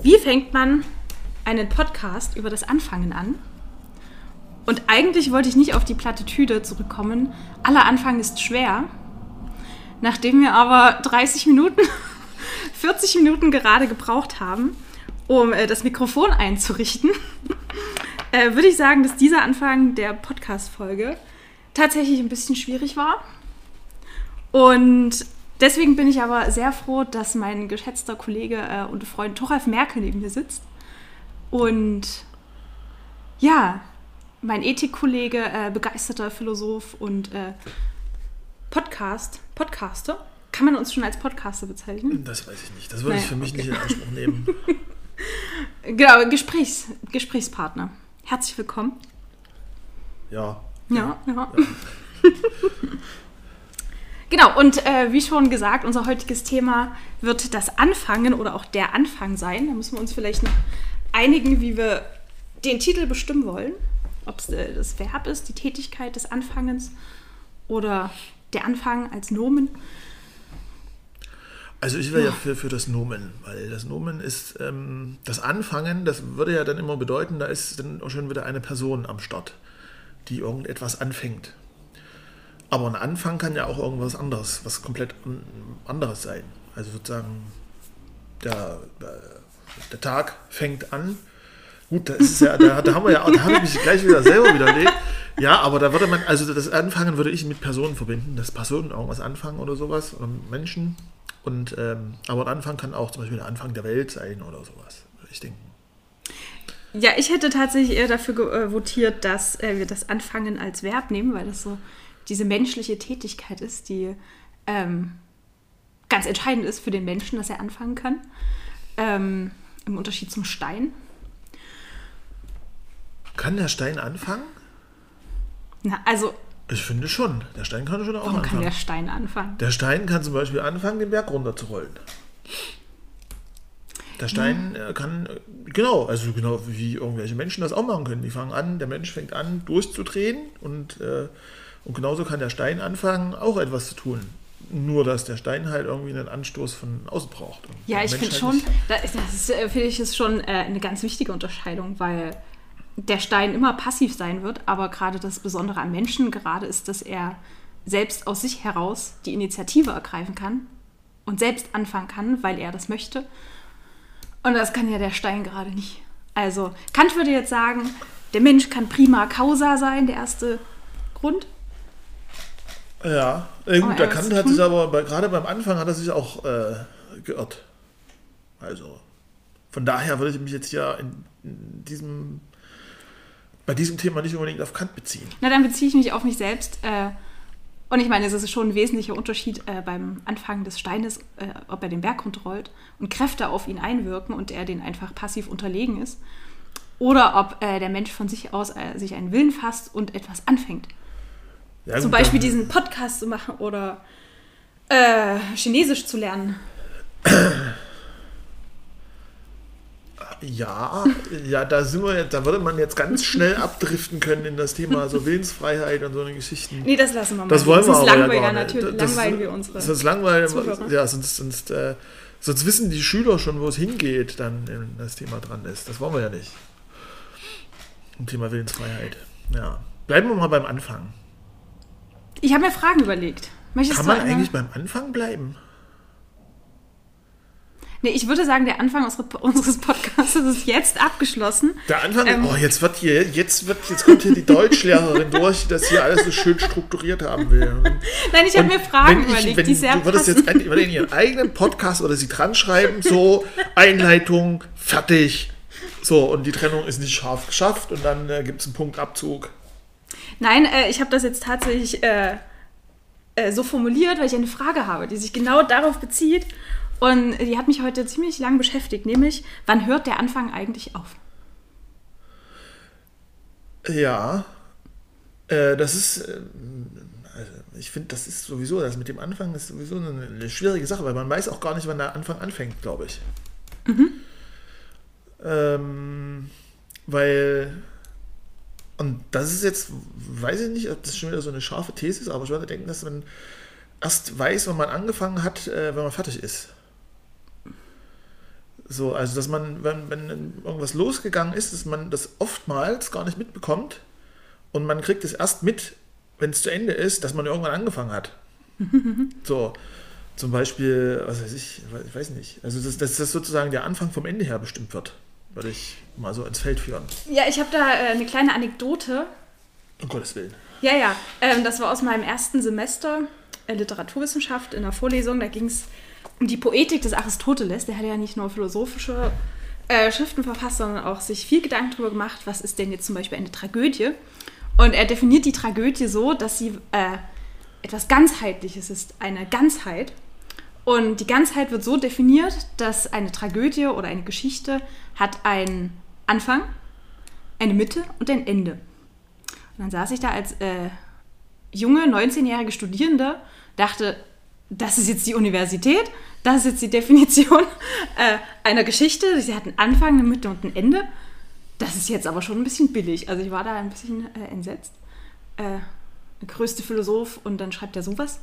Wie fängt man einen Podcast über das Anfangen an? Und eigentlich wollte ich nicht auf die Plattitüde zurückkommen. Aller Anfang ist schwer. Nachdem wir aber 30 Minuten, 40 Minuten gerade gebraucht haben, um äh, das Mikrofon einzurichten, äh, würde ich sagen, dass dieser Anfang der Podcast-Folge tatsächlich ein bisschen schwierig war. Und deswegen bin ich aber sehr froh, dass mein geschätzter Kollege äh, und Freund Thoralf Merkel neben mir sitzt. Und ja, mein Ethikkollege, äh, begeisterter Philosoph und äh, Podcast, Podcaster. Kann man uns schon als Podcaster bezeichnen? Das weiß ich nicht. Das würde naja, ich für mich okay. nicht in Anspruch nehmen. genau, Gesprächs, Gesprächspartner. Herzlich willkommen. Ja. Ja, ja. ja. genau, und äh, wie schon gesagt, unser heutiges Thema wird das Anfangen oder auch der Anfang sein. Da müssen wir uns vielleicht noch einigen, wie wir den Titel bestimmen wollen. Ob es äh, das Verb ist, die Tätigkeit des Anfangens oder der Anfang als Nomen. Also ich wäre ja für, für das Nomen, weil das Nomen ist ähm, das Anfangen, das würde ja dann immer bedeuten, da ist dann auch schon wieder eine Person am Start, die irgendetwas anfängt. Aber ein Anfang kann ja auch irgendwas anderes, was komplett anderes sein. Also sozusagen, der, äh, der Tag fängt an. Gut, da, ist ja, da, da haben wir ja, da habe ich mich gleich wieder selber widerlegt. Ja, aber da würde man, also das Anfangen würde ich mit Personen verbinden, dass Personen irgendwas anfangen oder sowas, oder Menschen. Und, ähm, aber ein Anfang kann auch zum Beispiel der Anfang der Welt sein oder sowas, würde ich denken. Ja, ich hätte tatsächlich eher dafür äh, votiert, dass äh, wir das Anfangen als Verb nehmen, weil das so diese menschliche Tätigkeit ist, die ähm, ganz entscheidend ist für den Menschen, dass er anfangen kann. Ähm, Im Unterschied zum Stein. Kann der Stein anfangen? Na, also ich finde schon. Der Stein kann schon auch Warum anfangen. kann der Stein anfangen? Der Stein kann zum Beispiel anfangen, den Berg runterzurollen. Der Stein ja. kann, genau, also genau wie irgendwelche Menschen das auch machen können. Die fangen an, der Mensch fängt an, durchzudrehen und, äh, und genauso kann der Stein anfangen, auch etwas zu tun. Nur, dass der Stein halt irgendwie einen Anstoß von außen braucht. ja, ich finde schon, das, das äh, finde ich ist schon äh, eine ganz wichtige Unterscheidung, weil der Stein immer passiv sein wird, aber gerade das Besondere am Menschen gerade ist, dass er selbst aus sich heraus die Initiative ergreifen kann und selbst anfangen kann, weil er das möchte. Und das kann ja der Stein gerade nicht. Also Kant würde jetzt sagen, der Mensch kann prima causa sein, der erste Grund. Ja, gut, der Kant hat sich aber bei, gerade beim Anfang hat er sich auch äh, geirrt. Also von daher würde ich mich jetzt ja in, in diesem bei diesem Thema nicht unbedingt auf Kant beziehen. Na, dann beziehe ich mich auf mich selbst. Äh, und ich meine, es ist schon ein wesentlicher Unterschied äh, beim Anfangen des Steines, äh, ob er den Berg runterrollt und Kräfte auf ihn einwirken und er den einfach passiv unterlegen ist. Oder ob der Mensch von sich aus sich einen Willen fasst und etwas anfängt. Ja, Zum Beispiel diesen Podcast zu machen oder Chinesisch zu lernen. Ja, ja, da sind wir da würde man jetzt ganz schnell abdriften können in das Thema so Willensfreiheit und so eine Geschichten. Nee, das lassen wir mal. Das wollen wir aber langweilig, ja natürlich. Das, langweilen wir unsere. Sonst langweilen ja, sonst, sonst, äh, sonst wissen die Schüler schon, wo es hingeht, dann wenn das Thema dran ist. Das wollen wir ja nicht. Im Thema Willensfreiheit. Ja. Bleiben wir mal beim Anfang. Ich habe mir Fragen überlegt. Möchtest Kann man eigentlich beim Anfang bleiben? Nee, ich würde sagen, der Anfang unseres Podcasts ist jetzt abgeschlossen. Der Anfang, ähm, oh, jetzt wird hier, jetzt wird, jetzt kommt hier die Deutschlehrerin durch, die das hier alles so schön strukturiert haben will. Nein, ich habe mir Fragen ich, überlegt, wenn, die sehr Du würdest jetzt in ihren eigenen Podcast oder sie dran schreiben, so Einleitung, fertig. So, und die Trennung ist nicht scharf geschafft und dann äh, gibt es einen Punktabzug. Nein, äh, ich habe das jetzt tatsächlich äh, äh, so formuliert, weil ich eine Frage habe, die sich genau darauf bezieht. Und die hat mich heute ziemlich lang beschäftigt, nämlich, wann hört der Anfang eigentlich auf? Ja, äh, das ist, äh, also ich finde, das ist sowieso, das mit dem Anfang ist sowieso eine, eine, schwierige Sache, weil man weiß auch gar nicht, wann der Anfang anfängt, glaube ich. Mhm. Ähm, weil, und das ist jetzt, weiß ich nicht, ob das schon wieder so eine scharfe These ist, aber ich würde denken, dass man erst weiß, wann man angefangen hat, äh, wenn man fertig ist. So, also dass man, wenn, wenn irgendwas losgegangen ist, dass man das oftmals gar nicht mitbekommt und man kriegt es erst mit, wenn es zu Ende ist, dass man irgendwann angefangen hat. so, zum Beispiel, was weiß ich, ich weiß nicht. Also dass, dass das sozusagen der Anfang vom Ende her bestimmt wird, würde ich mal so ins Feld führen. Ja, ich habe da äh, eine kleine Anekdote. Um Gottes Willen. Ja, ja, ähm, das war aus meinem ersten Semester äh, Literaturwissenschaft in der Vorlesung. Da ging es um die Poetik des Aristoteles. Der hat ja nicht nur philosophische äh, Schriften verfasst, sondern auch sich viel Gedanken darüber gemacht, was ist denn jetzt zum Beispiel eine Tragödie. Und er definiert die Tragödie so, dass sie äh, etwas Ganzheitliches ist, eine Ganzheit. Und die Ganzheit wird so definiert, dass eine Tragödie oder eine Geschichte hat einen Anfang, eine Mitte und ein Ende. Und dann saß ich da als äh, junge, 19-jährige Studierende, dachte, das ist jetzt die Universität, das ist jetzt die Definition äh, einer Geschichte. Sie hat einen Anfang, eine Mitte und ein Ende. Das ist jetzt aber schon ein bisschen billig. Also ich war da ein bisschen äh, entsetzt. Äh, größte Philosoph und dann schreibt er sowas.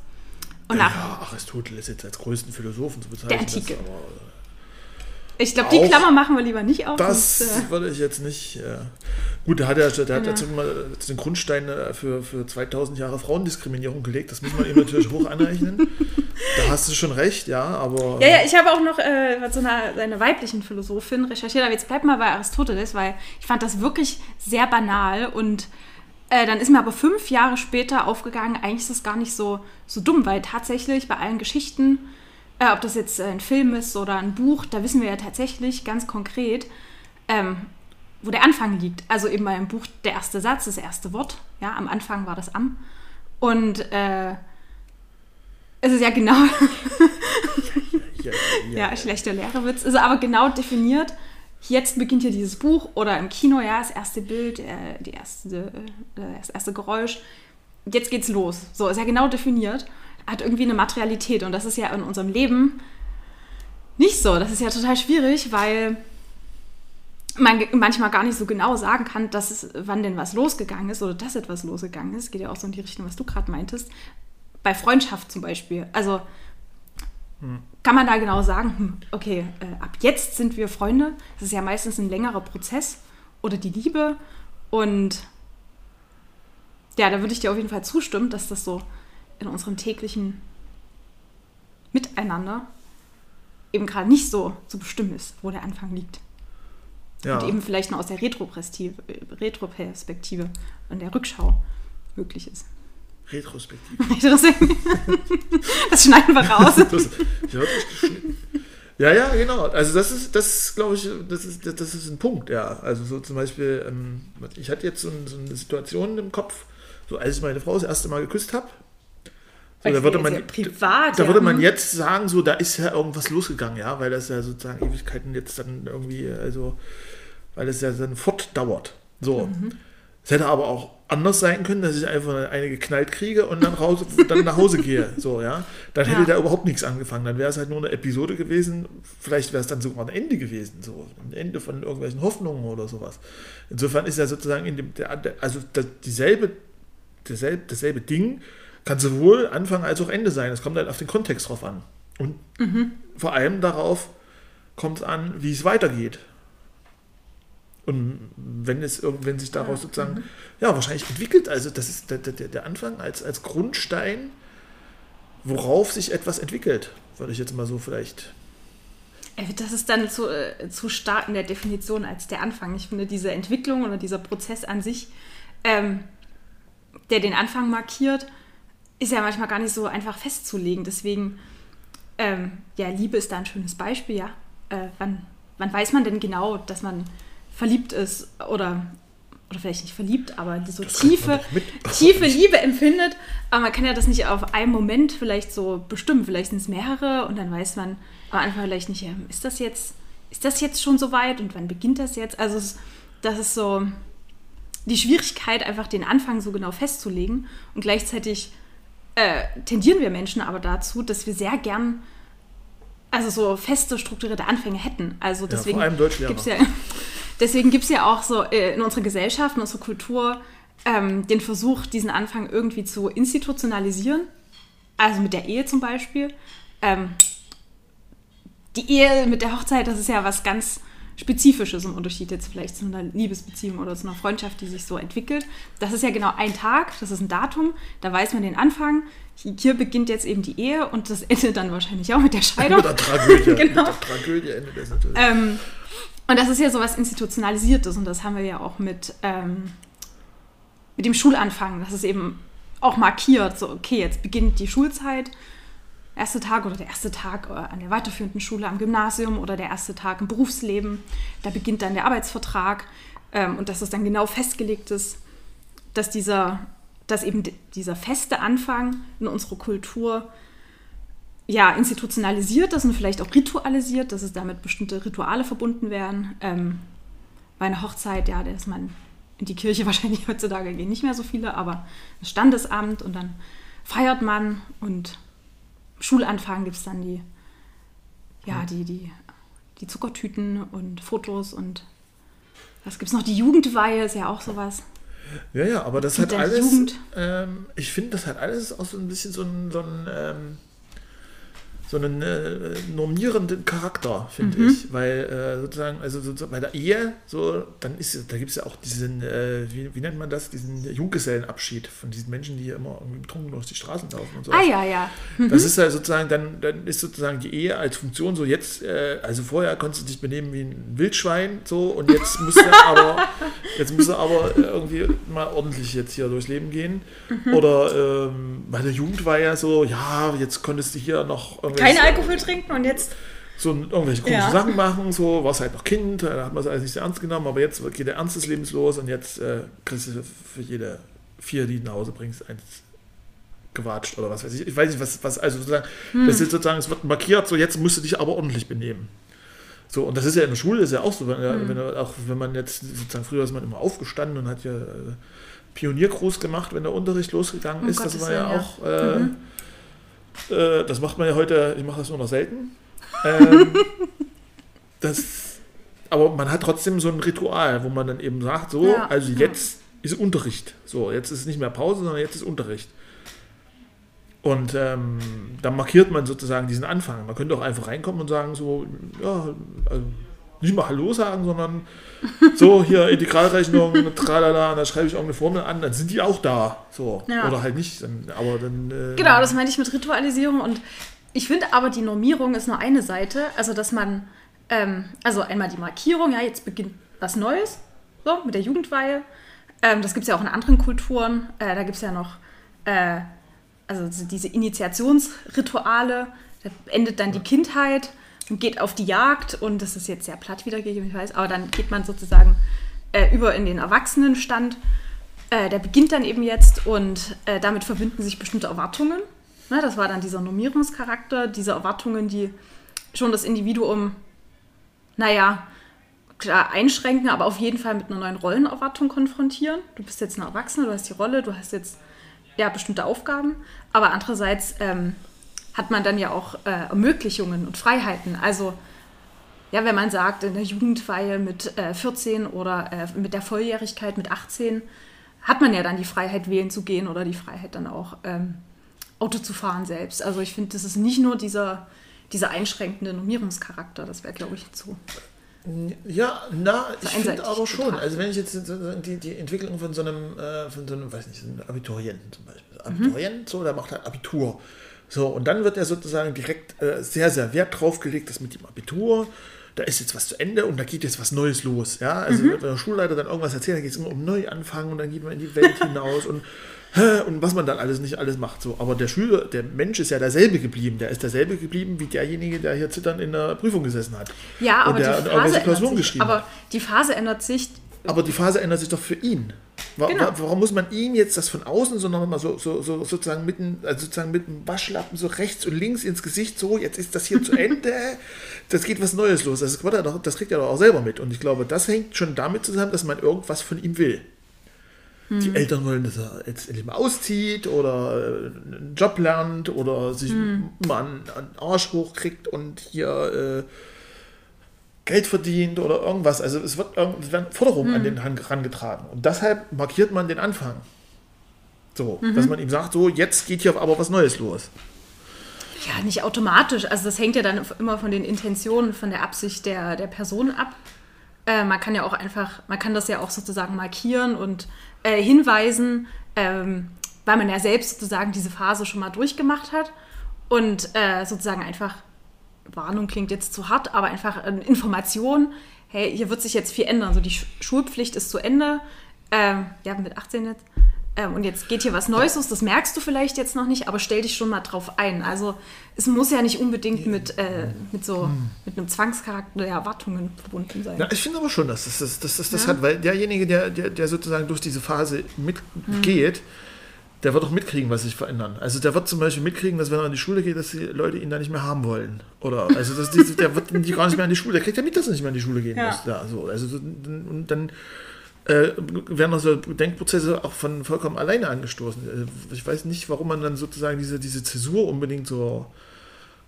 Und ja, Aristoteles jetzt als größten Philosophen zu bezeichnen. Der Antike. Aber, ich glaube, die Klammer machen wir lieber nicht auf. Das und, äh, würde ich jetzt nicht. Äh, gut, der hat ja, der hat dazu mal den Grundstein äh, für, für 2000 Jahre Frauendiskriminierung gelegt. Das muss man ihm natürlich hoch anrechnen. Da hast du schon recht, ja, aber. Ja, ja, ich habe auch noch äh, zu einer, einer weiblichen Philosophin recherchiert, aber jetzt bleib mal bei Aristoteles, weil ich fand das wirklich sehr banal und äh, dann ist mir aber fünf Jahre später aufgegangen, eigentlich ist das gar nicht so, so dumm, weil tatsächlich bei allen Geschichten äh, ob das jetzt ein Film ist oder ein Buch, da wissen wir ja tatsächlich ganz konkret, ähm, wo der Anfang liegt. Also eben bei einem Buch der erste Satz, das erste Wort. Ja, am Anfang war das am. Und äh, es ist ja genau. ja, ja, ja, schlechter Lehrerwitz. Es ist aber genau definiert. Jetzt beginnt hier dieses Buch oder im Kino, ja, das erste Bild, äh, die erste, äh, das erste Geräusch. Jetzt geht's los. So, ist ja genau definiert hat irgendwie eine Materialität. Und das ist ja in unserem Leben nicht so. Das ist ja total schwierig, weil man manchmal gar nicht so genau sagen kann, dass es, wann denn was losgegangen ist oder dass etwas losgegangen ist. Geht ja auch so in die Richtung, was du gerade meintest. Bei Freundschaft zum Beispiel. Also hm. kann man da genau sagen, hm, okay, äh, ab jetzt sind wir Freunde. Das ist ja meistens ein längerer Prozess. Oder die Liebe. Und ja, da würde ich dir auf jeden Fall zustimmen, dass das so in unserem täglichen Miteinander eben gerade nicht so zu bestimmen ist, wo der Anfang liegt. Ja. Und eben vielleicht nur aus der Retroperspektive, Retroperspektive und der Rückschau möglich ist. Retrospektive. das schneiden wir raus. Das, ja, ja, genau. Also das ist, das glaube ich, das ist, das ist ein Punkt, ja. Also so zum Beispiel, ähm, ich hatte jetzt so, so eine Situation im Kopf, so als ich meine Frau das erste Mal geküsst habe, so, da würde man, privat, da würde man jetzt sagen, so, da ist ja irgendwas losgegangen, ja, weil das ja sozusagen Ewigkeiten jetzt dann irgendwie, also, weil das ja dann fortdauert. So. Mhm. Es hätte aber auch anders sein können, dass ich einfach eine geknallt kriege und dann, raus, dann nach Hause gehe. So, ja. Dann hätte ja. da überhaupt nichts angefangen. Dann wäre es halt nur eine Episode gewesen. Vielleicht wäre es dann sogar ein Ende gewesen. So. Ein Ende von irgendwelchen Hoffnungen oder sowas. Insofern ist ja sozusagen in dem, der, also dieselbe, dasselbe, dasselbe Ding kann sowohl Anfang als auch Ende sein. Es kommt halt auf den Kontext drauf an. Und mhm. vor allem darauf kommt es an, wie es weitergeht. Und wenn es wenn sich daraus sozusagen, mhm. ja, wahrscheinlich entwickelt, also das ist der, der, der Anfang als, als Grundstein, worauf sich etwas entwickelt, würde ich jetzt mal so vielleicht. Äh, das ist dann zu, äh, zu stark in der Definition als der Anfang. Ich finde, diese Entwicklung oder dieser Prozess an sich, ähm, der den Anfang markiert, ist ja manchmal gar nicht so einfach festzulegen. Deswegen, ähm, ja, Liebe ist da ein schönes Beispiel, ja. Äh, wann, wann weiß man denn genau, dass man verliebt ist oder, oder vielleicht nicht verliebt, aber so das tiefe, tiefe Liebe empfindet. Aber man kann ja das nicht auf einen Moment vielleicht so bestimmen. Vielleicht sind es mehrere und dann weiß man am Anfang vielleicht nicht, ist das jetzt, ist das jetzt schon so weit und wann beginnt das jetzt? Also das ist so die Schwierigkeit, einfach den Anfang so genau festzulegen und gleichzeitig äh, tendieren wir Menschen aber dazu, dass wir sehr gern also so feste, strukturierte Anfänge hätten. Also deswegen ja, gibt es ja, deswegen gibt's ja auch so äh, in unserer Gesellschaft, in unserer Kultur ähm, den Versuch, diesen Anfang irgendwie zu institutionalisieren. Also mit der Ehe zum Beispiel. Ähm, die Ehe mit der Hochzeit, das ist ja was ganz Spezifisches im Unterschied jetzt vielleicht zu einer Liebesbeziehung oder zu einer Freundschaft, die sich so entwickelt. Das ist ja genau ein Tag, das ist ein Datum, da weiß man den Anfang. Hier beginnt jetzt eben die Ehe und das endet dann wahrscheinlich auch mit der Scheidung. Mit der Tragödie. Genau. Mit der Tragödie endet das natürlich. Ähm, und das ist ja sowas Institutionalisiertes und das haben wir ja auch mit, ähm, mit dem Schulanfang. Das ist eben auch markiert, so okay, jetzt beginnt die Schulzeit erste Tag oder der erste Tag äh, an der weiterführenden Schule am Gymnasium oder der erste Tag im Berufsleben. Da beginnt dann der Arbeitsvertrag ähm, und dass es dann genau festgelegt ist, dass dieser, dass eben dieser feste Anfang in unserer Kultur ja, institutionalisiert ist und vielleicht auch ritualisiert, dass es damit bestimmte Rituale verbunden werden. Ähm, bei einer Hochzeit, ja, da ist man in die Kirche wahrscheinlich heutzutage gehen nicht mehr so viele, aber das Standesamt und dann feiert man und Schulanfang gibt es dann die, ja, die, die, die Zuckertüten und Fotos und was gibt es noch? Die Jugendweihe ist ja auch sowas. Ja, ja, aber das hat alles. Ähm, ich finde, das hat alles auch so ein bisschen so ein, so ein ähm, so einen äh, normierenden Charakter, finde Mhm. ich. Weil äh, sozusagen, also sozusagen bei der Ehe, so, dann ist da gibt es ja auch diesen, äh, wie, wie nennt man das, diesen Junggesellenabschied von diesen Menschen, die immer irgendwie betrunken durch die Straßen laufen und so. Ah ja, ja. Das ist ja sozusagen, dann, dann ist sozusagen die Ehe als Funktion so jetzt, äh, also vorher konntest du dich benehmen wie ein Wildschwein, so, und jetzt musst du aber, jetzt musst du aber irgendwie mal ordentlich jetzt hier durchs Leben gehen. Oder ähm, bei der Jugend war ja so, ja, jetzt konntest du hier noch irgendwelche- Kein Alkohol trinken und jetzt. so irgendwelche komischen Ja. Sachen machen, so, warst halt noch Kind, da hat man es alles nicht so ernst genommen, aber jetzt geht der Ernst des Lebens los und jetzt äh, kriegst du für jede vier, die du nach Hause bringst, eins gewatscht oder was weiß ich. Ich weiß nicht, was, was also sozusagen, das ist sozusagen, es wird markiert, so jetzt musst du dich aber ordentlich benehmen. So, und das ist ja in der Schule ist ja auch so, wenn, wenn, auch wenn man jetzt sozusagen früher ist man immer aufgestanden und hat ja äh, Pioniergruß gemacht, wenn der Unterricht losgegangen Um ist. Das Gottes war ja ja. auch, äh, Mhm. Äh, das macht man ja heute, ich mache das nur noch selten. Ähm, das, aber man hat trotzdem so ein Ritual, wo man dann eben sagt, so, Ja, also ja. jetzt ist Unterricht. So, jetzt ist nicht mehr Pause, sondern jetzt ist Unterricht. Und ähm, dann markiert man sozusagen diesen Anfang. Man könnte auch einfach reinkommen und sagen, so, ja, also nicht mal Hallo sagen, sondern so, hier Integralrechnung, tralala, und dann schreibe ich irgendeine Formel an, dann sind die auch da. So. Ja. Oder halt nicht. Dann, aber dann. Äh, Genau, das meine ich mit Ritualisierung. Und ich finde aber, die Normierung ist nur eine Seite. Also, dass man, ähm, also einmal die Markierung, ja, jetzt beginnt was Neues, so, mit der Jugendweihe. Ähm, das gibt es ja auch in anderen Kulturen. Äh, da gibt es ja noch, äh, also diese Initiationsrituale. Da endet dann die Kindheit geht auf die Jagd. Und das ist jetzt sehr platt wiedergegeben, ich weiß. Aber dann geht man sozusagen äh, über in den Erwachsenenstand. Äh, der beginnt dann eben jetzt und äh, damit verbinden sich bestimmte Erwartungen. Ne, das war dann dieser Normierungscharakter, diese Erwartungen, die schon das Individuum, naja, klar einschränken, aber auf jeden Fall mit einer neuen Rollenerwartung konfrontieren. Du bist jetzt eine Erwachsene, du hast die Rolle, du hast jetzt ja bestimmte Aufgaben, aber andererseits ähm, hat man dann ja auch äh, Ermöglichungen und Freiheiten. Also ja, wenn man sagt, in der Jugendweihe mit äh, 14 oder äh, mit der Volljährigkeit mit 18, hat man ja dann die Freiheit, wählen zu gehen oder die Freiheit dann auch ähm, Auto zu fahren selbst. Also ich finde, das ist nicht nur dieser, dieser einschränkende Normierungscharakter, das wäre, glaube ich, zu. Ja, na, ich finde aber schon. Also wenn ich jetzt die, die Entwicklung von so einem, äh, von so einem, weiß nicht, so einem Abiturienten zum Beispiel. Mhm. Abiturient, so, der macht halt Abitur. So, und dann wird er sozusagen direkt äh, sehr, sehr Wert drauf gelegt, dass mit dem Abitur, da ist jetzt was zu Ende und da geht jetzt was Neues los. Ja, also Mhm. wenn der Schulleiter dann irgendwas erzählt, dann geht es immer um Neuanfang und dann geht man in die Welt hinaus und und was man dann alles nicht alles macht. So. Aber der Schüler, der Mensch ist ja derselbe geblieben. Der ist derselbe geblieben wie derjenige, der hier zitternd in der Prüfung gesessen hat. Ja, aber die Phase sich. Aber die Phase ändert sich. Aber die Phase ändert sich doch für ihn. Wa Genau. wa warum muss man ihm jetzt das von außen, sondern mal so, so, so sozusagen, mit dem, also sozusagen mit dem Waschlappen so rechts und links ins Gesicht, so, jetzt ist das hier zu Ende, das geht was Neues los. Das, er doch, das kriegt er doch auch selber mit. Und ich glaube, das hängt schon damit zusammen, dass man irgendwas von ihm will. Die Hm. Eltern wollen, dass er jetzt endlich mal auszieht oder äh, einen Job lernt oder sich Hm. mal einen, einen Arsch hochkriegt und hier äh, Geld verdient oder irgendwas. Also es, wird, es werden Forderungen an den Hand herangetragen. Und deshalb markiert man den Anfang. So, dass man ihm sagt, so, jetzt geht hier aber was Neues los. Ja, nicht automatisch. Also das hängt ja dann immer von den Intentionen, von der Absicht der, der Person ab. Äh, man kann ja auch einfach, man kann das ja auch sozusagen markieren und äh, hinweisen, ähm, weil man ja selbst sozusagen diese Phase schon mal durchgemacht hat und äh, sozusagen einfach, Warnung klingt jetzt zu hart, aber einfach äh, Information, hey, hier wird sich jetzt viel ändern. So die Sch Schulpflicht ist zu Ende, ähm, ja, mit 18 jetzt. Ähm, und jetzt geht hier was Neues los, das merkst du vielleicht jetzt noch nicht, aber stell dich schon mal drauf ein. Also es muss ja nicht unbedingt mit, äh, mit so mit einem Zwangscharakter der Erwartungen verbunden sein. Ja, ich finde aber schon, dass das das, das, das, das ja. hat, weil derjenige, der, der, der sozusagen durch diese Phase mitgeht, hm. Der wird auch mitkriegen, was sich verändern. Also der wird zum Beispiel mitkriegen, dass wenn er in die Schule geht, dass die Leute ihn da nicht mehr haben wollen. Oder also dass die, der wird gar nicht mehr in die Schule, der kriegt ja mit, dass er nicht mehr in die Schule gehen ja. muss. Ja, so. Also und dann äh, werden also Denkprozesse auch von vollkommen alleine angestoßen. Äh, ich weiß nicht, warum man dann sozusagen diese, diese Zäsur unbedingt so,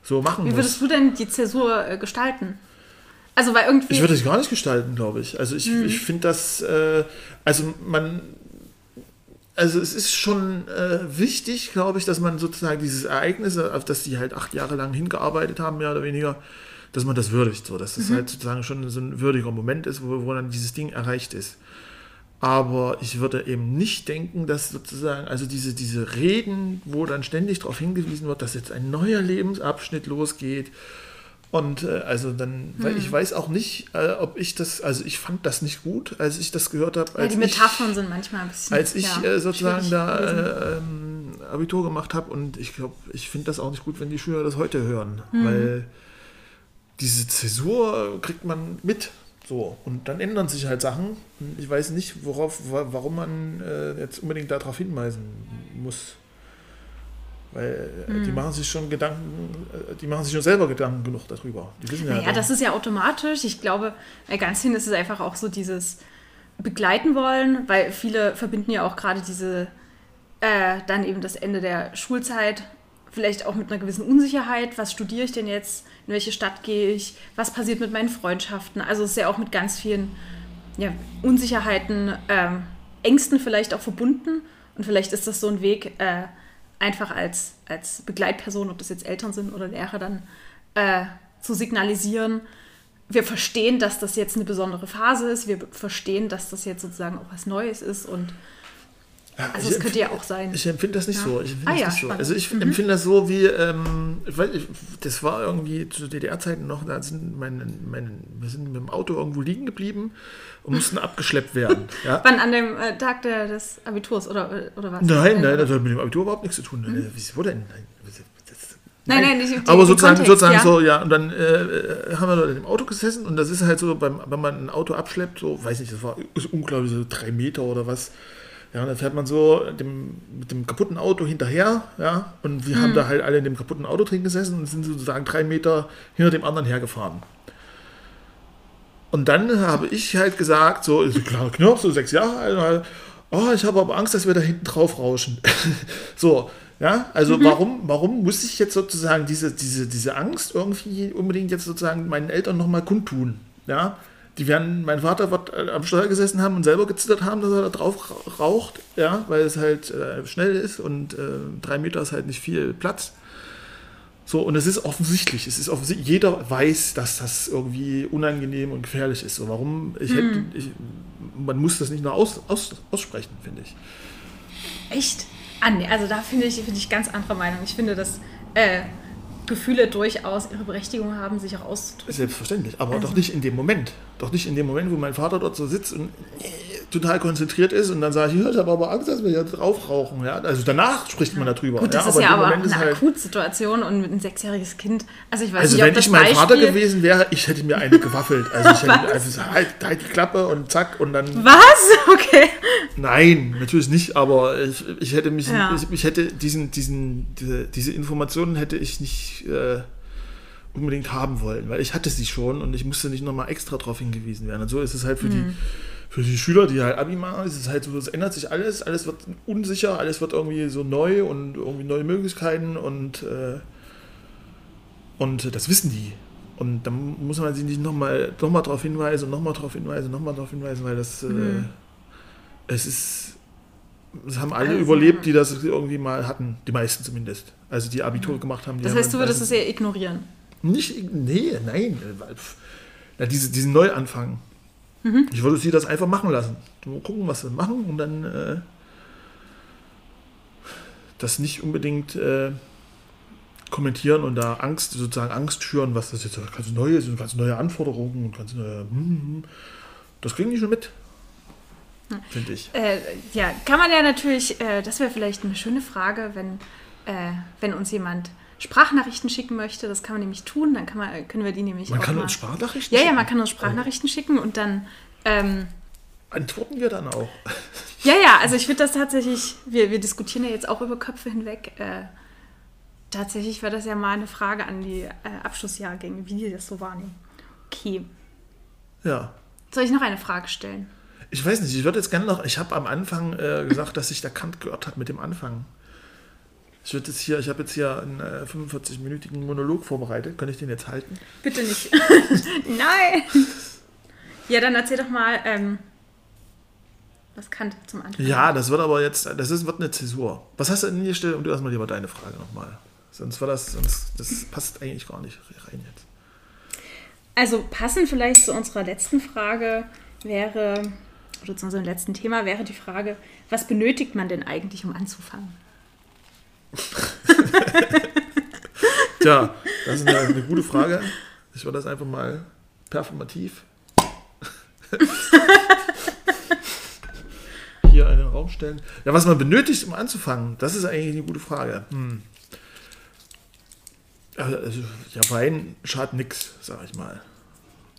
so machen Wie würdest muss. du denn die Zäsur äh, gestalten? Also weil irgendwie. Ich würde es gar nicht gestalten, glaube ich. Also ich, mhm. ich finde das, äh, also man, also es ist schon äh, wichtig, glaube ich, dass man sozusagen dieses Ereignis, auf das die halt acht Jahre lang hingearbeitet haben, mehr oder weniger, dass man das würdigt, so dass das mhm. halt sozusagen schon so ein würdiger Moment ist, wo, wo dann dieses Ding erreicht ist. Aber ich würde eben nicht denken, dass sozusagen, also diese, diese Reden, wo dann ständig darauf hingewiesen wird, dass jetzt ein neuer Lebensabschnitt losgeht. Und äh, also dann, weil hm. ich weiß auch nicht, äh, ob ich das, also ich fand das nicht gut, als ich das gehört habe. Ja, die Metaphern ich, sind manchmal ein bisschen. Als ich ja, äh, sozusagen da äh, ähm, Abitur gemacht habe und ich glaube, ich finde das auch nicht gut, wenn die Schüler das heute hören, hm. weil diese Zäsur kriegt man mit. So, und dann ändern sich halt Sachen. Ich weiß nicht, worauf, warum man äh, jetzt unbedingt darauf hinweisen muss. Weil mhm. die machen sich schon Gedanken, äh, die machen sich schon selber Gedanken genug darüber. Die wissen ja, naja, das ist ja automatisch. Ich glaube, ganz hin ist es einfach auch so dieses Begleiten wollen, weil viele verbinden ja auch gerade diese, äh, dann eben das Ende der Schulzeit vielleicht auch mit einer gewissen Unsicherheit. Was studiere ich denn jetzt? In welche Stadt gehe ich? Was passiert mit meinen Freundschaften? Also es ist ja auch mit ganz vielen ja, Unsicherheiten, ähm, Ängsten vielleicht auch verbunden. Und vielleicht ist das so ein Weg, äh, einfach als, als Begleitperson, ob das jetzt Eltern sind oder Lehrer, dann äh, zu signalisieren, wir verstehen, dass das jetzt eine besondere Phase ist, wir verstehen, dass das jetzt sozusagen auch was Neues ist und also es könnte ja auch sein. Ich empfinde das nicht ja. so. Ich ah, ja, so. Also ich mhm. empfinde das so wie, ähm, ich weiß, das war irgendwie zu DDR-Zeiten noch, da sind meine, meine, wir sind mit dem Auto irgendwo liegen geblieben und mussten abgeschleppt werden. Ja. Wann an dem äh, Tag der, des Abiturs oder, oder was? Nein, nein, das hat mit dem Abitur überhaupt nichts zu tun. Mhm. Wieso denn? Nein, Nein, nein, nicht die, Aber sozusagen, Kontext, sozusagen ja. so, ja, und dann äh, haben wir dort im Auto gesessen und das ist halt so, beim, wenn man ein Auto abschleppt, so, weiß nicht, das war ist unglaublich, so drei Meter oder was, ja, dann fährt man so dem, mit dem kaputten Auto hinterher, ja, und wir hm. haben da halt alle in dem kaputten Auto drin gesessen und sind sozusagen drei Meter hinter dem anderen hergefahren. Und dann habe ich halt gesagt, so, klar, Knirps, so sechs Jahre alt, halt, oh, ich habe aber Angst, dass wir da hinten drauf rauschen. so, ja, also mhm. warum, warum muss ich jetzt sozusagen diese, diese, diese Angst irgendwie unbedingt jetzt sozusagen meinen Eltern nochmal kundtun? Ja, die werden, mein Vater wird äh, am Steuer gesessen haben und selber gezittert haben, dass er da drauf raucht, ja, weil es halt äh, schnell ist und äh, drei Meter ist halt nicht viel Platz. So, und es ist offensichtlich, es ist offensichtlich, jeder weiß, dass das irgendwie unangenehm und gefährlich ist. So, warum, ich hätte, hm. ich, man muss das nicht nur aus, aus, aussprechen, finde ich. Echt? Ah, nee, also da finde ich, find ich ganz andere Meinung. Ich finde, dass äh, Gefühle durchaus ihre Berechtigung haben, sich auch auszudrücken. Selbstverständlich, aber also. doch nicht in dem Moment. Doch nicht in dem Moment, wo mein Vater dort so sitzt und total konzentriert ist und dann sage ich, ich habe aber Angst, dass wir hier drauf rauchen. Ja? Also danach spricht man darüber. Gut, das ja, ist ja aber Moment eine halt Akutsituation und mit einem sechsjähriges Kind. Also ich weiß also nicht, wenn ich mein Beispiel Vater gewesen wäre, ich hätte mir eine gewaffelt. Also ich hätte also halt, halt, die Klappe und zack und dann. Was? Okay. Nein, natürlich nicht, aber ich, ich hätte mich, ja. ich, ich, hätte diesen, diesen, diese, diese, Informationen hätte ich nicht. Äh, unbedingt haben wollen, weil ich hatte sie schon und ich musste nicht nochmal extra darauf hingewiesen werden. Und so ist es halt für mhm. die für die Schüler, die halt Abi machen, ist es halt so, es ändert sich alles, alles wird unsicher, alles wird irgendwie so neu und irgendwie neue Möglichkeiten und, äh, und das wissen die. Und dann muss man sie nicht nochmal noch mal darauf hinweisen, nochmal darauf hinweisen, nochmal darauf hinweisen, weil das, äh, mhm. äh, es ist, Das haben alle Also, überlebt, die das irgendwie mal hatten. Die meisten zumindest. Also die Abitur gemacht haben. Die Das haben heißt, du dann würdest es meistens- eher ignorieren. Nicht, nee, nein. Na, diese, diesen Neuanfang. Mhm. Ich würde sie das einfach machen lassen. Mal gucken, was sie machen und dann äh, das nicht unbedingt äh, kommentieren und da Angst, sozusagen Angst schüren, was das jetzt ganz neu ist und ganz neue Anforderungen und ganz neue. hm. Das kriegen die schon mit. Finde ich. Äh, ja, kann man ja natürlich, äh, das wäre vielleicht eine schöne Frage, wenn, äh, wenn uns jemand Sprachnachrichten schicken möchte. Das kann man nämlich tun, dann kann man, können wir die nämlich Man auch kann mal, uns Sprachnachrichten Ja, ja, schicken. man kann uns Sprachnachrichten schicken und dann. Ähm, Antworten wir dann auch. ja, ja, also ich finde das tatsächlich, wir, wir diskutieren ja jetzt auch über Köpfe hinweg. Äh, tatsächlich wäre das ja mal eine Frage an die äh, Abschlussjahrgänge, wie die das so wahrnehmen. Okay. Ja. Soll ich noch eine Frage stellen? Ich weiß nicht, ich würde jetzt gerne noch, ich habe am Anfang äh, gesagt, dass sich der Kant geirrt hat mit dem Anfang. Ich würde jetzt hier, ich habe jetzt hier einen äh, 45-minütigen Monolog vorbereitet. Kann ich den jetzt halten? Bitte nicht. Nein! Ja, dann erzähl doch mal, ähm, was Kant zum Anfang. Ja, das wird aber jetzt, das ist, wird eine Zäsur. Was hast du denn hier gestellt? Und du erstmal lieber deine Frage nochmal. Sonst war das, sonst, das passt eigentlich gar nicht rein jetzt. Also passend vielleicht zu unserer letzten Frage wäre, oder zu unserem letzten Thema wäre die Frage, was benötigt man denn eigentlich, um anzufangen? Tja, das ist eine, eine gute Frage. Ich würde das einfach mal performativ hier in den Raum stellen. Ja, was man benötigt, um anzufangen, das ist eigentlich eine gute Frage. Hm. Also, also, ja, Wein schadet nichts, sag ich mal.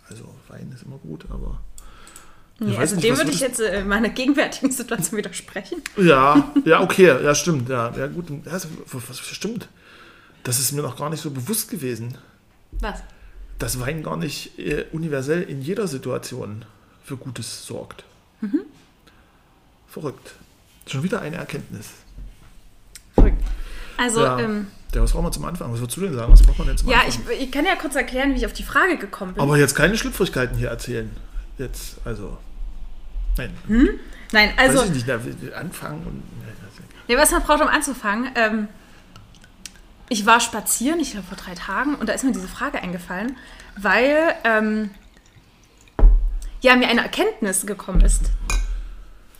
Also Wein ist immer gut, aber. Nee, also nicht, dem würde ich jetzt äh, in meiner gegenwärtigen Situation widersprechen. Ja, ja, okay, ja, stimmt. Ja, ja gut, ja, das, was stimmt. Das ist mir noch gar nicht so bewusst gewesen. Was? dass Wein gar nicht äh, universell in jeder Situation für Gutes sorgt. Verrückt. Schon wieder eine Erkenntnis. Verrückt. Also, ja. ähm, ja, was brauchen wir zum Anfang? Was würdest du denn sagen? Was braucht man denn zum ja, ich, Anfang? ich kann ja kurz erklären, wie ich auf die Frage gekommen bin. Aber jetzt keine Schlüpfrigkeiten hier erzählen. Jetzt, also. Nein, Nein, also, weiß ich nicht. Wir anfangen und. nee, was man braucht, um anzufangen. Ähm, ich war spazieren, ich glaube vor drei Tagen, und da ist mir diese Frage eingefallen, weil ähm, ja mir eine Erkenntnis gekommen ist.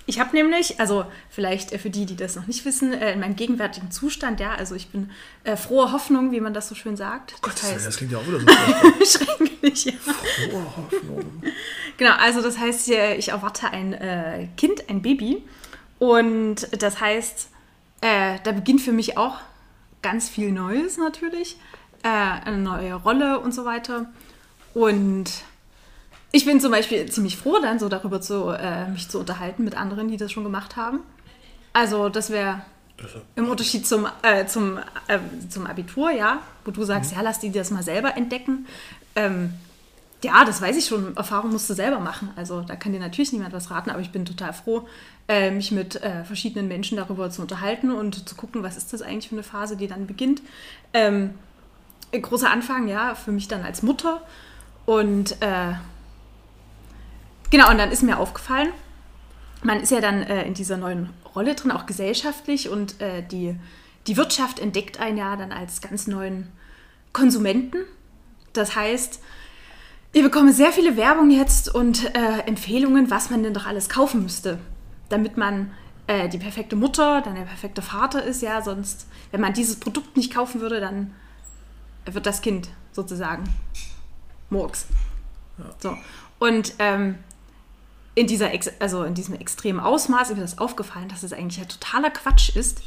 Ich habe nämlich, also vielleicht äh, für die, die das noch nicht wissen, äh, in meinem gegenwärtigen Zustand, ja, also ich bin äh, frohe Hoffnung, wie man das so schön sagt. Das Gottes Willen, das heißt, klingt ja auch wieder so. schrecklich, ja. Frohe Hoffnung. Genau, also das heißt, äh, ich erwarte ein äh, Kind, ein Baby. Und das heißt, äh, da beginnt für mich auch ganz viel Neues natürlich. Eine neue Rolle und so weiter. Und ich bin zum Beispiel ziemlich froh, dann so darüber zu, äh, mich zu unterhalten mit anderen, die das schon gemacht haben. Also das wäre im Unterschied zum, äh, zum, äh, zum Abitur, ja, wo du sagst, ja, lass die das mal selber entdecken. Ähm, ja, das weiß ich schon. Erfahrung musst du selber machen. Also da kann dir natürlich niemand was raten, aber ich bin total froh, äh, mich mit äh, verschiedenen Menschen darüber zu unterhalten und zu gucken, was ist das eigentlich für eine Phase, die dann beginnt. Ähm, ein großer Anfang, ja, für mich dann als Mutter. Und äh, genau, und dann ist mir aufgefallen, man ist ja dann äh, in dieser neuen Rolle drin, auch gesellschaftlich, und äh, die, die Wirtschaft entdeckt einen ja dann als ganz neuen Konsumenten. Das heißt, ich bekomme sehr viele Werbung jetzt und äh, Empfehlungen, was man denn doch alles kaufen müsste, damit man äh, die perfekte Mutter, dann der perfekte Vater ist. Ja, sonst, wenn man dieses Produkt nicht kaufen würde, dann wird das Kind sozusagen Murks. So. Und ähm, in, dieser also in diesem extremen Ausmaß ist mir das aufgefallen, dass es eigentlich ja totaler Quatsch ist,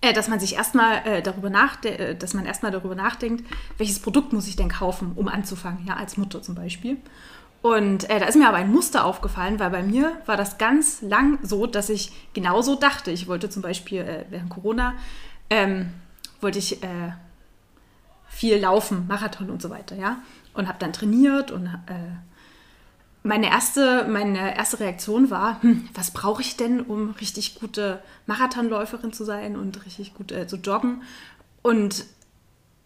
äh, dass man sich erstmal äh, darüber nachdenkt, äh, dass darüber nachdenkt, welches Produkt muss ich denn kaufen, um anzufangen, ja, als Mutter zum Beispiel. Und äh, da ist mir aber ein Muster aufgefallen, weil bei mir war das ganz lang so, dass ich genauso dachte. Ich wollte zum Beispiel äh, während Corona ähm, wollte ich äh, viel laufen, Marathon und so weiter, ja. Und habe dann trainiert und meine erste, meine erste Reaktion war, hm, was brauche ich denn, um richtig gute Marathonläuferin zu sein und richtig gut äh, zu joggen? Und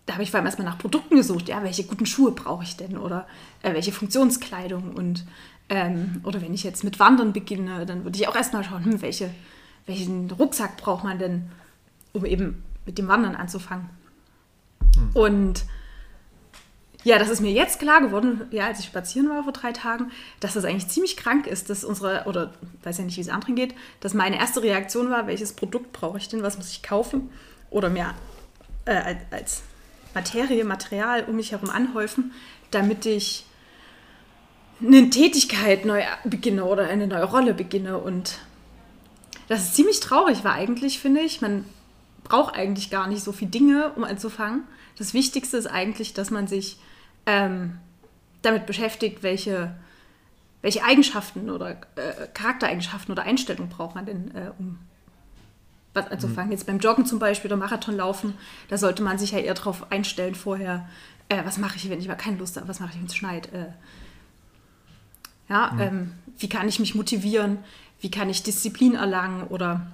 da habe ich vor allem erstmal nach Produkten gesucht, ja, welche guten Schuhe brauche ich denn oder äh, welche Funktionskleidung und Ähm, oder wenn ich jetzt mit Wandern beginne, dann würde ich auch erstmal schauen, hm, welche, welchen Rucksack braucht man denn, um eben mit dem Wandern anzufangen. Hm. Und ja, das ist mir jetzt klar geworden, ja, als ich spazieren war vor drei Tagen, dass das eigentlich ziemlich krank ist, dass unsere, oder weiß ja nicht, wie es anderen geht, dass meine erste Reaktion war, welches Produkt brauche ich denn, was muss ich kaufen oder mir äh, als Materie, Material um mich herum anhäufen, damit ich eine Tätigkeit neu beginne oder eine neue Rolle beginne. Und das ist ziemlich traurig, weil eigentlich finde ich, man braucht eigentlich gar nicht so viele Dinge, um anzufangen. Das Wichtigste ist eigentlich, dass man sich ähm, damit beschäftigt, welche, welche Eigenschaften oder äh, Charaktereigenschaften oder Einstellungen braucht man denn, äh, um was anzufangen. Mhm. Jetzt beim Joggen zum Beispiel oder Marathonlaufen, da sollte man sich ja eher darauf einstellen vorher, äh, was mache ich, wenn ich mal keine Lust habe, was mache ich, wenn es schneit. Äh. ja, mhm. ähm, wie kann ich mich motivieren, wie kann ich Disziplin erlangen oder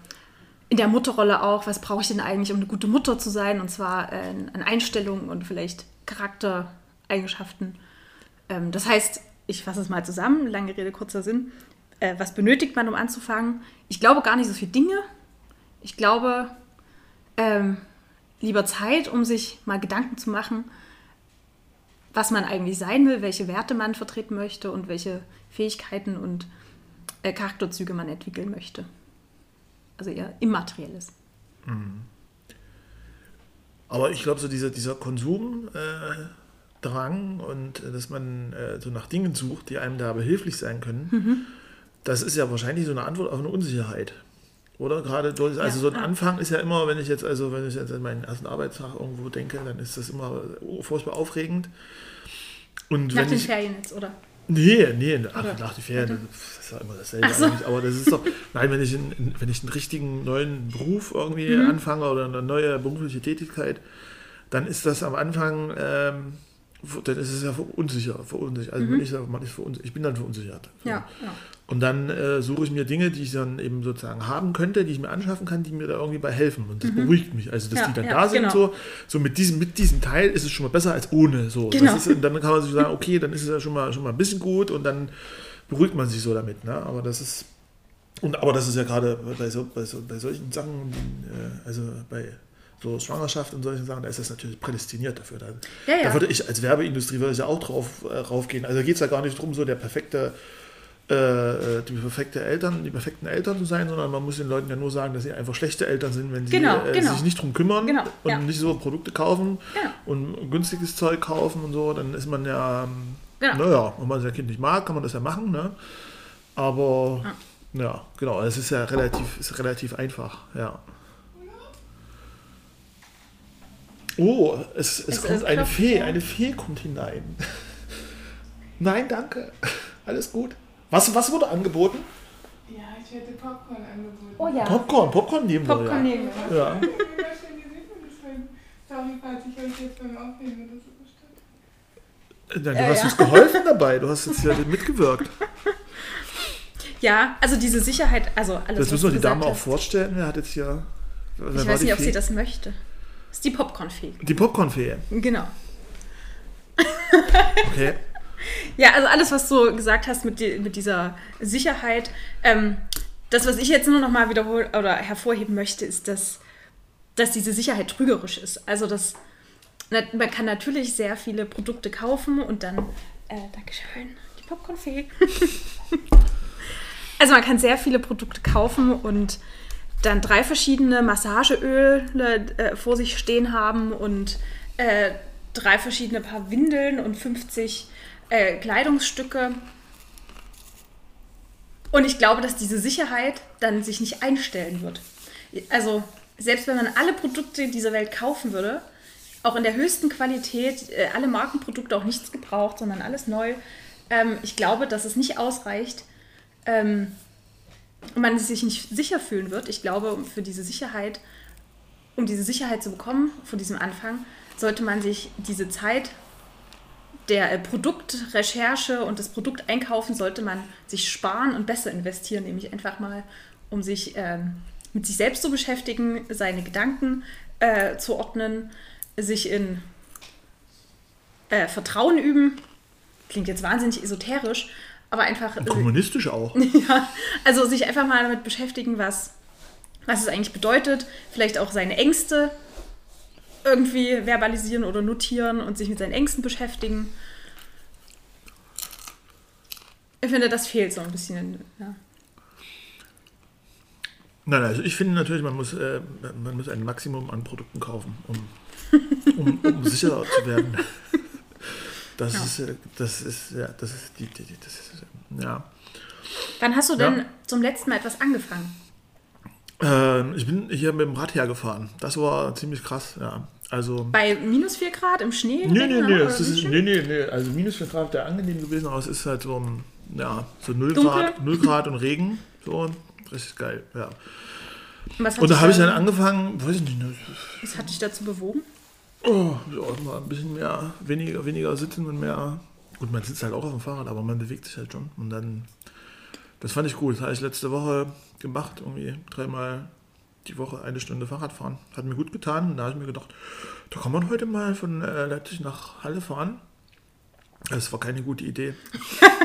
in der Mutterrolle auch, was brauche ich denn eigentlich, um eine gute Mutter zu sein? Und zwar äh, an Einstellungen und vielleicht Charakter, Eigenschaften. Ähm, das heißt, ich fasse es mal zusammen, lange Rede, kurzer Sinn. Äh, was benötigt man, um anzufangen? Ich glaube gar nicht so viele Dinge. Ich glaube, ähm, lieber Zeit, um sich mal Gedanken zu machen, was man eigentlich sein will, welche Werte man vertreten möchte und welche Fähigkeiten und äh, Charakterzüge man entwickeln möchte. Also eher immaterielles. Mhm. Aber ich glaube, so dieser, dieser Konsum, äh, Drang und äh, dass man äh, so nach Dingen sucht, die einem da behilflich sein können, mhm. das ist ja wahrscheinlich so eine Antwort auf eine Unsicherheit. Oder gerade durch, also ja, so ein ja. Anfang ist ja immer, wenn ich jetzt, also wenn ich jetzt an meinen ersten Arbeitstag irgendwo denke, dann ist das immer furchtbar aufregend. Und nach den ich, Ferien jetzt, oder? Nee, nee, ach, nach den Ferien, das ist ja immer dasselbe so. eigentlich, aber das ist doch, nein, wenn ich, in, wenn ich einen richtigen neuen Beruf irgendwie mhm. anfange oder eine neue berufliche Tätigkeit, dann ist das am Anfang, ähm, dann ist es ja unsicher, verunsichert. Also mhm. ich, man ist verunsichert. ich bin dann verunsichert. So. Ja, ja. Und dann äh, suche ich mir Dinge, die ich dann eben sozusagen haben könnte, die ich mir anschaffen kann, die mir da irgendwie bei helfen. Und das mhm. beruhigt mich. Also, dass ja, die dann da sind, genau. so, so mit, diesem, mit diesem Teil ist es schon mal besser als ohne. So. Genau. Ist, und dann kann man sich sagen, okay, dann ist es ja schon mal, schon mal ein bisschen gut und dann beruhigt man sich so damit. Ne? Aber das ist. Und, aber das ist ja gerade bei, so, bei, so, bei solchen Sachen, äh, also bei so Schwangerschaft und solche Sachen, da ist das natürlich prädestiniert dafür. Da, ja, ja. da würde ich als Werbeindustrie würde ich ja auch drauf äh, raufgehen. Also geht es ja gar nicht darum, so der perfekte, äh, äh, die perfekte Eltern, die perfekten Eltern zu sein, sondern man muss den Leuten ja nur sagen, dass sie einfach schlechte Eltern sind, wenn sie genau, äh, genau. sich nicht drum kümmern genau, und ja. nicht so Produkte kaufen und günstiges Zeug kaufen und so, dann ist man ja, genau. naja, wenn man sein Kind nicht mag, kann man das ja machen, ne? Aber ja, genau, es ist ja relativ, ist relativ einfach, ja. Oh, es, es, es kommt eine Fee, eine Fee kommt hinein. Nein, danke. Alles gut. Was, was wurde angeboten? Ja, ich hätte Popcorn angeboten. Oh ja. Popcorn, Popcorn nehmen wir. Popcorn ja. nehmen wir. Ja. Sorry, falls ich euch jetzt beim Aufnehmen oder so ja, du hast ja. uns geholfen dabei, du hast jetzt ja mitgewirkt. Ja, also diese Sicherheit, also alles. Das müssen wir die Dame auch vorstellen. Wer hat jetzt hier. Ich weiß nicht, ob sie das möchte. Das ist die Popcornfee. Die Popcornfee. Genau. Okay. ja, also alles, was du gesagt hast mit, die, mit dieser Sicherheit. Ähm, das, was ich jetzt nur noch mal wiederholen oder hervorheben möchte, ist, dass, dass diese Sicherheit trügerisch ist. Also, dass man kann natürlich sehr viele Produkte kaufen und dann, äh, Dankeschön, die Popcornfee. also man kann sehr viele Produkte kaufen und dann drei verschiedene Massageöle äh, vor sich stehen haben und äh, drei verschiedene Paar Windeln und 50 äh, Kleidungsstücke. Und ich glaube, dass diese Sicherheit dann sich nicht einstellen wird. Also selbst wenn man alle Produkte dieser Welt kaufen würde, auch in der höchsten Qualität, äh, alle Markenprodukte auch nichts gebraucht, sondern alles neu, ähm, ich glaube, dass es nicht ausreicht, ähm, und man sich nicht sicher fühlen wird. Ich glaube, für diese Sicherheit, um diese Sicherheit zu bekommen von diesem Anfang, sollte man sich diese Zeit der äh, Produktrecherche und des Produkteinkaufen sollte man sich sparen und besser investieren, nämlich einfach mal, um sich ähm, mit sich selbst zu beschäftigen, seine Gedanken äh, zu ordnen, sich in äh, Vertrauen üben. Klingt jetzt wahnsinnig esoterisch, aber einfach. äh, Kommunistisch auch. Ja, also sich einfach mal damit beschäftigen, was, was es eigentlich bedeutet. Vielleicht auch seine Ängste irgendwie verbalisieren oder notieren und sich mit seinen Ängsten beschäftigen. Ich finde, das fehlt so ein bisschen. Ja. Nein, also ich finde natürlich, man muss, äh, man muss ein Maximum an Produkten kaufen, um, um, um sicherer zu werden. Das Ja. ist, äh, das ist, ja, das ist die, die, die das ist, äh, ja. Wann hast du denn Ja. zum letzten Mal etwas angefangen? Ähm, ich bin hier mit dem Rad hergefahren. Das war ziemlich krass, ja. Also. Bei minus 4 Grad im Schnee? Nee, nee, nee, das ist, nee, nee, nee. Also minus 4 Grad wäre angenehm gewesen, aber es ist halt so, ja, so 0 Dunkel? Grad, 0 Grad und Regen. So, richtig geil, ja. Was hat Und da habe ich da- dann angefangen, weiß ich nicht, ne, Was hat dich dazu bewogen? Oh, ja, mal ein bisschen mehr, weniger, weniger sitzen und mehr. Gut, man sitzt halt auch auf dem Fahrrad, aber man bewegt sich halt schon. Und dann, das fand ich cool. Das habe ich letzte Woche gemacht, irgendwie dreimal die Woche eine Stunde Fahrrad fahren. Hat mir gut getan. Und da habe ich mir gedacht, da kann man heute mal von äh, Leipzig nach Halle fahren. Das war keine gute Idee.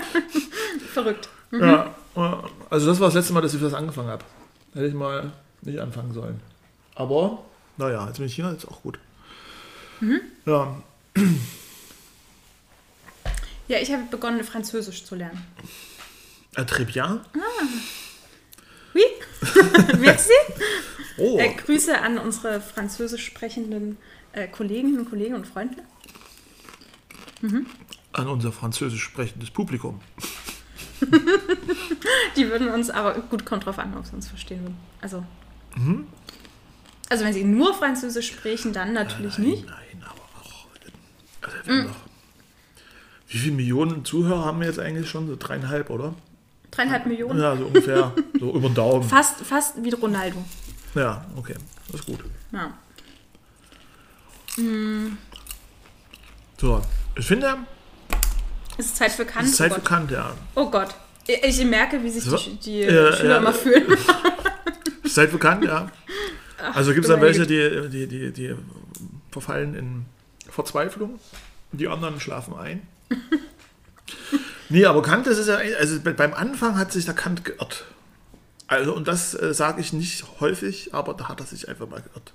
Verrückt. Ja, äh, also das war das letzte Mal, dass ich das angefangen habe. Hätte ich mal nicht anfangen sollen. Aber, naja, jetzt bin ich hier, jetzt auch gut. Ja, Ja, ich habe begonnen, Französisch zu lernen. très bien. Oui? Merci? Oh, Äh, Grüße an unsere französisch sprechenden äh, Kolleginnen und Kollegen und Freunde. an unser französisch sprechendes Publikum. Die würden uns aber, gut, kommt drauf an, ob sie uns verstehen würden. Also, Mhm. also wenn sie nur Französisch sprechen, dann natürlich nein, nicht. Nein. Also wir haben noch, wie viele Millionen Zuhörer haben wir jetzt eigentlich schon? So dreieinhalb, oder? Dreieinhalb Millionen. Ja, so ungefähr. so über den Daumen. Fast, fast wie Ronaldo. Ja, okay. Das ist gut. Ja. So, ich finde, Es ist Zeit für es Kant. ist Zeit oh, für. Kant, ja. oh Gott. Ich ich merke, wie sich So. die, die Ja, Schüler ja. immer fühlen. Es ist Zeit für Kant, ja. Also gibt es dann welche, die, die, die, die verfallen in Verzweiflung die anderen schlafen ein. nee, aber Kant, das ist ja, also be- beim Anfang hat sich der Kant geirrt. Also, und das äh, sage ich nicht häufig, aber da hat er sich einfach mal geirrt.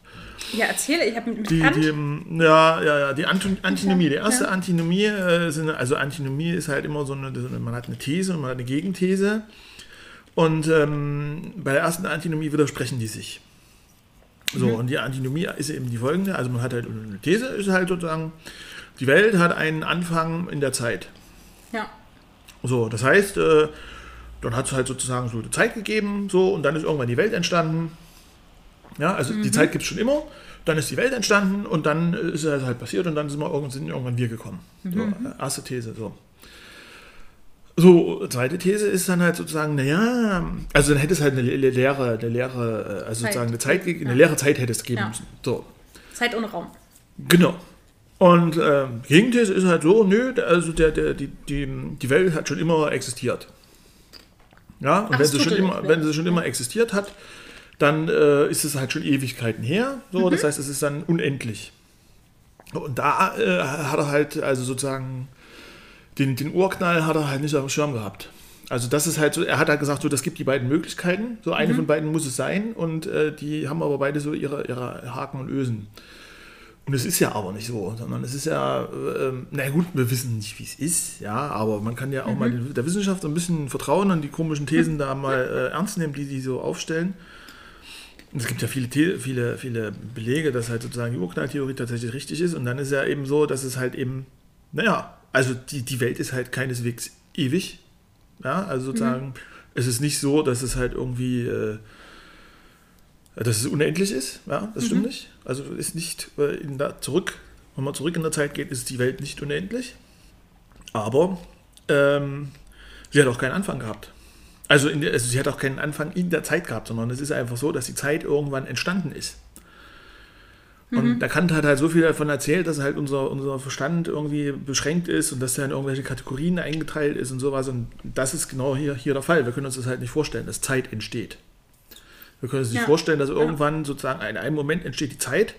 Ja, erzähle, ich habe mit, mit Die, Kant. die, ähm, ja, ja, ja, die Anto Antinomie. Die erste Ja. Antinomie, äh, sind, also Antinomie ist halt immer so eine, so eine, man hat eine These und man hat eine Gegenthese. Und ähm, bei der ersten Antinomie widersprechen die sich. So, Mhm. und die Antinomie ist eben die folgende, also man hat halt eine These, ist halt sozusagen, die Welt hat einen Anfang in der Zeit. ja. So, das heißt, äh, dann hat es halt sozusagen so eine Zeit gegeben, so, und dann ist irgendwann die Welt entstanden. Ja, also die Zeit gibt es schon immer, dann ist die Welt entstanden und dann ist es halt passiert und dann sind, wir, irgendwann- sind irgendwann wir gekommen. So, äh, erste These, so. So, zweite These ist dann halt sozusagen, naja, also dann hätte es halt eine le- leere, eine leere, äh, also Zeit. sozusagen eine Zeit, eine Ja. leere Zeit hätte es geben Ja. müssen. So, Zeit ohne Raum. Genau. Und ähm, Gegenthese ist halt so, nö, also der, der, die, die, die Welt hat schon immer existiert. Ja, und wenn sie, schon immer, wenn sie schon immer existiert hat, dann äh, ist es halt schon Ewigkeiten her. So, Mhm. Das heißt, es ist dann unendlich. Und da äh, hat er halt, also sozusagen, den, den Urknall hat er halt nicht auf dem Schirm gehabt. Also das ist halt so, er hat halt gesagt, so, das gibt die beiden Möglichkeiten. So Mhm. eine von beiden muss es sein und äh, die haben aber beide so ihre, ihre Haken und Ösen. Und es ist ja aber nicht so, sondern es ist ja, ähm, na gut, wir wissen nicht, wie es ist, ja, aber man kann ja auch mal den- der Wissenschaft ein bisschen vertrauen und die komischen Thesen da mal äh, ernst nehmen, die die so aufstellen. Und es gibt ja viele, The viele, viele Belege, dass halt sozusagen die Urknalltheorie tatsächlich richtig ist. Und dann ist ja eben so, dass es halt eben, naja, also die, die Welt ist halt keineswegs ewig. Ja, also sozusagen, es ist nicht so, dass es halt irgendwie, äh, dass es unendlich ist. Ja, das stimmt nicht. Also ist nicht äh, in der, zurück, wenn man zurück in der Zeit geht, ist die Welt nicht unendlich. Aber ähm, sie hat auch keinen Anfang gehabt. Also, der, also sie hat auch keinen Anfang in der Zeit gehabt, sondern es ist einfach so, dass die Zeit irgendwann entstanden ist. Und der Kant hat halt so viel davon erzählt, dass halt unser, unser Verstand irgendwie beschränkt ist und dass er in irgendwelche Kategorien eingeteilt ist und sowas. Und das ist genau hier, hier der Fall. Wir können uns das halt nicht vorstellen, dass Zeit entsteht. Wir können uns nicht Ja. vorstellen, dass irgendwann sozusagen in einem Moment entsteht die Zeit.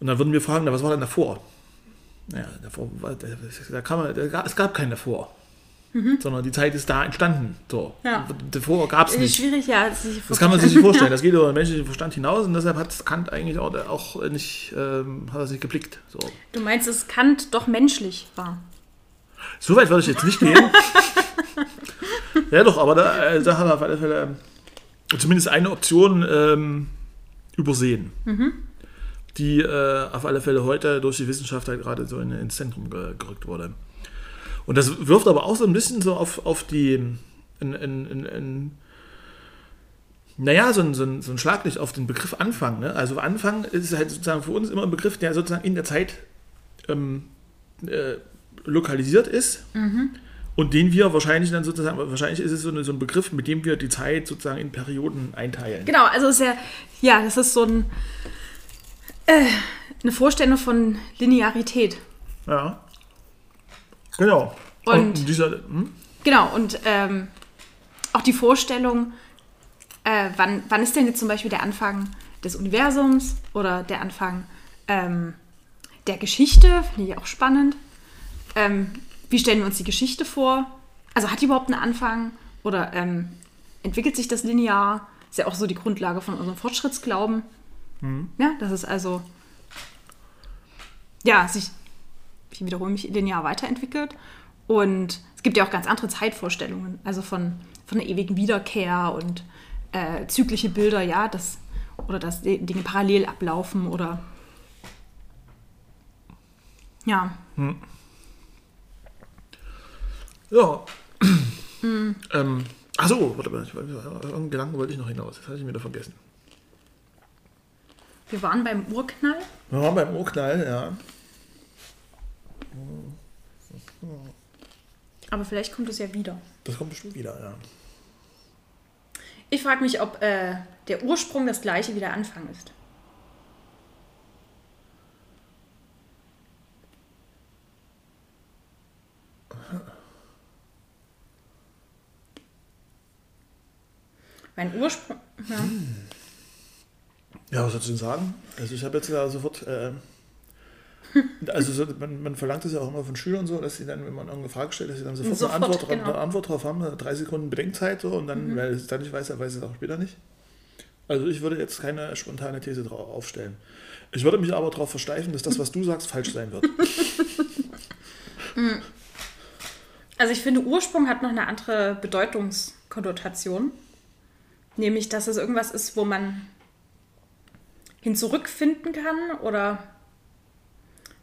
Und dann würden wir fragen, na, was war denn davor? Naja, davor war, da, da kann man, da, es gab keinen davor. Sondern die Zeit ist da entstanden. So. Ja. Davor gab es nicht. schwierig, ja. sich Das kann man sich nicht vorstellen. Das geht über den menschlichen Verstand hinaus und deshalb hat Kant eigentlich auch, auch nicht, ähm, hat das nicht geblickt. So. Du meinst, dass Kant doch menschlich war. So weit würde ich jetzt nicht gehen. ja, doch, aber da, äh, da hat er auf alle Fälle ähm, zumindest eine Option ähm, übersehen, die äh, auf alle Fälle heute durch die Wissenschaft halt gerade so in, ins Zentrum ge gerückt wurde. Und das wirft aber auch so ein bisschen so auf, auf die, in, in, in, in, naja, so ein, so, ein, so ein Schlaglicht auf den Begriff Anfang. Ne? Also Anfang ist halt sozusagen für uns immer ein Begriff, der sozusagen in der Zeit ähm, äh, lokalisiert ist und den wir wahrscheinlich dann sozusagen, wahrscheinlich ist es so, eine, so ein Begriff, mit dem wir die Zeit sozusagen in Perioden einteilen. Genau, also ist ja, ja, das ist so ein, äh, eine Vorstellung von Linearität. Ja. Genau. Und- dieser, hm? Genau, und ähm, auch die Vorstellung, äh, wann, wann ist denn jetzt zum Beispiel der Anfang des Universums oder der Anfang ähm, der Geschichte, finde ich auch spannend. Ähm, wie stellen wir uns die Geschichte vor? Also hat die überhaupt einen Anfang oder ähm, entwickelt sich das linear? Ist ja auch so die Grundlage von unserem Fortschrittsglauben. Ja, das ist also, ja, sich, ich wiederhole mich, linear weiterentwickelt. Und es gibt ja auch ganz andere Zeitvorstellungen, also von, von der ewigen Wiederkehr und äh, zyklische Bilder, ja, das, oder dass Dinge parallel ablaufen oder ja, Ja. ähm, achso, warte mal, irgendeinen Gedanken wollte ich noch hinaus. Das hatte ich mir da vergessen. wir waren beim Urknall. Wir waren beim Urknall, ja. Aber vielleicht kommt es ja wieder. Das kommt bestimmt wieder, ja. Ich frage mich, ob äh, der Ursprung das gleiche wie der Anfang ist. Mein Ursprung. Ja. Ja, was sollst du denn sagen? Also ich habe jetzt da sofort, äh, also so, man, man verlangt das ja auch immer von Schülern so, dass sie dann, wenn man irgendeine Frage stellt, dass sie dann sofort, Sofort, eine, Antwort, genau. eine Antwort drauf haben, drei Sekunden Bedenkzeit so und dann, weil es dann nicht weiß, dann weiß es auch später nicht. Also ich würde jetzt keine spontane These drauf aufstellen. Ich würde mich aber darauf versteifen, dass das, was du sagst, falsch sein wird. Also ich finde, Ursprung hat noch eine andere Bedeutungskonnotation. Nämlich, dass es irgendwas ist, wo man hin zurückfinden kann oder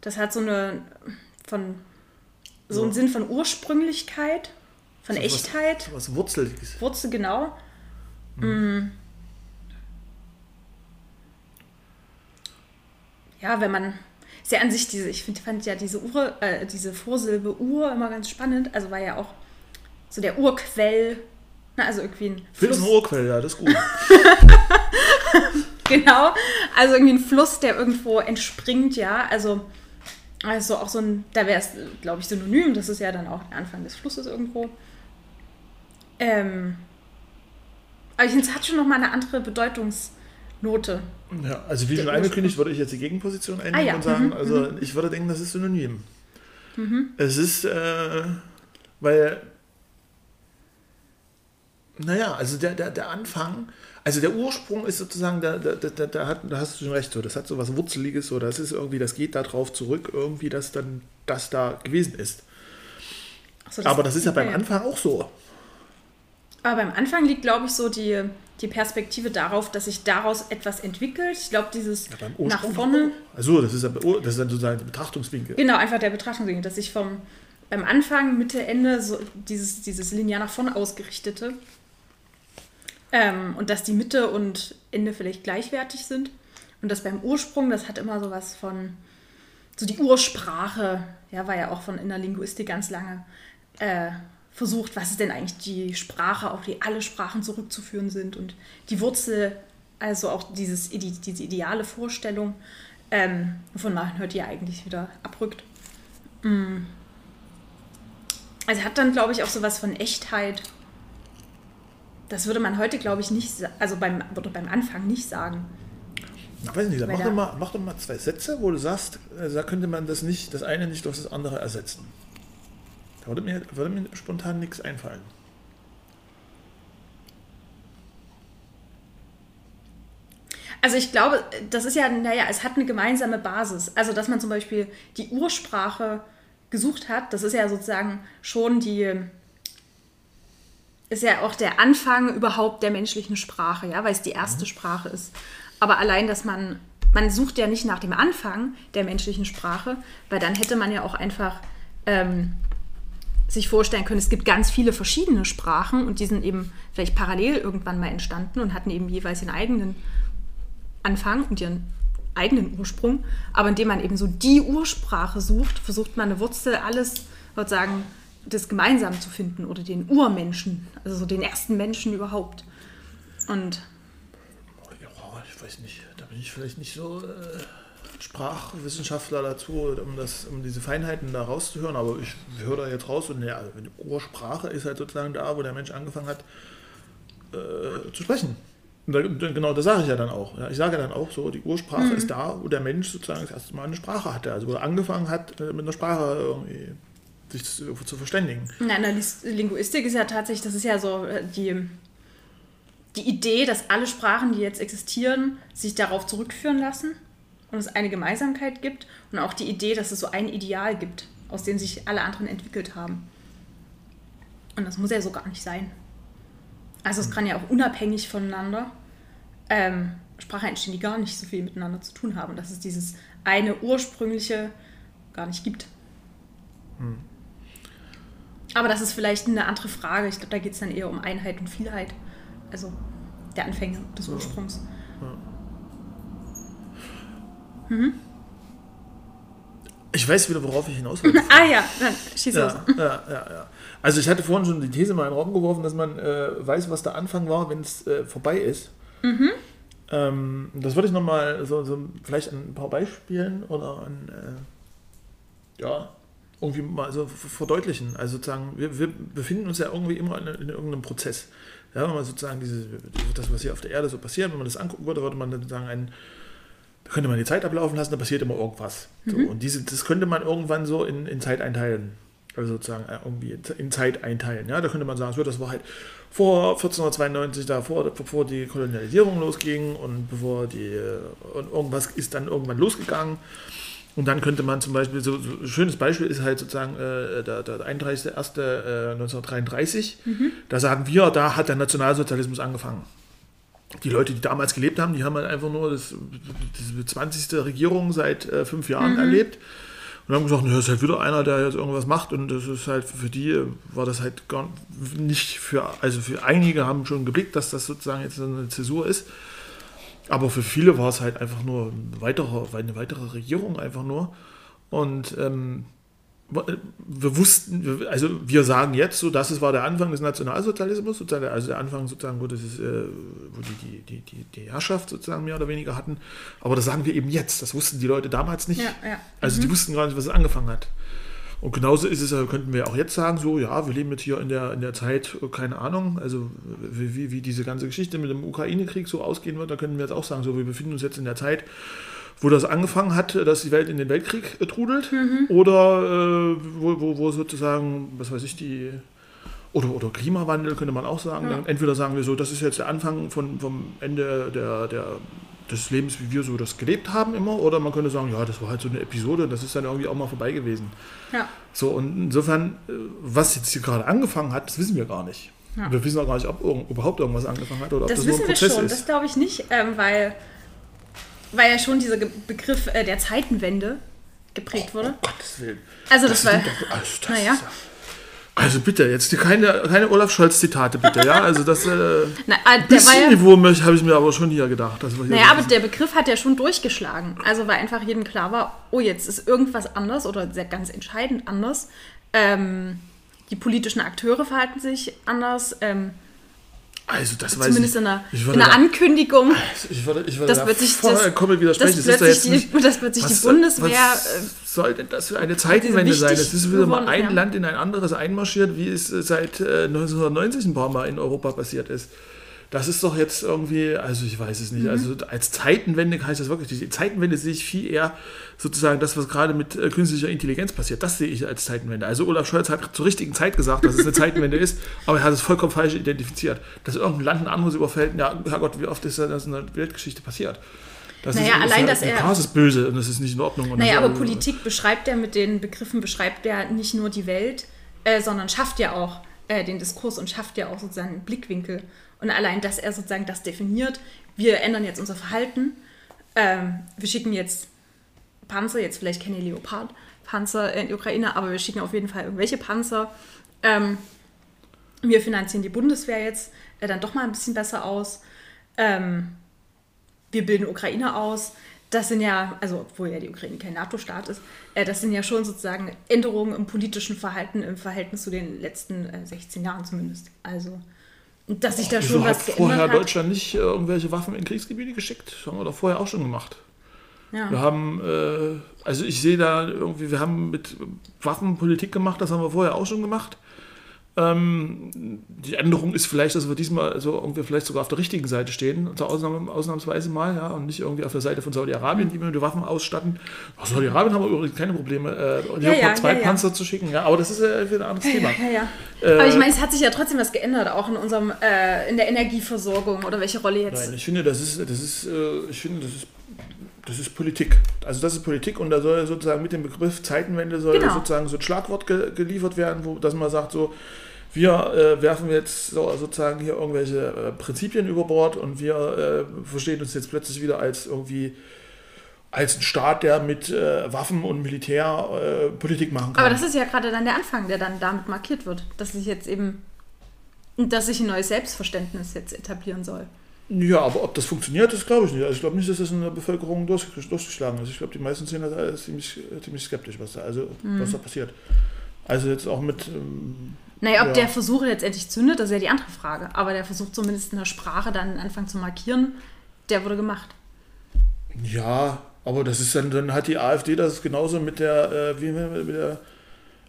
das hat so eine von so einen. Sinn von Ursprünglichkeit, von So was- Echtheit, Was Wurzeliges. Wurzel genau. Mm. Ja, wenn man ist ja an sich diese, ich find, fand ja diese Ur, äh, diese Vorsilbe Ur immer ganz spannend. Also war ja auch so der Urquell, na, also irgendwie ein Fluss Fluss. ein Urquell, ja, das ist gut. Genau, also irgendwie ein Fluss, der irgendwo entspringt, ja. Also, also auch so ein, da wäre es, glaube ich, synonym, das ist ja dann auch der Anfang des Flusses irgendwo. Ähm, aber ich finde, es hat schon nochmal eine andere Bedeutungsnote. Ja, also wie schon angekündigt, würde ich jetzt die Gegenposition einnehmen Ah ja, und sagen, mhm, also ich würde denken, das ist synonym. Es ist, äh, weil, naja, also der, der, der Anfang, also der Ursprung ist sozusagen, da, da, da, da, hat, da hast du schon recht, so, das hat so was Wurzeliges, so, das ist irgendwie, das geht darauf zurück, irgendwie, dass dann das da gewesen ist. So, Aber das ist ja beim. Anfang auch so. Aber beim Anfang liegt, glaube ich, so die, die Perspektive darauf, dass sich daraus etwas entwickelt. Ich glaube, dieses Ja, nach vorne. Also das ist, ja- das ist dann sozusagen der Betrachtungswinkel. Genau, einfach der Betrachtungswinkel, dass sich vom beim Anfang, Mitte, Ende so dieses, dieses linear nach vorne ausgerichtete ähm, und dass die Mitte und Ende vielleicht gleichwertig sind und das beim Ursprung, das hat immer sowas von so die Ursprache, ja, war ja auch von in der Linguistik ganz lange äh, versucht, was ist denn eigentlich die Sprache, auf die alle Sprachen zurückzuführen sind und die Wurzel, also auch dieses, diese ideale Vorstellung, ähm, wovon man heute ja eigentlich wieder abrückt. Mm. Also hat dann, glaube ich, auch sowas von Echtheit. Das würde man heute, glaube ich, nicht, also beim, oder beim Anfang nicht sagen. Ich weiß nicht, dann mach da- doch, mal, mach doch mal zwei Sätze, wo du sagst, äh, da könnte man das nicht, das eine nicht durch das andere ersetzen. Da würde mir, würde mir spontan nichts einfallen. Also ich glaube, das ist ja, naja, es hat eine gemeinsame Basis. Also dass man zum Beispiel die Ursprache gesucht hat, das ist ja sozusagen schon die, ist ja auch der Anfang überhaupt der menschlichen Sprache, ja, weil es die erste Sprache ist. Aber allein, dass man, man sucht ja nicht nach dem Anfang der menschlichen Sprache, weil dann hätte man ja auch einfach ähm, sich vorstellen können, es gibt ganz viele verschiedene Sprachen und die sind eben vielleicht parallel irgendwann mal entstanden und hatten eben jeweils ihren eigenen Anfang und ihren eigenen Ursprung. Aber indem man eben so die Ursprache sucht, versucht man eine Wurzel alles sozusagen das gemeinsam zu finden oder den Urmenschen, also so den ersten Menschen überhaupt. Und Ja, ich weiß nicht, da bin ich vielleicht nicht so äh, Sprachwissenschaftler dazu, um, das, um diese Feinheiten da rauszuhören, aber ich höre da jetzt raus und ja, also die Ursprache ist halt sozusagen da, wo der Mensch angefangen hat äh, zu sprechen. Da, genau, das sage ich ja dann auch. Ja. Ich sage ja dann auch so, die Ursprache ist da, wo der Mensch sozusagen das erste Mal eine Sprache hatte, also wo er angefangen hat, äh, mit einer Sprache irgendwie sich zu, zu verständigen. in einer Lis- Linguistik ist ja tatsächlich, das ist ja so äh, die, die Idee, dass alle Sprachen, die jetzt existieren, sich darauf zurückführen lassen und es eine Gemeinsamkeit gibt und auch die Idee, dass es so ein Ideal gibt, aus dem sich alle anderen entwickelt haben. Und das muss ja so gar nicht sein. Also es kann ja auch unabhängig voneinander ähm, Sprache entstehen, die gar nicht so viel miteinander zu tun haben. Dass es dieses eine ursprüngliche gar nicht gibt. Aber das ist vielleicht eine andere Frage. Ich glaube, da geht es dann eher um Einheit und Vielheit. Also der Anfänge des Ursprungs. Ich weiß wieder, worauf ich hinaus will. Ah ja, dann schieß los. Ja, ja, ja, ja. Also ich hatte vorhin schon die These mal in den Raum geworfen, dass man äh, weiß, was der Anfang war, wenn es äh, vorbei ist. Ähm, das würde ich nochmal so, so vielleicht an ein paar Beispielen oder an äh, ja, irgendwie mal so v- verdeutlichen. Also sozusagen, wir, wir befinden uns ja irgendwie immer in, in irgendeinem Prozess. Ja, wenn man sozusagen diese, das, was hier auf der Erde so passiert, wenn man das angucken würde, würde man dann sagen, ein, da könnte man die Zeit ablaufen lassen, da passiert immer irgendwas. So, und diese, das könnte man irgendwann so in, in Zeit einteilen. Also sozusagen äh, irgendwie in- Zeit einteilen. Ja, da könnte man sagen, so, das war halt vor 1492, da vor, bevor die Kolonialisierung losging und bevor die und irgendwas ist dann irgendwann losgegangen. Und dann könnte man zum Beispiel, so, so ein schönes Beispiel ist halt sozusagen äh, der, der 31.01.1933. Da sagen wir, da hat der Nationalsozialismus angefangen. Die Leute, die damals gelebt haben, die haben halt einfach nur das, diese 20. Regierung seit äh, fünf Jahren erlebt. Und haben gesagt, naja, ist halt wieder einer, der jetzt irgendwas macht. Und das ist halt für die äh, war das halt gar nicht für, also für einige haben schon geblickt, dass das sozusagen jetzt eine Zäsur ist, aber für viele war es halt einfach nur ein weiterer, eine weitere Regierung einfach nur und ähm, wir wussten, also wir sagen jetzt so, das war der Anfang des Nationalsozialismus, also der Anfang sozusagen, wo, das ist, äh, wo die, die, die, die, Herrschaft sozusagen mehr oder weniger hatten. Aber das sagen wir eben jetzt. Das wussten die Leute damals nicht. Ja, ja. Also die wussten gar nicht, was es angefangen hat. Und genauso ist es, ja, könnten wir auch jetzt sagen, so, ja, wir leben jetzt hier in der, in der Zeit, äh, keine Ahnung, also wie, wie, diese ganze Geschichte mit dem Ukraine-Krieg so ausgehen wird, da könnten wir jetzt auch sagen, so, wir befinden uns jetzt in der Zeit, wo das angefangen hat, dass die Welt in den Weltkrieg äh, trudelt oder äh, wo, wo, wo sozusagen, was weiß ich, die oder, oder Klimawandel könnte man auch sagen. Dann entweder sagen wir so, das ist jetzt der Anfang von, vom Ende der, der, des Lebens, wie wir so das gelebt haben immer, oder man könnte sagen, ja, das war halt so eine Episode, das ist dann irgendwie auch mal vorbei gewesen. Ja. So, und insofern, äh, was jetzt hier gerade angefangen hat, das wissen wir gar nicht. Ja. Wir wissen auch gar nicht, ob irgend, überhaupt irgendwas angefangen hat oder ob Das das, nur ein wissen wir Prozess schon, ist. das glaube ich nicht, ähm, weil, weil ja schon dieser Begriff äh, der Zeitenwende geprägt wurde. Um Gottes Willen. Also das, war. sind doch- also, das Naja. ist ja- Also bitte, jetzt keine, keine Olaf Scholz-Zitate, bitte, ja? Also das äh, Na, äh, ja, bisschen Niveau möchte- habe ich mir aber schon hier gedacht. hier naja, aber der Begriff hat ja schon durchgeschlagen. Also weil einfach jedem klar war, oh, jetzt ist irgendwas anders oder sehr ganz entscheidend anders. Ähm, die politischen Akteure verhalten sich anders. Ähm, also das weiß zumindest ich. in einer, ich in einer da- Ankündigung. Ich würde, ich würde Das da wird sich- vollkommen das- widersprechen. das ist wird doch sich die- das wird sich die Bundeswehr, Was soll denn das für eine Zeitenwende sein? Es ist wieder mal ein ja. Land in ein anderes einmarschiert, wie es äh, seit äh, 1990 ein paar Mal in Europa passiert ist. Das ist doch jetzt irgendwie, also ich weiß es nicht, also als Zeitenwende heißt das wirklich, die Zeitenwende sehe ich viel eher sozusagen das, was gerade mit äh, künstlicher Intelligenz passiert, das sehe ich als Zeitenwende. Also Olaf Scholz hat zur richtigen Zeit gesagt, dass es eine Zeitenwende ist, aber er hat es vollkommen falsch identifiziert. Dass irgendein Land ein anderes überfällt, ja, Herrgott, wie oft ist das in der Weltgeschichte passiert? Das Naja, ist, allein, ist, dass er- Chaos ist böse und das ist nicht in Ordnung. Naja, das, aber Politik beschreibt ja mit den Begriffen, beschreibt ja nicht nur die Welt, äh, sondern schafft ja auch äh, den Diskurs und schafft ja auch sozusagen einen Blickwinkel. Und allein, dass er sozusagen das definiert, wir ändern jetzt unser Verhalten, ähm, wir schicken jetzt Panzer, jetzt vielleicht keine Leopard-Panzer in die Ukraine, aber wir schicken auf jeden Fall irgendwelche Panzer. Ähm, wir finanzieren die Bundeswehr jetzt äh, dann doch mal ein bisschen besser aus. Ähm, wir bilden Ukraine aus. Das sind ja, also obwohl ja die Ukraine kein NATO-Staat ist, äh, das sind ja schon sozusagen Änderungen im politischen Verhalten im Verhältnis zu den letzten äh, 16 Jahren zumindest. Also, dass sich da Wieso schon hat was vorher geändert hat. Deutschland nicht äh, irgendwelche Waffen in Kriegsgebiete geschickt? Das haben wir doch vorher auch schon gemacht. Wir Ja. haben, äh, also ich sehe da irgendwie, wir haben mit Waffen Politik gemacht, das haben wir vorher auch schon gemacht. Ähm, die Änderung ist vielleicht, dass wir diesmal so irgendwie vielleicht sogar auf der richtigen Seite stehen, zur Ausnahme, ausnahmsweise mal, ja, und nicht irgendwie auf der Seite von Saudi-Arabien, die wir mit Waffen ausstatten. Aus Saudi-Arabien haben wir übrigens keine Probleme, äh, Ja, ja, 2 ja, ja. Panzer zu schicken, ja, aber das ist äh, wieder ein anderes Thema. Ja, ja. Äh, Aber ich meine, es hat sich ja trotzdem was geändert, auch in unserem, äh, in der Energieversorgung oder welche Rolle jetzt. Nein, ich finde, das ist, das ist, äh, ich finde, das ist, das ist Politik. Also das ist Politik und da soll sozusagen mit dem Begriff Zeitenwende soll Genau. sozusagen so ein Schlagwort ge geliefert werden, wo dass man sagt so, wir äh, werfen jetzt so, sozusagen hier irgendwelche äh, Prinzipien über Bord und wir äh, verstehen uns jetzt plötzlich wieder als irgendwie als ein Staat, der mit äh, Waffen und Militär äh, Politik machen kann. Aber das ist ja gerade dann der Anfang, der dann damit markiert wird, dass sich jetzt eben, dass sich ein neues Selbstverständnis jetzt etablieren soll. Ja, aber ob das funktioniert, das glaube ich nicht. Also ich glaube nicht, dass das in der Bevölkerung durch, durchgeschlagen ist. Ich glaube, die meisten sehen das alles ziemlich, ziemlich skeptisch, was da, also, was da passiert. Also jetzt auch mit, ähm, Naja, ob Ja. der Versuch letztendlich zündet, das ist ja die andere Frage. Aber der Versuch zumindest in der Sprache dann Anfang zu markieren, der wurde gemacht. ja, aber das ist dann, dann hat die AfD das genauso mit der, äh, wie mit der,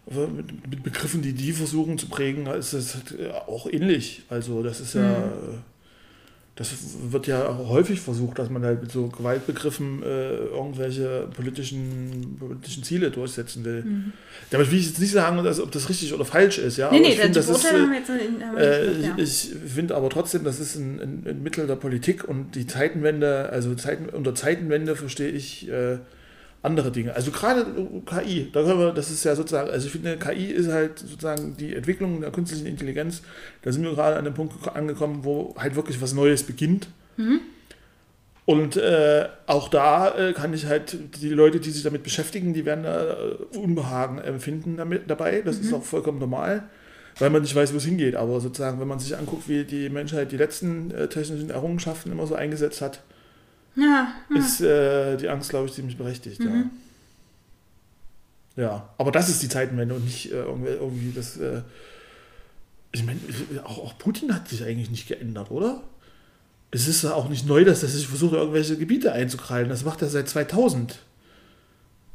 mit, mit Begriffen, die die versuchen zu prägen, ist das äh, auch ähnlich. Also das ist ja, äh, das wird ja häufig versucht, dass man halt mit so Gewaltbegriffen äh, irgendwelche politischen, politischen Ziele durchsetzen will. Damit will ich jetzt nicht sagen, dass, ob das richtig oder falsch ist. Ja? Nee, aber nee, ich finde, das ist, äh, in, äh, ja. ich finde aber trotzdem, das ist ein, ein, ein Mittel der Politik und die Zeitenwende, also Zeiten, unter Zeitenwende verstehe ich äh, andere Dinge. Also gerade KI, da können wir, das ist ja sozusagen, also ich finde, KI ist halt sozusagen die Entwicklung der künstlichen Intelligenz, da sind wir gerade an dem Punkt angekommen, wo halt wirklich was Neues beginnt. Und äh, auch da äh, kann ich halt, die Leute, die sich damit beschäftigen, die werden da äh, Unbehagen empfinden damit, dabei. Das ist auch vollkommen normal, weil man nicht weiß, wo es hingeht. Aber sozusagen, wenn man sich anguckt, wie die Menschheit die letzten äh, technischen Errungenschaften immer so eingesetzt hat, Ja, ist äh, die Angst, glaube ich, ziemlich berechtigt. Ja. ja, aber das ist die Zeitenwende und nicht äh, irgendwie, das. Äh, ich meine, auch, auch Putin hat sich eigentlich nicht geändert, oder? Es ist ja auch nicht neu, dass er sich versucht, irgendwelche Gebiete einzukrallen. Das macht er seit 2000.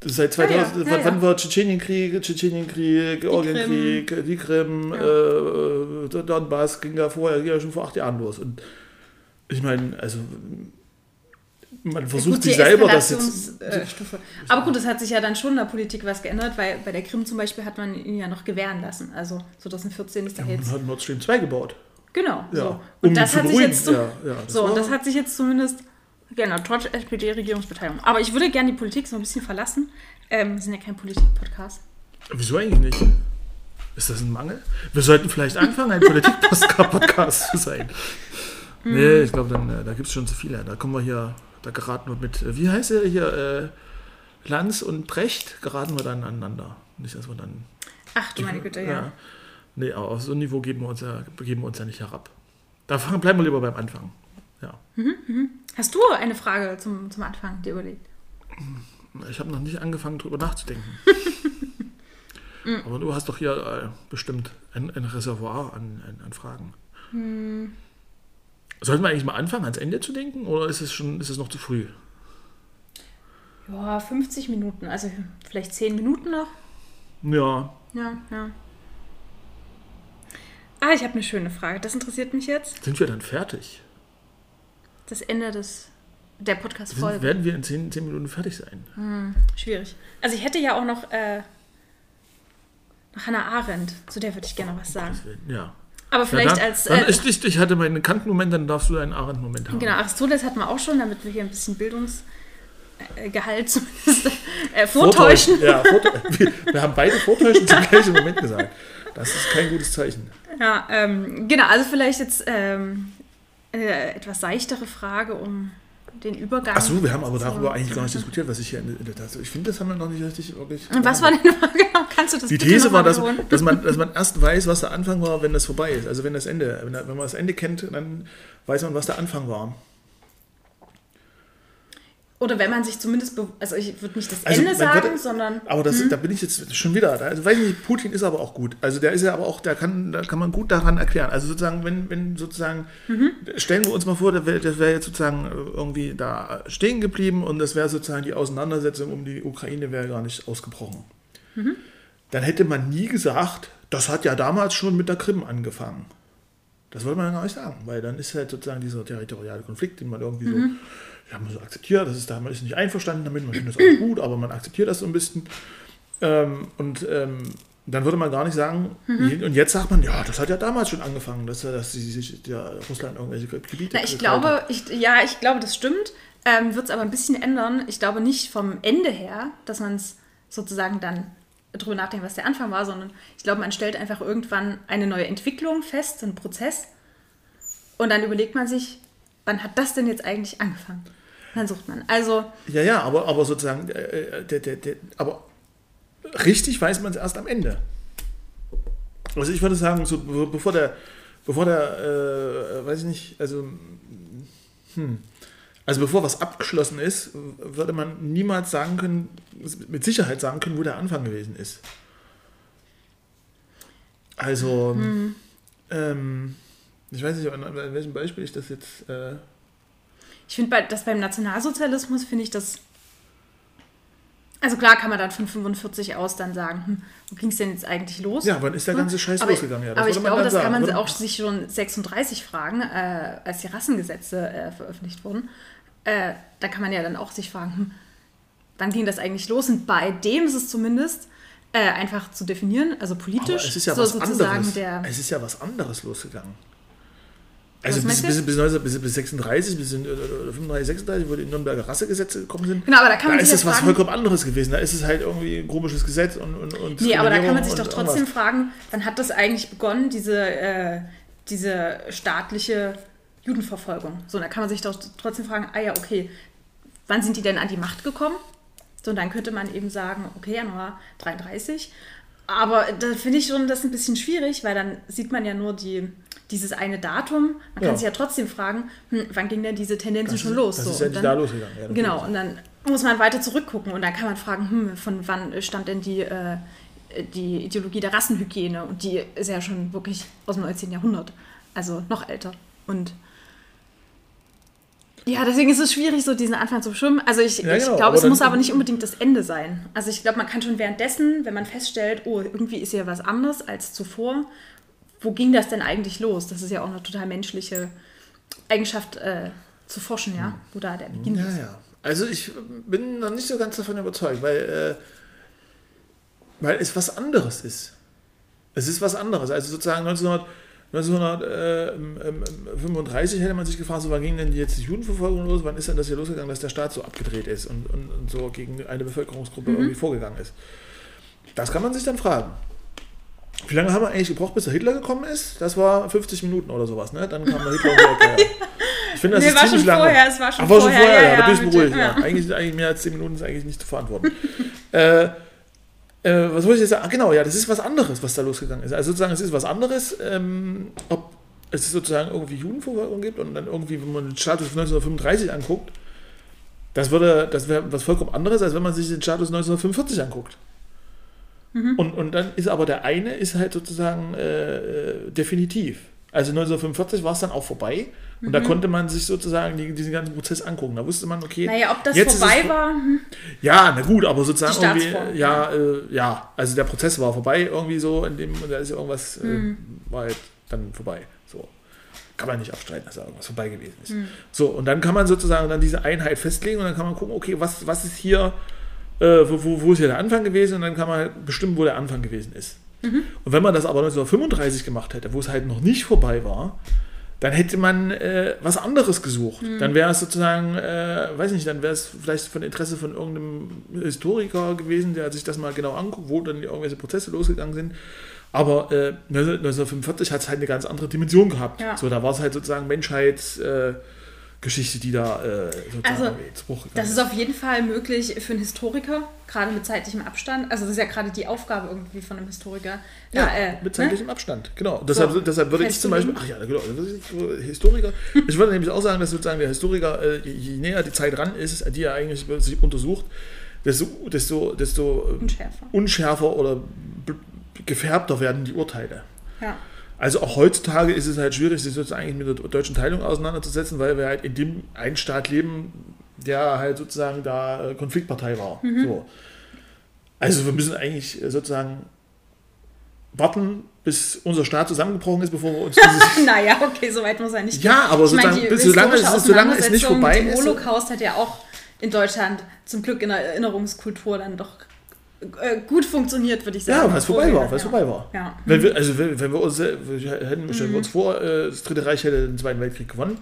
Das ist seit Ja, ja, 2000, ja, wann- ja. war Tschetschenienkrieg, Tschetschenienkrieg, Georgienkrieg, die Krim, äh, der Donbass ging ja vorher, ging ja schon vor acht Jahren los. Und ich meine, also man versucht Gut, sich selber das jetzt. Eskalationsstufe. Aber gut, es hat sich ja dann schon in der Politik was geändert, weil bei der Krim zum Beispiel hat man ihn ja noch gewähren lassen. Also 2014 ist Ja, er man jetzt. hat Nord Stream 2 gebaut. Genau. Ja, So. um Und ihn das hat sich jetzt zum, Ja, ja, das so, und das hat sich jetzt zumindest geändert, trotz SPD-Regierungsbeteiligung. Aber ich würde gerne die Politik so ein bisschen verlassen. Ähm, wir sind ja kein Politik-Podcast. Wieso eigentlich nicht? Ist das ein Mangel? Wir sollten vielleicht anfangen, ein Politik-Podcast zu sein. Nee, ich glaube, dann, äh, da gibt es schon zu viele. Da kommen wir hier, da geraten wir mit, äh, wie heißt er hier, äh, Lanz und Brecht, geraten wir dann aneinander. Nicht, dass wir dann. Ach du meine Güte, ja. Nee, aber auf so ein Niveau geben wir uns ja, begeben wir uns ja nicht herab. Da fangen, bleiben wir lieber beim Anfang. Ja. Hast du eine Frage zum, zum Anfang dir überlegt? Ich habe noch nicht angefangen, drüber nachzudenken. Hm. Aber du hast doch hier äh, bestimmt ein, ein Reservoir an, an, an Fragen. Hm. Sollten wir eigentlich mal anfangen, ans Ende zu denken oder ist es schon ist es noch zu früh? Ja, 50 Minuten, also vielleicht 10 Minuten noch. Ja, Ja, ja. Ah, ich habe eine schöne Frage. Das interessiert mich jetzt. Sind wir dann fertig? Das Ende des, der Podcast-Folge. werden wir in 10, 10 Minuten fertig sein? Schwierig. Also ich hätte ja auch noch, äh, noch Hannah Arendt. Zu der würde ich gerne noch was sagen. Ja. Aber vielleicht dann, als... Äh, ist, ich, ich hatte meinen Kant-Moment, dann darfst du einen Arendt-Moment haben. genau, Aristoteles hatten wir auch schon, damit wir hier ein bisschen Bildungsgehalt zumindest äh, vortäuschen. Ja, vortäuschen. Wir, wir haben beide vortäuschen zum gleichen Moment gesagt. Das ist kein gutes Zeichen. Ja, ähm, genau, also vielleicht jetzt ähm, eine etwas seichtere Frage, um den Übergang... Achso, wir haben aber darüber eigentlich gar nicht diskutiert, was ich hier in der Tat. Ich finde, das haben wir noch nicht richtig wirklich. Und was war deine Frage? Kannst du das Die These war, dass, dass, man, dass man erst weiß, was der Anfang war, wenn das vorbei ist. Also wenn das Ende, wenn, wenn man das Ende kennt, dann weiß man, was der Anfang war. Oder wenn man sich zumindest, also ich würde nicht das Also Ende sagen, würde- sondern Aber das, da bin ich jetzt schon wieder. Da, also weiß nicht, Putin ist aber auch gut. Also der ist ja aber auch, da kann, da kann man gut daran erklären. Also sozusagen, wenn, wenn sozusagen, stellen wir uns mal vor, das wäre wär jetzt sozusagen äh, irgendwie da stehen geblieben und das wäre sozusagen die Auseinandersetzung um die Ukraine wäre gar nicht ausgebrochen. Dann hätte man nie gesagt, das hat ja damals schon mit der Krim angefangen. Das wollte man ja gar nicht sagen, weil dann ist halt sozusagen dieser territoriale Konflikt, den man irgendwie so, ja, man so akzeptiert, das ist da, man ist nicht einverstanden damit, man findet das auch gut, aber man akzeptiert das so ein bisschen. Ähm, und ähm, dann würde man gar nicht sagen, und jetzt sagt man, ja, das hat ja damals schon angefangen, dass, dass sie sich ja, Russland irgendwelche Gebiete. Na, ich glaube, hat. ich, ja, ich glaube, das stimmt. Ähm, Wird es aber ein bisschen ändern. Ich glaube nicht vom Ende her, dass man es sozusagen dann drüber nachdenkt, was der Anfang war, sondern ich glaube, man stellt einfach irgendwann eine neue Entwicklung fest, einen Prozess. Und dann überlegt man sich, wann hat das denn jetzt eigentlich angefangen? Dann sucht man. Also, Ja, ja, aber, aber sozusagen, äh, äh, der, der, der, aber richtig weiß man es erst am Ende. Also ich würde sagen, so be- bevor der, bevor der, äh, weiß ich nicht, also, hm, also bevor was abgeschlossen ist, würde man niemals sagen können, mit Sicherheit sagen können, wo der Anfang gewesen ist. Also, ähm, ich weiß nicht, an, an welchem Beispiel ich das jetzt, äh, ich finde, bei, das beim Nationalsozialismus finde ich das. Also klar kann man dann von 45 aus dann sagen, hm, wo ging es denn jetzt eigentlich los? ja, wann ist der ganze Scheiß aber, losgegangen? Ja, aber ich glaube, das sagen. kann man Würde- auch sich schon 36 fragen, äh, als die Rassengesetze äh, veröffentlicht wurden. Äh, da kann man ja dann auch sich fragen, hm, wann ging das eigentlich los? Und bei dem ist es zumindest äh, einfach zu definieren, also Aber politisch, es ist ja so was sozusagen anderes. der. Es ist ja was anderes losgegangen. Also bis, bis, bis, 19, bis, bis 36, bis in, äh, 35, 36, wo die Nürnberger Rassegesetze gekommen sind. Genau, aber da kann da man ist sich es ja was fragen, vollkommen anderes gewesen. Da ist es halt irgendwie ein komisches Gesetz und, und, und Nee, aber da kann man sich doch trotzdem irgendwas. fragen, wann hat das eigentlich begonnen, diese, äh, diese staatliche Judenverfolgung? So, da kann man sich doch trotzdem fragen, ah ja, okay, wann sind die denn an die Macht gekommen? So, und dann könnte man eben sagen, okay, Januar 33. Aber da finde ich schon das ein bisschen schwierig, weil dann sieht man ja nur die, dieses eine Datum. Man kann Ja. sich ja trotzdem fragen, hm, wann ging denn diese Tendenz Das schon ist- los? das so, ist ja nicht da losgegangen. Ja, Genau, und dann muss man weiter zurückgucken und dann kann man fragen, hm, von wann stammt denn die, äh, die Ideologie der Rassenhygiene? Und die ist ja schon wirklich aus dem 19. Jahrhundert, also noch älter. Und ja, deswegen ist es schwierig, so diesen Anfang zu bestimmen. Also ich, Ja, ich genau, glaube, es muss aber nicht unbedingt das Ende sein. Also ich glaube, man kann schon währenddessen, wenn man feststellt, oh, irgendwie ist hier was anderes als zuvor, wo ging das denn eigentlich los? Das ist ja auch eine total menschliche Eigenschaft äh, zu forschen, ja, wo da der Beginn Ja, ist. ja. Also ich bin noch nicht so ganz davon überzeugt, weil, äh, weil es was anderes ist. Es ist was anderes. Also sozusagen 1900, 1935 hätte man sich gefragt, so wann ging denn jetzt die Judenverfolgung los? Wann ist denn das hier losgegangen, dass der Staat so abgedreht ist und, und, und so gegen eine Bevölkerungsgruppe irgendwie vorgegangen ist? Das kann man sich dann fragen. Wie lange haben wir eigentlich gebraucht, bis der Hitler gekommen ist? Das war 50 Minuten oder sowas, ne? Dann kam der Hitler um die Ecke. Ich finde, das Nee, ist war ziemlich schon lange. vorher, es war schon Ach, war schon vorher, vorher, ja, ja, da ja, bin ich beruhigt. Ja. ja. Eigentlich, eigentlich mehr als 10 Minuten ist eigentlich nicht zu verantworten. äh, äh, was wollte ich jetzt sagen? Ah, genau, ja, das ist was anderes, was da losgegangen ist. Also sozusagen, es ist was anderes, ähm, ob es sozusagen irgendwie Judenverfolgung gibt und dann irgendwie, wenn man den Status 1935 anguckt, das würde, das wäre was vollkommen anderes, als wenn man sich den Status 1945 anguckt. Und, und dann ist aber der eine ist halt sozusagen äh, äh, definitiv. Also 1945 war es dann auch vorbei und da konnte man sich sozusagen die, diesen ganzen Prozess angucken. Da wusste man, okay, Naja, ob das jetzt vorbei es, war, hm, Ja, na gut, aber sozusagen irgendwie, ja, äh, ja, also der Prozess war vorbei irgendwie so, in dem, da ist ja irgendwas, Mhm. äh, war halt dann vorbei. So. Kann man nicht abstreiten, dass da irgendwas vorbei gewesen ist. So, und dann kann man sozusagen dann diese Einheit festlegen und dann kann man gucken, okay, was, was ist hier, äh, wo, wo, wo ist hier der Anfang gewesen und dann kann man halt bestimmen, wo der Anfang gewesen ist. Und wenn man das aber 1935 gemacht hätte, wo es halt noch nicht vorbei war, dann hätte man äh, was anderes gesucht. Dann wäre es sozusagen, äh, weiß nicht, dann wäre es vielleicht von Interesse von irgendeinem Historiker gewesen, der sich das mal genau anguckt, wo dann irgendwelche Prozesse losgegangen sind. Aber äh, 1945 hat es halt eine ganz andere Dimension gehabt. Ja. So, da war es halt sozusagen Menschheitsgeschichte, äh, Geschichte, die da äh, sozusagen Also, Das ist auf jeden Fall möglich für einen Historiker, gerade mit zeitlichem Abstand. Also das ist ja gerade die Aufgabe irgendwie von einem Historiker. Ja, da, äh, mit ne? zeitlichem Abstand, genau. Deshalb, deshalb würde ich zum Beispiel, ach ja, genau, so Historiker. ich würde nämlich auch sagen, dass sozusagen der Historiker, äh, je, näher die Zeit ran ist, die er eigentlich sich untersucht, desto, desto, desto Unschärfer. unschärfer oder gefärbter werden die Urteile. Ja. Also auch heutzutage ist es halt schwierig, sich sozusagen mit der deutschen Teilung auseinanderzusetzen, weil wir halt in dem einen Staat leben, der halt sozusagen da äh, Konfliktpartei war. Mhm. So. Also wir müssen eigentlich äh, sozusagen warten, bis unser Staat zusammengebrochen ist, bevor wir uns naja, okay, so weit muss er nicht Ja, aber Ich meine, bis solange, es, solange es nicht vorbei ist. Holocaust hat ja auch in Deutschland zum Glück in der Erinnerungskultur dann doch gut funktioniert, würde ich sagen. Ja, weil es vorbei war, weil es ja. vorbei war. Ja. Wenn wir, also wenn, wenn wir uns, äh, wir hätten, stellen Mhm. wir uns vor, äh, das Dritte Reich hätte den Zweiten Weltkrieg gewonnen,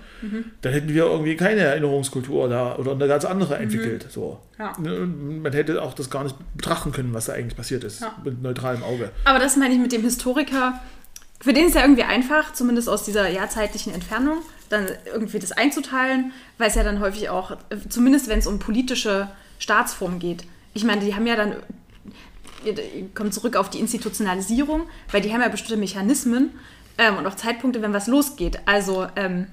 dann hätten wir irgendwie keine Erinnerungskultur da oder eine ganz andere entwickelt. So. Mhm. Ja. Ne, Man hätte auch das gar nicht betrachten können, was da eigentlich passiert ist, Ja. mit neutralem Auge. Aber das meine ich mit dem Historiker. Für den ist ja irgendwie einfach, zumindest aus dieser jahrzeitlichen Entfernung, dann irgendwie das einzuteilen, weil es ja dann häufig auch, äh, zumindest wenn es um politische Staatsformen geht. Ich meine, die haben ja dann, kommt zurück auf die Institutionalisierung, weil die haben ja bestimmte Mechanismen ähm, und auch Zeitpunkte, wenn was losgeht. Also ähm,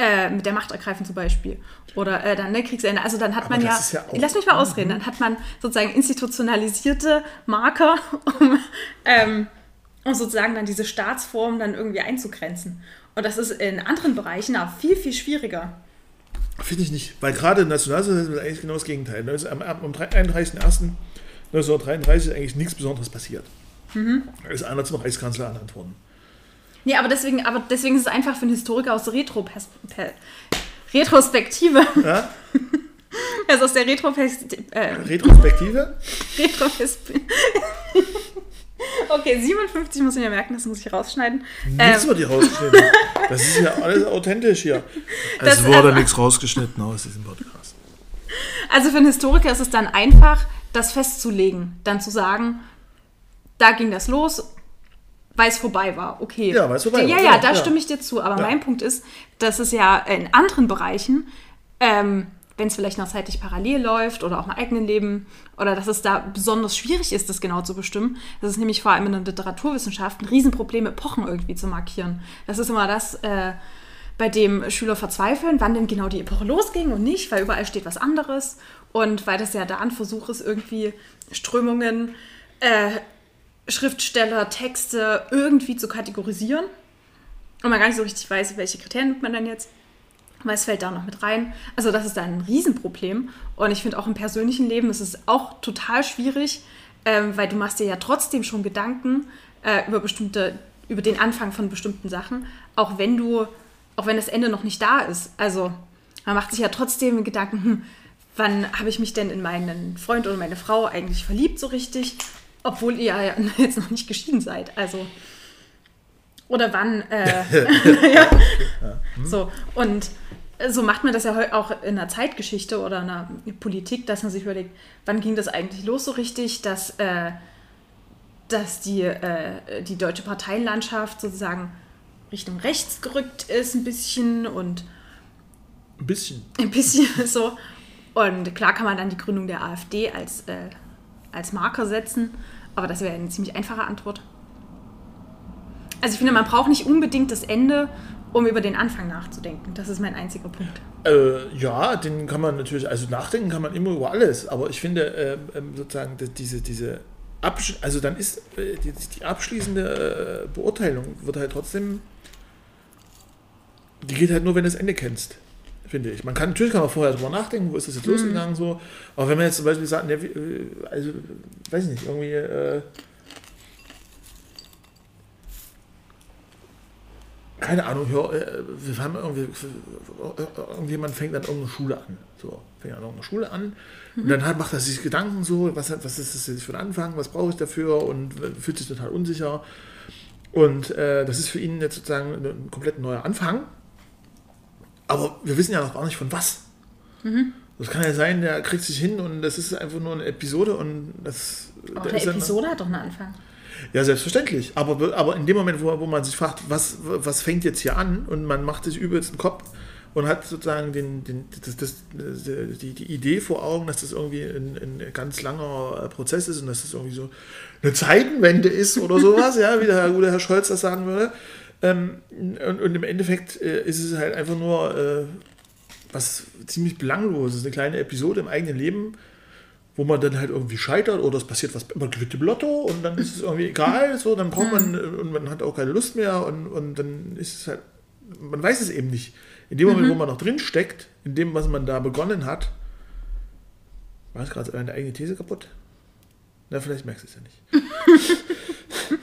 äh, mit der Machtergreifung zum Beispiel. Oder äh, dann der Kriegsende. Also dann hat Aber man ja, ja lass mich mal ausreden, dann hat man sozusagen institutionalisierte Marker, um, ähm, um sozusagen dann diese Staatsform dann irgendwie einzugrenzen. Und das ist in anderen Bereichen auch viel, viel schwieriger. Finde ich nicht, weil gerade im Nationalsozialismus ist eigentlich genau das Gegenteil. Ne? Am, am 31.01.1933 ist eigentlich nichts Besonderes passiert. Mhm. Da ist einer zum Reichskanzler ernannt worden. Nee, aber deswegen, aber deswegen ist es einfach für einen Historiker aus Retro per Retrospektive. Ja? Also aus der Retrospektive. Äh, Retrospektive? Retrospektive. okay, 57 muss ich mir merken, das muss ich rausschneiden. Nichts Ähm, wird hier rausgeschnitten. Das ist ja alles authentisch hier. Das- Es wurde also- nichts rausgeschnitten aus diesem Podcast. Also für einen Historiker ist es dann einfach, das festzulegen, dann zu sagen, da ging das los, weil es vorbei war. Okay. Ja, weil es vorbei ja, war, Ja, ja, da ja. stimme ich dir zu. Aber Ja. mein Punkt ist, dass es ja in anderen Bereichen, ähm, wenn es vielleicht noch zeitlich parallel läuft oder auch im eigenen Leben, oder dass es da besonders schwierig ist, das genau zu bestimmen. Das ist nämlich vor allem in der Literaturwissenschaft ein Riesenproblem, Epochen irgendwie zu markieren. Das ist immer das, äh, bei dem Schüler verzweifeln, wann denn genau die Epoche losging und nicht, weil überall steht was anderes. Und weil das ja da ein Versuch ist, irgendwie Strömungen, äh, Schriftsteller, Texte irgendwie zu kategorisieren. Und man gar nicht so richtig weiß, welche Kriterien nimmt man dann jetzt. Weil es fällt da noch mit rein. Also das ist da ein Riesenproblem. Und ich finde auch im persönlichen Leben ist es auch total schwierig, ähm, weil du machst dir ja trotzdem schon Gedanken äh, über bestimmte, über den Anfang von bestimmten Sachen, auch wenn du, auch wenn das Ende noch nicht da ist. Also man macht sich ja trotzdem Gedanken, hm, wann habe ich mich denn in meinen Freund oder meine Frau eigentlich verliebt so richtig, obwohl ihr ja jetzt noch nicht geschieden seid. Also oder wann äh, ja. so und so macht man das ja auch in der Zeitgeschichte oder in der Politik, dass man sich überlegt, wann ging das eigentlich los so richtig, dass, äh, dass die, äh, die deutsche Parteienlandschaft sozusagen Richtung rechts gerückt ist ein bisschen und Ein bisschen. ein bisschen so. Und klar kann man dann die Gründung der AfD als, äh, als Marker setzen, aber das wäre eine ziemlich einfache Antwort. Also ich finde, man braucht nicht unbedingt das Ende, um über den Anfang nachzudenken. Das ist mein einziger Punkt. Äh, ja, den kann man natürlich, also nachdenken kann man immer über alles, aber ich finde ähm, ähm, sozusagen diese, diese Absch also dann ist äh, die, die abschließende äh, Beurteilung wird halt trotzdem, die geht halt nur, wenn du das Ende kennst, finde ich. Man kann natürlich kann man vorher drüber nachdenken, wo ist das jetzt losgegangen so, aber wenn man jetzt zum Beispiel sagt, ne, äh, also weiß ich nicht, irgendwie äh, keine Ahnung, äh, wir haben irgendwie, irgendjemand fängt an irgendeine Schule an. So, fängt an irgendeine Schule an. Und dann hat, macht er sich Gedanken so, was, was ist das jetzt für ein Anfang, was brauche ich dafür und fühlt sich total unsicher. Und äh, das ist für ihn jetzt sozusagen ein komplett neuer Anfang. Aber wir wissen ja noch gar nicht von was. Das kann ja sein, der kriegt sich hin und das ist einfach nur eine Episode und das. Auch dann- Episode hat doch einen Anfang. ja, selbstverständlich. Aber, aber in dem Moment, wo, wo man sich fragt, was, was fängt jetzt hier an und man macht sich übelst den Kopf und hat sozusagen den, den, das, das, die, die Idee vor Augen, dass das irgendwie ein, ein ganz langer äh, Prozess ist und dass das irgendwie so eine Zeitenwende ist oder sowas, ja, wie der Herr, gute Herr Scholz das sagen würde. Ähm, und, und im Endeffekt äh, ist es halt einfach nur äh, was ziemlich belangloses, eine kleine Episode im eigenen Leben, wo man dann halt irgendwie scheitert oder es passiert was, man gewinnt im Lotto und dann ist es irgendwie egal, so, dann braucht man und man hat auch keine Lust mehr und, und dann ist es halt, man weiß es eben nicht. In dem Moment, wo man noch drin steckt, in dem, was man da begonnen hat, war es gerade deine eigene These kaputt? Na, vielleicht merkst du es ja nicht.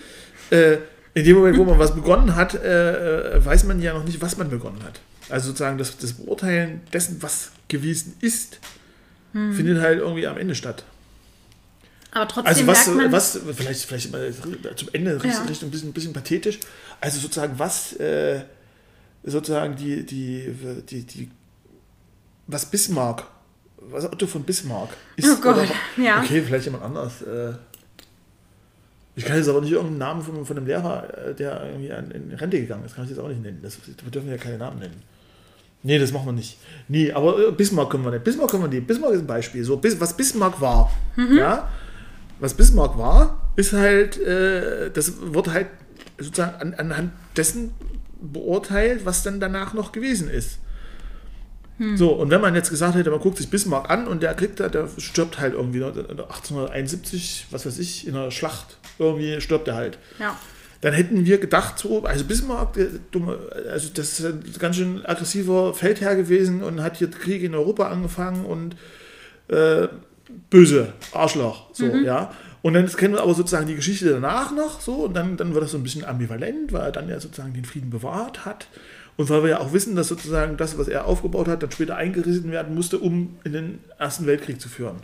äh, in dem Moment, wo man was begonnen hat, äh, äh, weiß man ja noch nicht, was man begonnen hat. Also sozusagen das, das Beurteilen dessen, was gewesen ist, findet halt irgendwie am Ende statt. Aber trotzdem Also was, merkt man, was vielleicht, vielleicht mal zum Ende Ja. Richtung ein bisschen, ein bisschen pathetisch. Also sozusagen was äh, sozusagen die, die, die, die, was Bismarck, was Otto von Bismarck ist. Oh Gott, oder- ja. Okay, vielleicht jemand anders. Äh, ich kann jetzt aber nicht irgendeinen Namen von, von einem Lehrer, äh, der irgendwie an, in Rente gegangen ist, kann ich jetzt auch nicht nennen. Das, wir dürfen ja keine Namen nennen. Nee, das machen wir nicht. Nee, aber äh, Bismarck können wir nicht. Bismarck können wir nicht. Bismarck ist ein Beispiel. So, was Bismarck war, Mhm. ja, was Bismarck war, ist halt, äh, das wird halt sozusagen an, anhand dessen beurteilt, was dann danach noch gewesen ist. Hm. So, und wenn man jetzt gesagt hätte, man guckt sich Bismarck an und der kriegt da, der stirbt halt irgendwie 1871, was weiß ich, in einer Schlacht, irgendwie stirbt er halt ja. dann hätten wir gedacht, so, also Bismarck, der dumme, also das ist ein ganz schön aggressiver Feldherr gewesen und hat hier Kriege in Europa angefangen und äh, böse Arschloch, so, ja. Und dann kennen wir aber sozusagen die Geschichte danach noch, so, und dann, dann wird das so ein bisschen ambivalent, weil er dann ja sozusagen den Frieden bewahrt hat. Und weil wir ja auch wissen, dass sozusagen das, was er aufgebaut hat, dann später eingerissen werden musste, um in den Ersten Weltkrieg zu führen.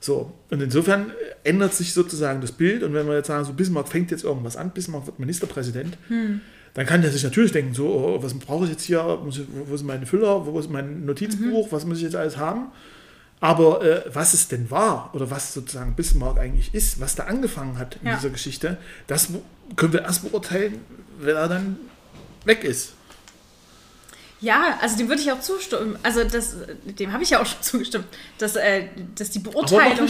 So, und insofern ändert sich sozusagen das Bild. Und wenn wir jetzt sagen, so Bismarck fängt jetzt irgendwas an, Bismarck wird Ministerpräsident, dann kann der sich natürlich denken, so, oh, was brauche ich jetzt hier, wo sind meine Füller, wo ist mein Notizbuch, was muss ich jetzt alles haben? Aber äh, was es denn war oder was sozusagen Bismarck eigentlich ist, was da angefangen hat in Ja. dieser Geschichte, das können wir erst beurteilen, wenn er dann weg ist. Ja, also dem würde ich auch zustimmen. Also das, dem habe ich ja auch schon zugestimmt, dass, äh, dass die Beurteilung,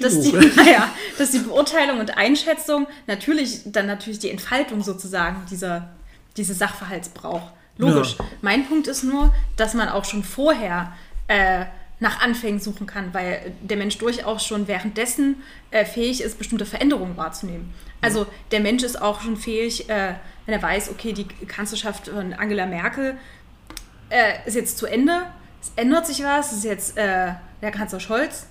dass die, naja, dass die Beurteilung und Einschätzung natürlich dann natürlich die Entfaltung sozusagen dieser dieses Sachverhalts braucht. Logisch. Ja. Mein Punkt ist nur, dass man auch schon vorher äh, nach Anfängen suchen kann, weil der Mensch durchaus schon währenddessen äh, fähig ist, bestimmte Veränderungen wahrzunehmen. Also der Mensch ist auch schon fähig, äh, wenn er weiß, okay, die Kanzlerschaft von Angela Merkel äh, ist jetzt zu Ende, es ändert sich was, es ist jetzt äh, der Kanzler Scholz.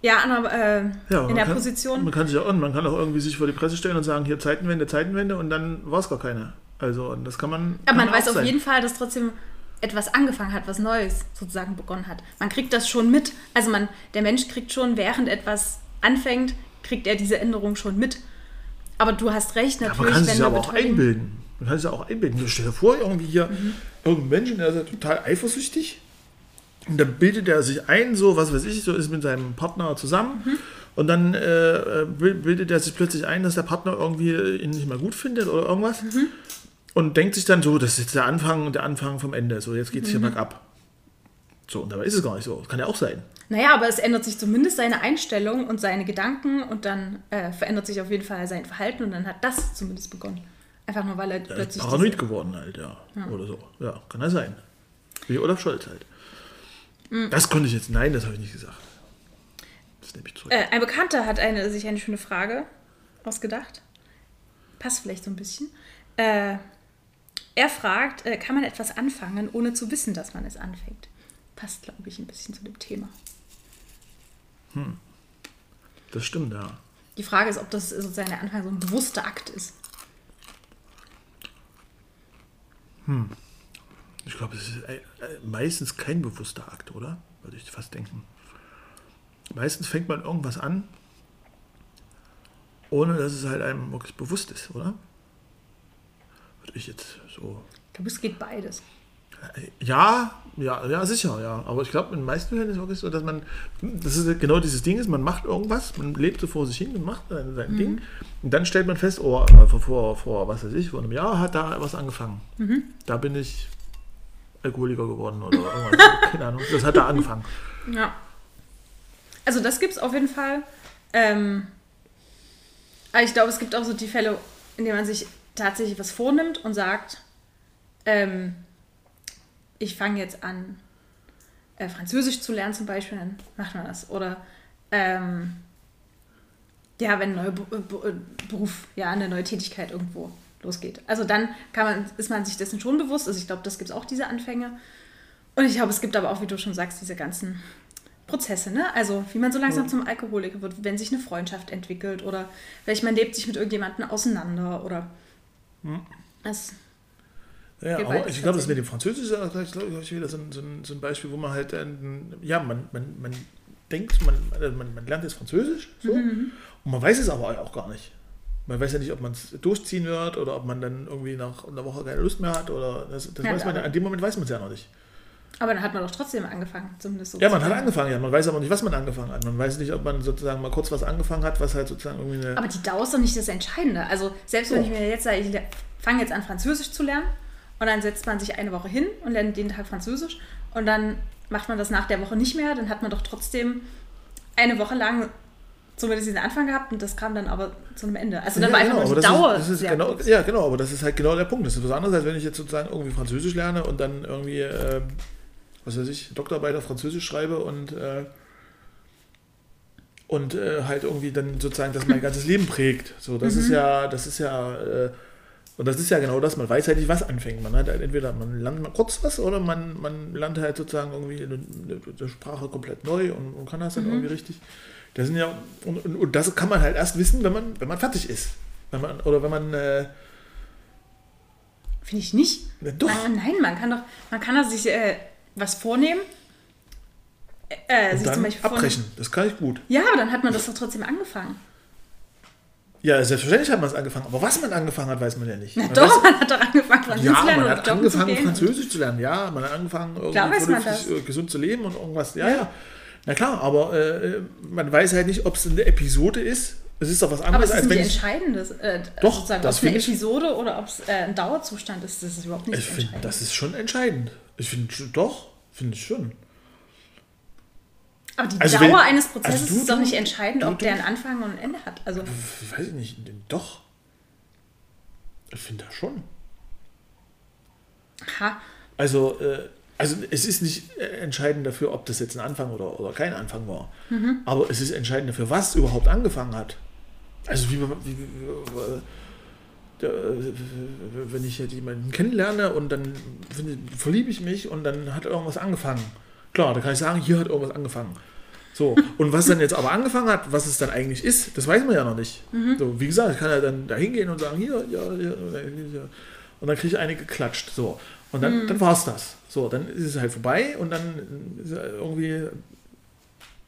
Ja, an der, äh, Ja, in der kann, Position. Man kann sich auch, man kann auch irgendwie sich vor die Presse stellen und sagen, hier Zeitenwende, Zeitenwende und dann war es gar keine. Also, das kann man. Aber kann man weiß auf sein. jeden Fall, dass trotzdem etwas angefangen hat, was Neues sozusagen begonnen hat. Man kriegt das schon mit. Also man, der Mensch kriegt schon, während etwas anfängt, kriegt er diese Änderung schon mit. Aber du hast recht, Ja, man natürlich, kann sich aber auch einbilden. Kann sich ja auch einbilden. Stell dir vor, irgendwie hier Mhm. irgendein Mensch, der ist ja total eifersüchtig. Und dann bildet er sich ein, so, was weiß ich, so ist mit seinem Partner zusammen. Mhm. Und dann äh, bildet er sich plötzlich ein, dass der Partner irgendwie ihn nicht mehr gut findet oder irgendwas. Mhm. Und denkt sich dann so, das ist jetzt der Anfang, der Anfang vom Ende. So, jetzt geht es hier bergab. So, und dabei ist es gar nicht so. Das kann ja auch sein. Naja, aber es ändert sich zumindest seine Einstellung und seine Gedanken und dann äh, verändert sich auf jeden Fall sein Verhalten und dann hat das zumindest begonnen. Einfach nur, weil er Er ist plötzlich. paranoid geworden halt, ja. Oder so. Ja, kann ja sein. Wie Olaf Scholz halt. Mhm. Das konnte ich jetzt, nein, das habe ich nicht gesagt. Das nehme ich zurück. Äh, ein Bekannter hat eine, sich eine schöne Frage ausgedacht. Passt vielleicht so ein bisschen. Äh, er fragt, äh, kann man etwas anfangen, ohne zu wissen, dass man es anfängt? Passt, glaube ich, ein bisschen zu dem Thema. Das stimmt, ja. Die Frage ist, ob das sozusagen der Anfang so ein bewusster Akt ist. Ich glaube, es ist äh, äh, meistens kein bewusster Akt, oder? Würde ich fast denken. Meistens fängt man irgendwas an, ohne dass es halt einem wirklich bewusst ist, oder? Würde ich jetzt so. Ich glaube, es geht beides. Ja, ja, ja, sicher, ja. Aber ich glaube, in den meisten Fällen ist es wirklich so, dass man, das ist genau dieses Ding ist, man macht irgendwas, man lebt so vor sich hin und macht sein, sein Ding. Und dann stellt man fest, oh, vor, vor, vor, was weiß ich, vor einem Jahr hat da was angefangen. Da bin ich Alkoholiker geworden oder irgendwas. Keine Ahnung. Das hat da angefangen. Ja. Also das gibt es auf jeden Fall. Ähm, aber ich glaube, es gibt auch so die Fälle, in denen man sich tatsächlich was vornimmt und sagt, ähm, ich fange jetzt an, äh, Französisch zu lernen zum Beispiel, dann macht man das. Oder ähm, ja, wenn ein neuer Beruf, ja, eine neue Tätigkeit irgendwo losgeht. Also dann kann man, ist man sich dessen schon bewusst. Also ich glaube, das gibt es auch diese Anfänge. Und ich glaube, es gibt aber auch, wie du schon sagst, diese ganzen Prozesse, ne? Also wie man so langsam zum Alkoholiker wird, wenn sich eine Freundschaft entwickelt oder vielleicht man lebt sich mit irgendjemandem auseinander oder das, Ja, aber ich glaube, das mit dem Französisch ist gleich, glaube ich, wieder so ein, so, ein, so ein Beispiel, wo man halt, äh, ja, man, man, man denkt, man, also man, man lernt jetzt Französisch so, Mhm. und man weiß es aber auch gar nicht. Man weiß ja nicht, ob man es durchziehen wird oder ob man dann irgendwie nach einer Woche keine Lust mehr hat oder das, das Ja, weiß man, an dem Moment weiß man es ja noch nicht. aber dann hat man doch trotzdem angefangen, zumindest so. Ja, man hat angefangen, ja, man weiß aber nicht, was man angefangen hat. Man weiß nicht, ob man sozusagen mal kurz was angefangen hat, was halt sozusagen irgendwie eine... Aber die Dauer ist doch nicht das Entscheidende. Also selbst wenn Oh. ich mir jetzt sage, ich fange jetzt an Französisch zu lernen und dann setzt man sich eine Woche hin und lernt jeden Tag Französisch und dann macht man das nach der Woche nicht mehr, dann hat man doch trotzdem eine Woche lang zumindest diesen Anfang gehabt und das kam dann aber zu einem Ende. Also dann Ja, war einfach genau, nur die Dauer ist, ist genau. Ja, genau, aber das ist halt genau der Punkt. Das ist was anderes, als wenn ich jetzt sozusagen irgendwie Französisch lerne und dann irgendwie, ähm, was weiß ich, Doktorarbeit auf Französisch schreibe und, äh, und äh, halt irgendwie dann sozusagen das mein ganzes Leben prägt. So, das Mhm. ist ja, das ist ja, äh, und das ist ja genau das, man weiß halt nicht, was anfängt. Man hat halt entweder, man lernt mal kurz was oder man, man lernt halt sozusagen irgendwie eine, eine Sprache komplett neu und, und kann das dann Mhm. irgendwie richtig. Das sind ja, und, und, und das kann man halt erst wissen, wenn man, wenn man fertig ist. Wenn man, oder wenn man, äh, Finde ich nicht. na doch, Nein, nein, man kann doch, man kann sich äh, was vornehmen. Äh, und sich zum Beispiel abbrechen. Das kann ich gut. Ja, aber dann hat man das doch trotzdem angefangen. Ja, selbstverständlich hat man es angefangen, aber was man angefangen hat, weiß man ja nicht. Na man doch, weiß, man hat doch angefangen, Französisch ja, zu lernen man und hat angefangen, zu. Französisch zu lernen. Ja, man hat angefangen, irgendwie man äh, gesund zu leben und irgendwas. Ja, ja. Na klar, aber äh, man weiß halt nicht, ob es eine Episode ist. Es ist doch was Aber anderes, es ist nicht entscheidendes. Äh, Doch, sozusagen, das ob es eine Episode oder ob es äh, ein Dauerzustand ist, das ist überhaupt nicht Ich finde, entscheidend. das ist schon entscheidend. Ich finde, doch, finde ich schon. Aber die Also Dauer wenn- eines Prozesses also du- ist doch nicht entscheidend, du- ob du- der einen Anfang und ein Ende hat. Also, Weiß ich nicht, doch. Ich finde das schon. ha, Also, äh, also es ist nicht äh, entscheidend dafür, ob das jetzt ein Anfang oder, oder kein Anfang war. Mhm. Aber es ist entscheidend dafür, was überhaupt angefangen hat. Also wie, wie, wie, äh, wenn ich jetzt jemanden kennenlerne und dann verliebe ich mich und dann hat irgendwas angefangen. Klar, da kann ich sagen, hier hat irgendwas angefangen. So, und was dann jetzt aber angefangen hat, was es dann eigentlich ist, das weiß man ja noch nicht. So, wie gesagt, ich kann ja dann da hingehen und sagen, hier, ja, ja, ja. Und dann kriege ich eine geklatscht. So. Und dann, dann war es das. So, dann ist es halt vorbei und dann ist irgendwie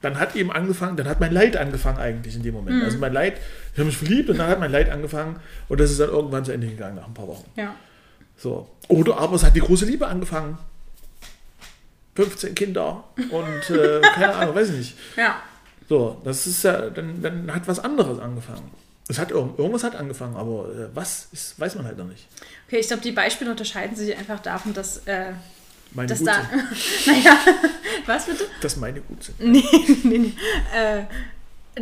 dann hat eben angefangen, dann hat mein Leid angefangen eigentlich in dem Moment. Also mein Leid, ich habe mich verliebt und dann hat mein Leid angefangen und das ist dann irgendwann zu Ende gegangen nach ein paar Wochen. ja. So. Oder aber es hat die große Liebe angefangen. 15 Kinder und äh, keine Ahnung, weiß ich nicht. Ja. So, das ist ja, dann, dann hat was anderes angefangen. Es hat irgend- irgendwas hat angefangen, aber äh, was ist, weiß man halt noch nicht. Okay, ich glaube, die Beispiele unterscheiden sich einfach davon, dass, äh, Meine dass gut da. sind. naja, was bitte? Dass meine gut sind. Nee, nee, nee. Äh,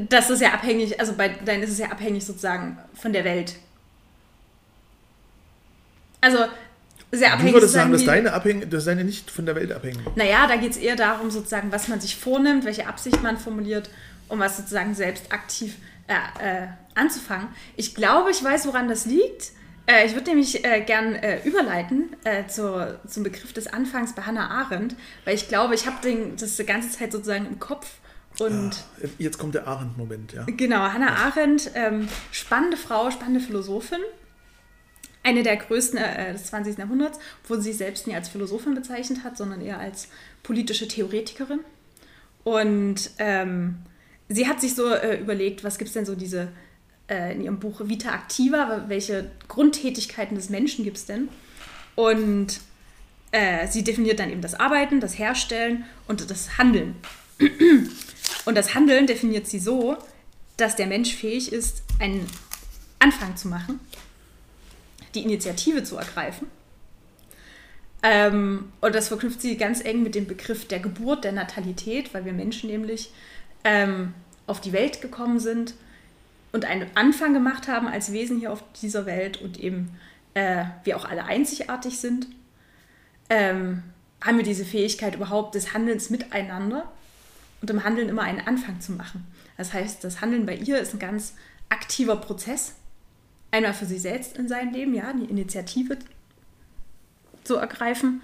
das ist ja abhängig, also bei deinen ist es ja abhängig sozusagen von der Welt. Also sehr Du abhängig würdest sagen, dass deine, abhängig, dass deine nicht von der Welt abhängen. Naja, da geht es eher darum, sozusagen, was man sich vornimmt, welche Absicht man formuliert, um was sozusagen selbst aktiv äh, äh, anzufangen. Ich glaube, ich weiß, woran das liegt. Äh, ich würde nämlich äh, gern äh, überleiten äh, zur, zum Begriff des Anfangs bei Hannah Arendt, weil ich glaube, ich habe das die ganze Zeit sozusagen im Kopf und Jetzt kommt der Arendt-Moment, ja. Genau, Hannah Arendt, ähm, spannende Frau, spannende Philosophin. Eine der größten äh, des 20. Jahrhunderts, wo sie sich selbst nie als Philosophin bezeichnet hat, sondern eher als politische Theoretikerin. Und ähm, sie hat sich so äh, überlegt, was gibt es denn so diese äh, in ihrem Buch Vita Activa, welche Grundtätigkeiten des Menschen gibt es denn? Und äh, sie definiert dann eben das Arbeiten, das Herstellen und das Handeln. Und das Handeln definiert sie so, dass der Mensch fähig ist, einen Anfang zu machen, die Initiative zu ergreifen. Ähm, und das verknüpft sie ganz eng mit dem Begriff der Geburt, der Natalität, weil wir Menschen nämlich ähm, auf die Welt gekommen sind und einen Anfang gemacht haben als Wesen hier auf dieser Welt und eben äh, wir auch alle einzigartig sind, ähm, haben wir diese Fähigkeit überhaupt des Handelns miteinander und im Handeln immer einen Anfang zu machen. Das heißt, das Handeln bei ihr ist ein ganz aktiver Prozess. Einmal für sie selbst in seinem Leben, ja, die Initiative zu ergreifen,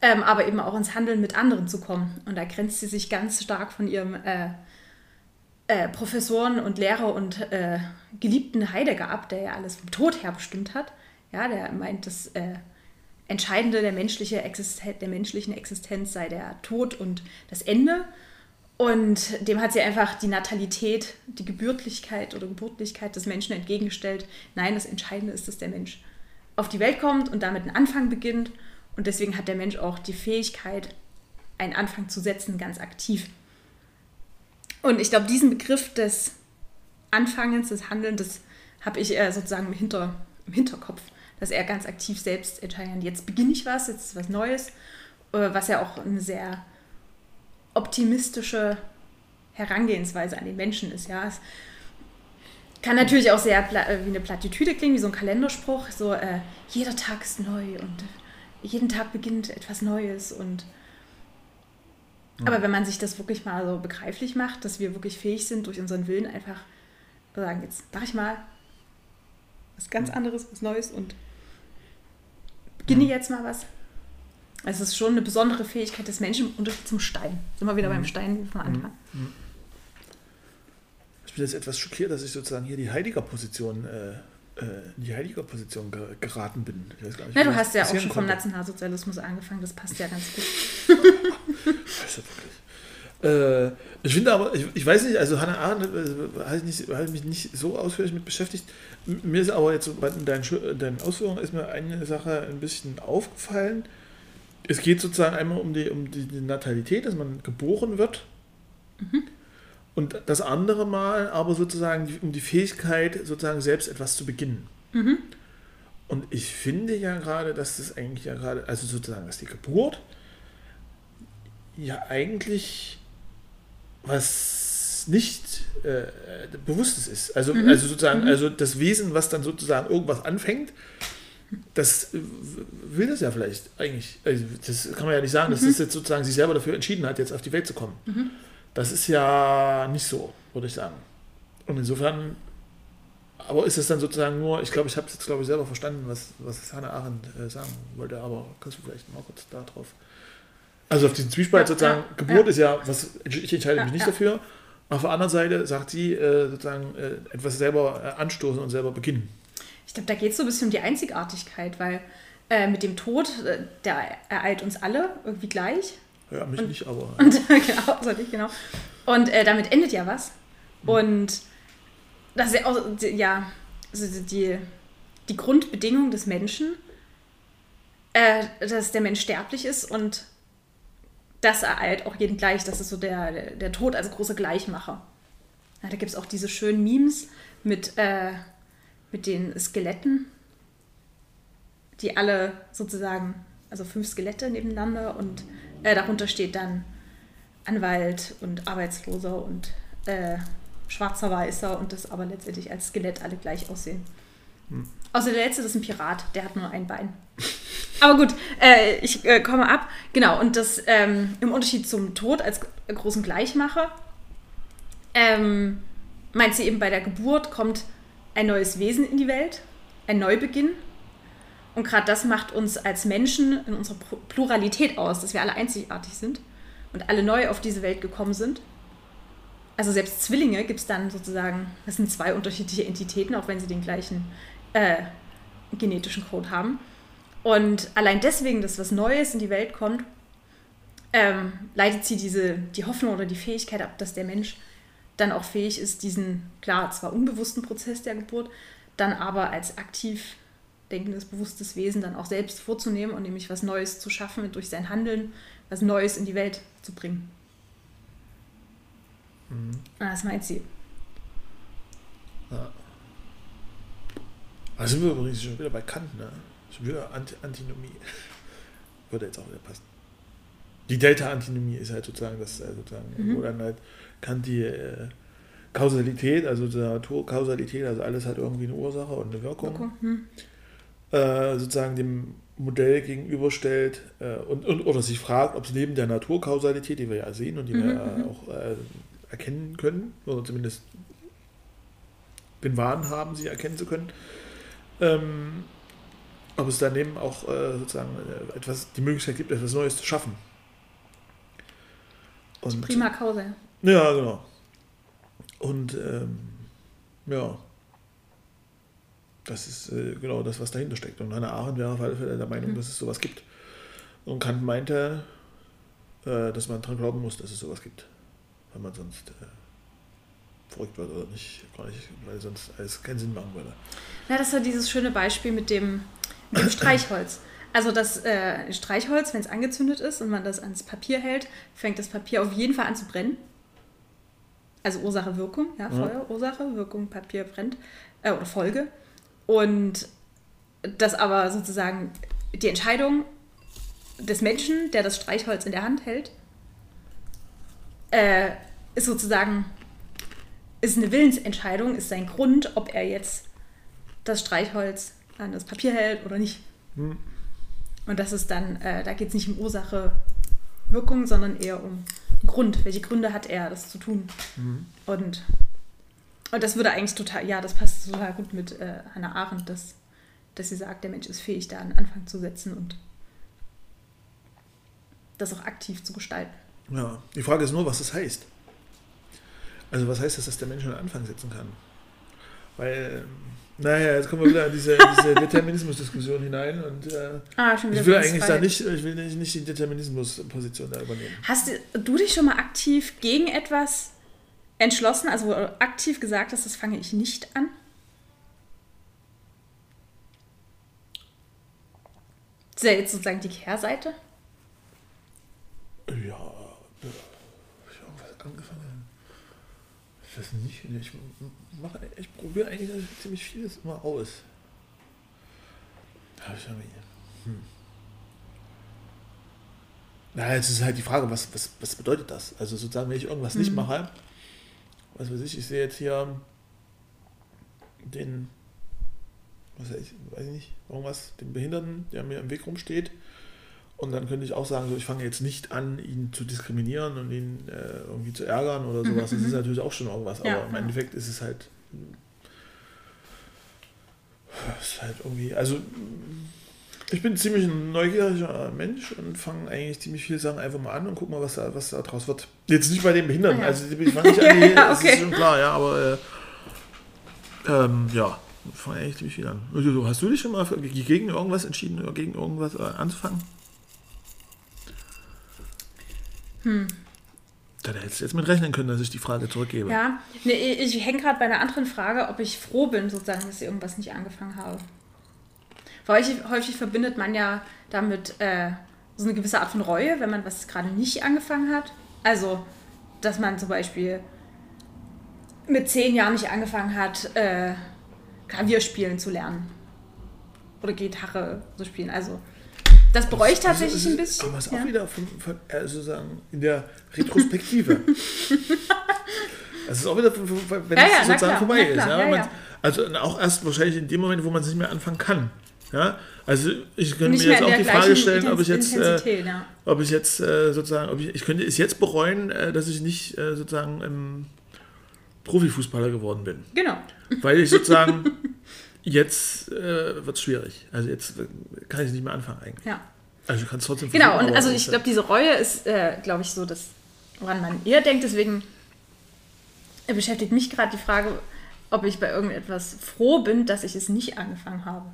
ähm, aber eben auch ins Handeln mit anderen zu kommen. Und da grenzt sie sich ganz stark von ihrem äh, äh, Professoren und Lehrer und äh, geliebten Heidegger ab, der ja alles vom Tod her bestimmt hat. Ja, der meint, das äh, Entscheidende der, menschliche der menschlichen Existenz sei der Tod und das Ende. Und dem hat sie einfach die Natalität, die Gebürtlichkeit oder Geburtlichkeit des Menschen entgegengestellt. Nein, das Entscheidende ist, dass der Mensch auf die Welt kommt und damit einen Anfang beginnt. Und deswegen hat der Mensch auch die Fähigkeit, einen Anfang zu setzen, ganz aktiv. Und ich glaube, diesen Begriff des Anfangens, des Handelns, das habe ich sozusagen im, Hinter, im Hinterkopf, dass er ganz aktiv selbst entscheidet, jetzt beginne ich was, jetzt ist was Neues, äh, was ja auch eine sehr optimistische Herangehensweise an den Menschen ist. Ja, es kann natürlich auch sehr äh, wie eine Plattitüde klingen, wie so ein Kalenderspruch, so äh, jeder Tag ist neu und jeden Tag beginnt etwas Neues und aber wenn man sich das wirklich mal so begreiflich macht, dass wir wirklich fähig sind, durch unseren Willen einfach sagen, jetzt mache ich mal was ganz anderes, was Neues und beginne jetzt mal was. Es ist schon eine besondere Fähigkeit des Menschen im Unterschied zum Stein. Sind wir wieder mhm. beim Stein von Anfang. Mhm. Ich bin jetzt etwas schockiert, dass ich sozusagen hier die Heiliger-Position äh, äh, in die Heiliger-Position geraten bin. Ich weiß gar nicht, ja, du hast ja auch schon konnte. vom Nationalsozialismus angefangen, das passt ja ganz gut. das ist wirklich. Äh, ich finde aber, ich, ich, weiß nicht, also Hannah Arendt äh, hat, nicht, hat mich nicht so ausführlich mit beschäftigt. Mir ist aber jetzt in deinen, deinen Ausführungen ist mir eine Sache ein bisschen aufgefallen. Es geht sozusagen einmal um die, um die Natalität, dass man geboren wird. Mhm. Und das andere Mal aber sozusagen um die Fähigkeit, sozusagen selbst etwas zu beginnen. Mhm. Und ich finde ja gerade, dass das eigentlich ja gerade, also sozusagen, dass die Geburt ja eigentlich was nicht äh, Bewusstes ist. Also, mhm. also sozusagen, mhm. also das Wesen, was dann sozusagen irgendwas anfängt, das will das ja vielleicht eigentlich. Also das kann man ja nicht sagen, dass mhm. das jetzt sozusagen sich selber dafür entschieden hat, jetzt auf die Welt zu kommen. Mhm. Das ist ja nicht so, würde ich sagen. Und insofern, aber ist es dann sozusagen nur, ich glaube, ich habe es jetzt, glaube ich, selber verstanden, was, was Hannah Arendt äh, sagen wollte, aber kannst du vielleicht mal kurz da drauf. Also auf diesen Zwiespalt ja, sozusagen, ja, Geburt ja. ist ja, was, ich entscheide mich nicht dafür. Auf der anderen Seite sagt sie äh, sozusagen äh, etwas selber äh, anstoßen und selber beginnen. Ich glaube, da geht es so ein bisschen um die Einzigartigkeit, weil äh, mit dem Tod, äh, der ereilt uns alle irgendwie gleich. Ja, mich und, nicht, aber. Und, genau, also nicht, genau. Und äh, damit endet ja was. Mhm. Und das ist ja auch, ja, also die, die Grundbedingung des Menschen, äh, dass der Mensch sterblich ist und das ereilt auch jeden gleich. Das ist so der, der, der Tod als große Gleichmacher. Ja, da gibt es auch diese schönen Memes mit, äh, mit den Skeletten, die alle sozusagen, also fünf Skelette nebeneinander und äh, darunter steht dann Anwalt und Arbeitsloser und äh, schwarzer Weißer und das aber letztendlich als Skelett alle gleich aussehen. Hm. Außer der letzte das ist ein Pirat, der hat nur ein Bein. Aber gut, äh, ich äh, komme ab. Genau, und das ähm, im Unterschied zum Tod als großen Gleichmacher ähm, meint sie eben bei der Geburt kommt ein neues Wesen in die Welt, ein Neubeginn. Und gerade das macht uns als Menschen in unserer Pluralität aus, dass wir alle einzigartig sind und alle neu auf diese Welt gekommen sind. Also selbst Zwillinge gibt es dann sozusagen, das sind zwei unterschiedliche Entitäten, auch wenn sie den gleichen äh, genetischen Code haben. Und allein deswegen, dass was Neues in die Welt kommt, ähm, leitet sie diese, die Hoffnung oder die Fähigkeit ab, dass der Mensch dann auch fähig ist, diesen, klar, zwar unbewussten Prozess der Geburt, dann aber als aktiv denkendes, bewusstes Wesen dann auch selbst vorzunehmen und nämlich was Neues zu schaffen und durch sein Handeln was Neues in die Welt zu bringen. Mhm. Das meint sie. Ja. Da sind wir übrigens schon wieder bei Kant, ne? Schon wieder Ant Antinomie. Würde jetzt auch wieder passen. Die Delta-Antinomie ist halt sozusagen das, äh, sozusagen, mhm. wo dann halt Kant die äh, Kausalität, also Naturkausalität, also alles hat irgendwie eine Ursache und eine Wirkung, Wirkung. Hm. Äh, sozusagen dem Modell gegenüberstellt äh, und, und, oder sich fragt, ob es neben der Naturkausalität, die wir ja sehen und die mhm. wir ja mhm. auch äh, erkennen können, oder zumindest den Wahn haben, sie erkennen zu können, ähm, ob es daneben auch äh, sozusagen äh, etwas, die Möglichkeit gibt, etwas Neues zu schaffen. Und, prima Causa. Ja, genau. Und ähm, ja, das ist äh, genau das, was dahinter steckt. Und Hannah Arendt wäre auf alle Fälle der Meinung, mhm. dass es sowas gibt. Und Kant meinte, äh, dass man daran glauben muss, dass es sowas gibt. Weil man sonst äh, verrückt wird oder nicht, gar nicht, weil sonst alles keinen Sinn machen würde. Ja, das ist ja dieses schöne Beispiel mit dem, mit dem Streichholz. Also das äh, Streichholz, wenn es angezündet ist und man das ans Papier hält, fängt das Papier auf jeden Fall an zu brennen. Also Ursache, Wirkung, ja, Feuer, ja. Ursache, Wirkung, Papier brennt, äh, oder Folge. Und das aber sozusagen die Entscheidung des Menschen, der das Streichholz in der Hand hält, äh, ist sozusagen ist eine Willensentscheidung, ist sein Grund, ob er jetzt das Streichholz an das Papier hält oder nicht. Hm. Und das ist dann, äh, da geht es nicht um Ursache, Wirkung, sondern eher um Grund. Welche Gründe hat er, das zu tun? Mhm. Und, und das würde eigentlich total, ja, das passt total gut mit äh, Hannah Arendt, dass, dass sie sagt, der Mensch ist fähig, da einen Anfang zu setzen und das auch aktiv zu gestalten. Ja, die Frage ist nur, was das heißt. Also was heißt das, dass der Mensch einen Anfang setzen kann? Weil naja, jetzt kommen wir wieder in diese, diese Determinismus-Diskussion hinein und äh, ah, ich will eigentlich da nicht, ich will nicht, nicht die Determinismus-Position da übernehmen. Hast du dich schon mal aktiv gegen etwas entschlossen, also wo du aktiv gesagt hast, das fange ich nicht an? Das ist ja jetzt sozusagen die Kehrseite. Ja, ich habe irgendwas angefangen. Ich weiß nicht, ich ich probiere eigentlich ziemlich vieles immer aus. Hm. Na, jetzt ist halt die Frage, was, was, was bedeutet das? Also sozusagen, wenn ich irgendwas mhm. nicht mache, was weiß ich, ich sehe jetzt hier den, was weiß ich, weiß ich nicht, irgendwas, den Behinderten, der mir im Weg rumsteht. Und dann könnte ich auch sagen, so, ich fange jetzt nicht an, ihn zu diskriminieren und ihn äh, irgendwie zu ärgern oder sowas. Mhm, das ist mhm. natürlich auch schon irgendwas, ja, aber im ja. Endeffekt ist es halt ist halt irgendwie, also ich bin ziemlich ein neugieriger Mensch und fange eigentlich ziemlich viele Sachen einfach mal an und guck mal, was da, was da draus wird. Jetzt nicht bei den Behinderten, ah, ja. also ich fange nicht an, ja, okay. das ist schon klar, ja, aber äh, ähm, ja, fange eigentlich ziemlich viel an. Also, hast du dich schon mal gegen irgendwas entschieden oder gegen irgendwas äh, anzufangen? Hm. Da hättest du jetzt mit rechnen können, dass ich die Frage zurückgebe. Ja, nee, ich hänge gerade bei einer anderen Frage, ob ich froh bin, sozusagen, dass ich irgendwas nicht angefangen habe. Weil häufig, häufig verbindet man ja damit äh, so eine gewisse Art von Reue, wenn man was gerade nicht angefangen hat. Also, dass man zum Beispiel mit zehn Jahren nicht angefangen hat, äh, Klavier spielen zu lernen. Oder Gitarre zu spielen. Also, das bereue ich tatsächlich ein bisschen. Aber es ist auch ja. wieder von, von also sagen, in der Retrospektive. Es ist auch wieder, wenn ja, es ja, sozusagen klar, vorbei ist. Ja, man, also auch erst wahrscheinlich in dem Moment, wo man es nicht mehr anfangen kann. Ja, also ich könnte mir jetzt auch die Frage stellen, ob ich jetzt, äh, ja. ob ich jetzt äh, sozusagen, ob ich, ich könnte es jetzt bereuen, äh, dass ich nicht äh, sozusagen ähm, Profifußballer geworden bin. Genau. Weil ich sozusagen jetzt äh, wird es schwierig. Also jetzt kann ich nicht mehr anfangen eigentlich. Ja. Also du kannst trotzdem Genau, und also ich glaube, diese Reue ist, äh, glaube ich, so das, woran man eher denkt. Deswegen beschäftigt mich gerade die Frage, ob ich bei irgendetwas froh bin, dass ich es nicht angefangen habe.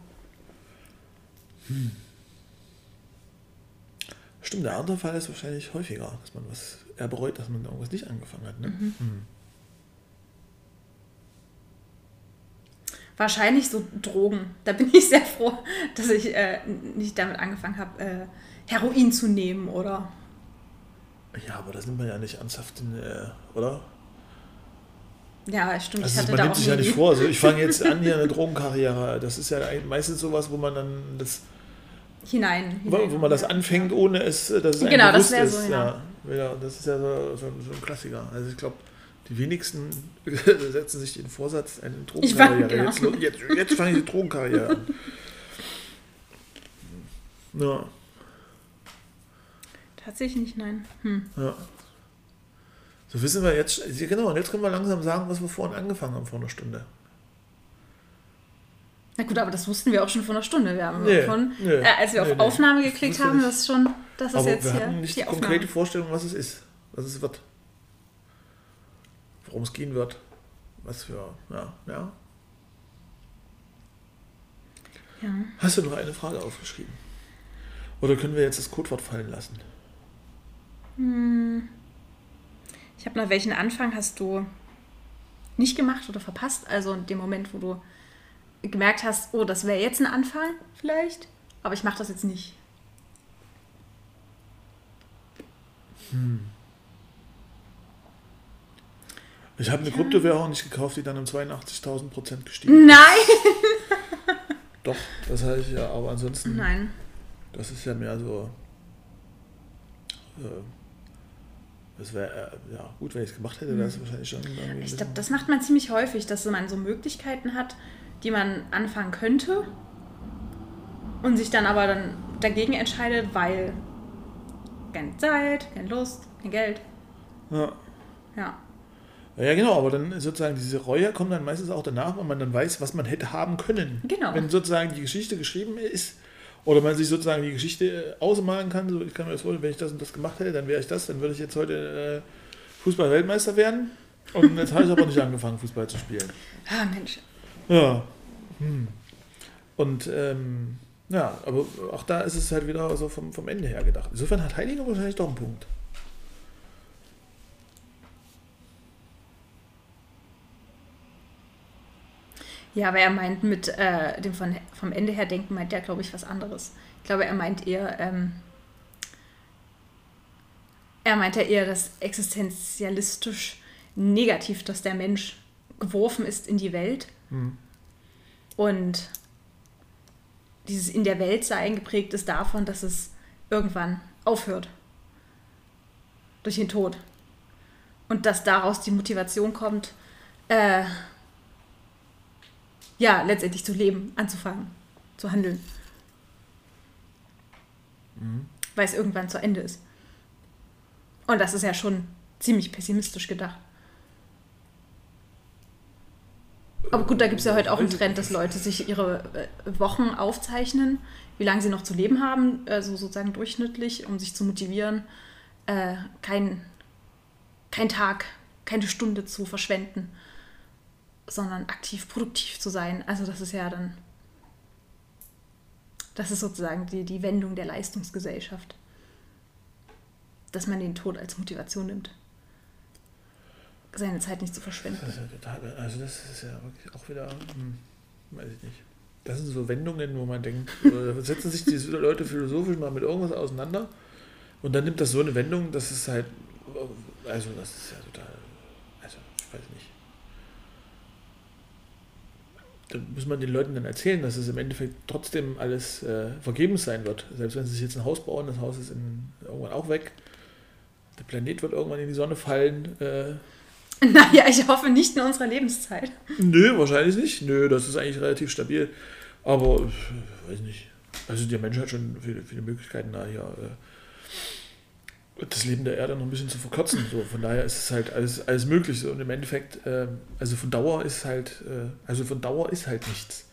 Stimmt, der andere Fall ist wahrscheinlich häufiger, dass man was er bereut, dass man irgendwas nicht angefangen hat. Ne? Hm. Wahrscheinlich so Drogen. Da bin ich sehr froh, dass ich äh, nicht damit angefangen habe, äh, Heroin zu nehmen oder. Ja, aber das nimmt man ja nicht ernsthaft, in, äh, oder? Ja, stimmt. Also ich hatte man nimmt sich ja nicht vor. Also ich fange jetzt an hier eine Drogenkarriere. Das ist ja meistens sowas, wo man dann das, hinein. wo, hinein wo man das anfängt, ohne es, äh, dass es Genau, das bewusst wär ist. so, ja. ja. Ja, das ist ja so, so, so ein Klassiker. Also ich glaube, die wenigsten setzen sich den Vorsatz, eine Drogenkarriere. genau. Jetzt, jetzt, jetzt fange ich die Drogenkarriere an. Ja, Tatsächlich nicht, nein. Hm. ja. So wissen wir jetzt, genau, und jetzt können wir langsam sagen, was wir vorhin angefangen haben vor einer Stunde. Na gut, aber das wussten wir auch schon vor einer Stunde. Wir haben Nee, von, nee, äh, als wir nee, auf. Aufnahme geklickt haben, das schon, das ist Aber jetzt wir hier hatten nicht die die Aufnahme. konkrete Vorstellung, was es ist, was es wird. Worum es gehen wird. Was für, ja, ja. Ja. Hast du noch eine Frage aufgeschrieben? Oder können wir jetzt das Codewort fallen lassen? Ich habe nach welchen Anfang hast du nicht gemacht oder verpasst? Also in dem Moment, wo du gemerkt hast, oh, das wäre jetzt ein Anfang vielleicht, aber ich mache das jetzt nicht. Ich habe eine Kryptowährung nicht gekauft, die dann um 82.000 Prozent gestiegen Nein! ist. Doch, das habe ich ja, aber ansonsten, Nein. das ist ja mehr so. Äh, das wäre, äh, ja, gut, wenn ich es gemacht hätte, wäre es wahrscheinlich schon. Ich glaube, das macht man ziemlich häufig, dass man so Möglichkeiten hat, die man anfangen könnte und sich dann aber dann dagegen entscheidet, weil keine Zeit, keine Lust, kein Geld. Ja. Ja. Ja, genau, aber dann sozusagen diese Reue kommt dann meistens auch danach, wenn man dann weiß, was man hätte haben können. Genau. Wenn sozusagen die Geschichte geschrieben ist oder man sich sozusagen die Geschichte ausmalen kann, so ich kann mir das vorstellen, wenn ich das und das gemacht hätte, dann wäre ich das, dann würde ich jetzt heute äh, Fußball-Weltmeister werden. Und jetzt habe ich aber nicht angefangen, Fußball zu spielen. Ah, Mensch. Ja. Hm. Und ähm, ja, aber auch da ist es halt wieder so vom, vom Ende her gedacht. Insofern hat Heiliger wahrscheinlich doch einen Punkt. Ja, aber er meint mit äh, dem von, vom Ende her denken, meint er, glaube ich, was anderes. Ich glaube, er meint eher, ähm, er meint ja eher das existenzialistisch negativ, dass der Mensch geworfen ist in die Welt Hm. und dieses in der Welt sein geprägt ist davon, dass es irgendwann aufhört. Durch den Tod. Und dass daraus die Motivation kommt, äh, ja, letztendlich zu leben, anzufangen, zu handeln. Weil es irgendwann zu Ende ist. Und das ist ja schon ziemlich pessimistisch gedacht. Aber gut, da gibt es ja heute auch einen Trend, dass Leute sich ihre äh, Wochen aufzeichnen, wie lange sie noch zu leben haben, also sozusagen durchschnittlich, um sich zu motivieren, äh, kein, kein Tag, keine Stunde zu verschwenden, sondern aktiv produktiv zu sein. Also das ist ja dann, das ist sozusagen die, die Wendung der Leistungsgesellschaft, dass man den Tod als Motivation nimmt, seine Zeit nicht zu verschwenden. Das ja total, also das ist ja wirklich auch wieder, hm, weiß ich nicht. Das sind so Wendungen, wo man denkt, äh, setzen sich diese Leute philosophisch mal mit irgendwas auseinander und dann nimmt das so eine Wendung, dass es halt, also das ist ja total, also ich weiß nicht. Da muss man den Leuten dann erzählen, dass es im Endeffekt trotzdem alles äh, vergebens sein wird. Selbst wenn sie sich jetzt ein Haus bauen, das Haus ist in, irgendwann auch weg. Der Planet wird irgendwann in die Sonne fallen. Äh, Naja, ich hoffe nicht in unserer Lebenszeit. Nö, wahrscheinlich nicht. Nö, das ist eigentlich relativ stabil. Aber, weiß nicht. Also der Mensch hat schon viele, viele Möglichkeiten, da hier äh, das Leben der Erde noch ein bisschen zu verkürzen. So, von daher ist es halt alles, alles möglich. So. Und im Endeffekt, ähm, also von Dauer ist halt, äh, also von Dauer ist halt nichts.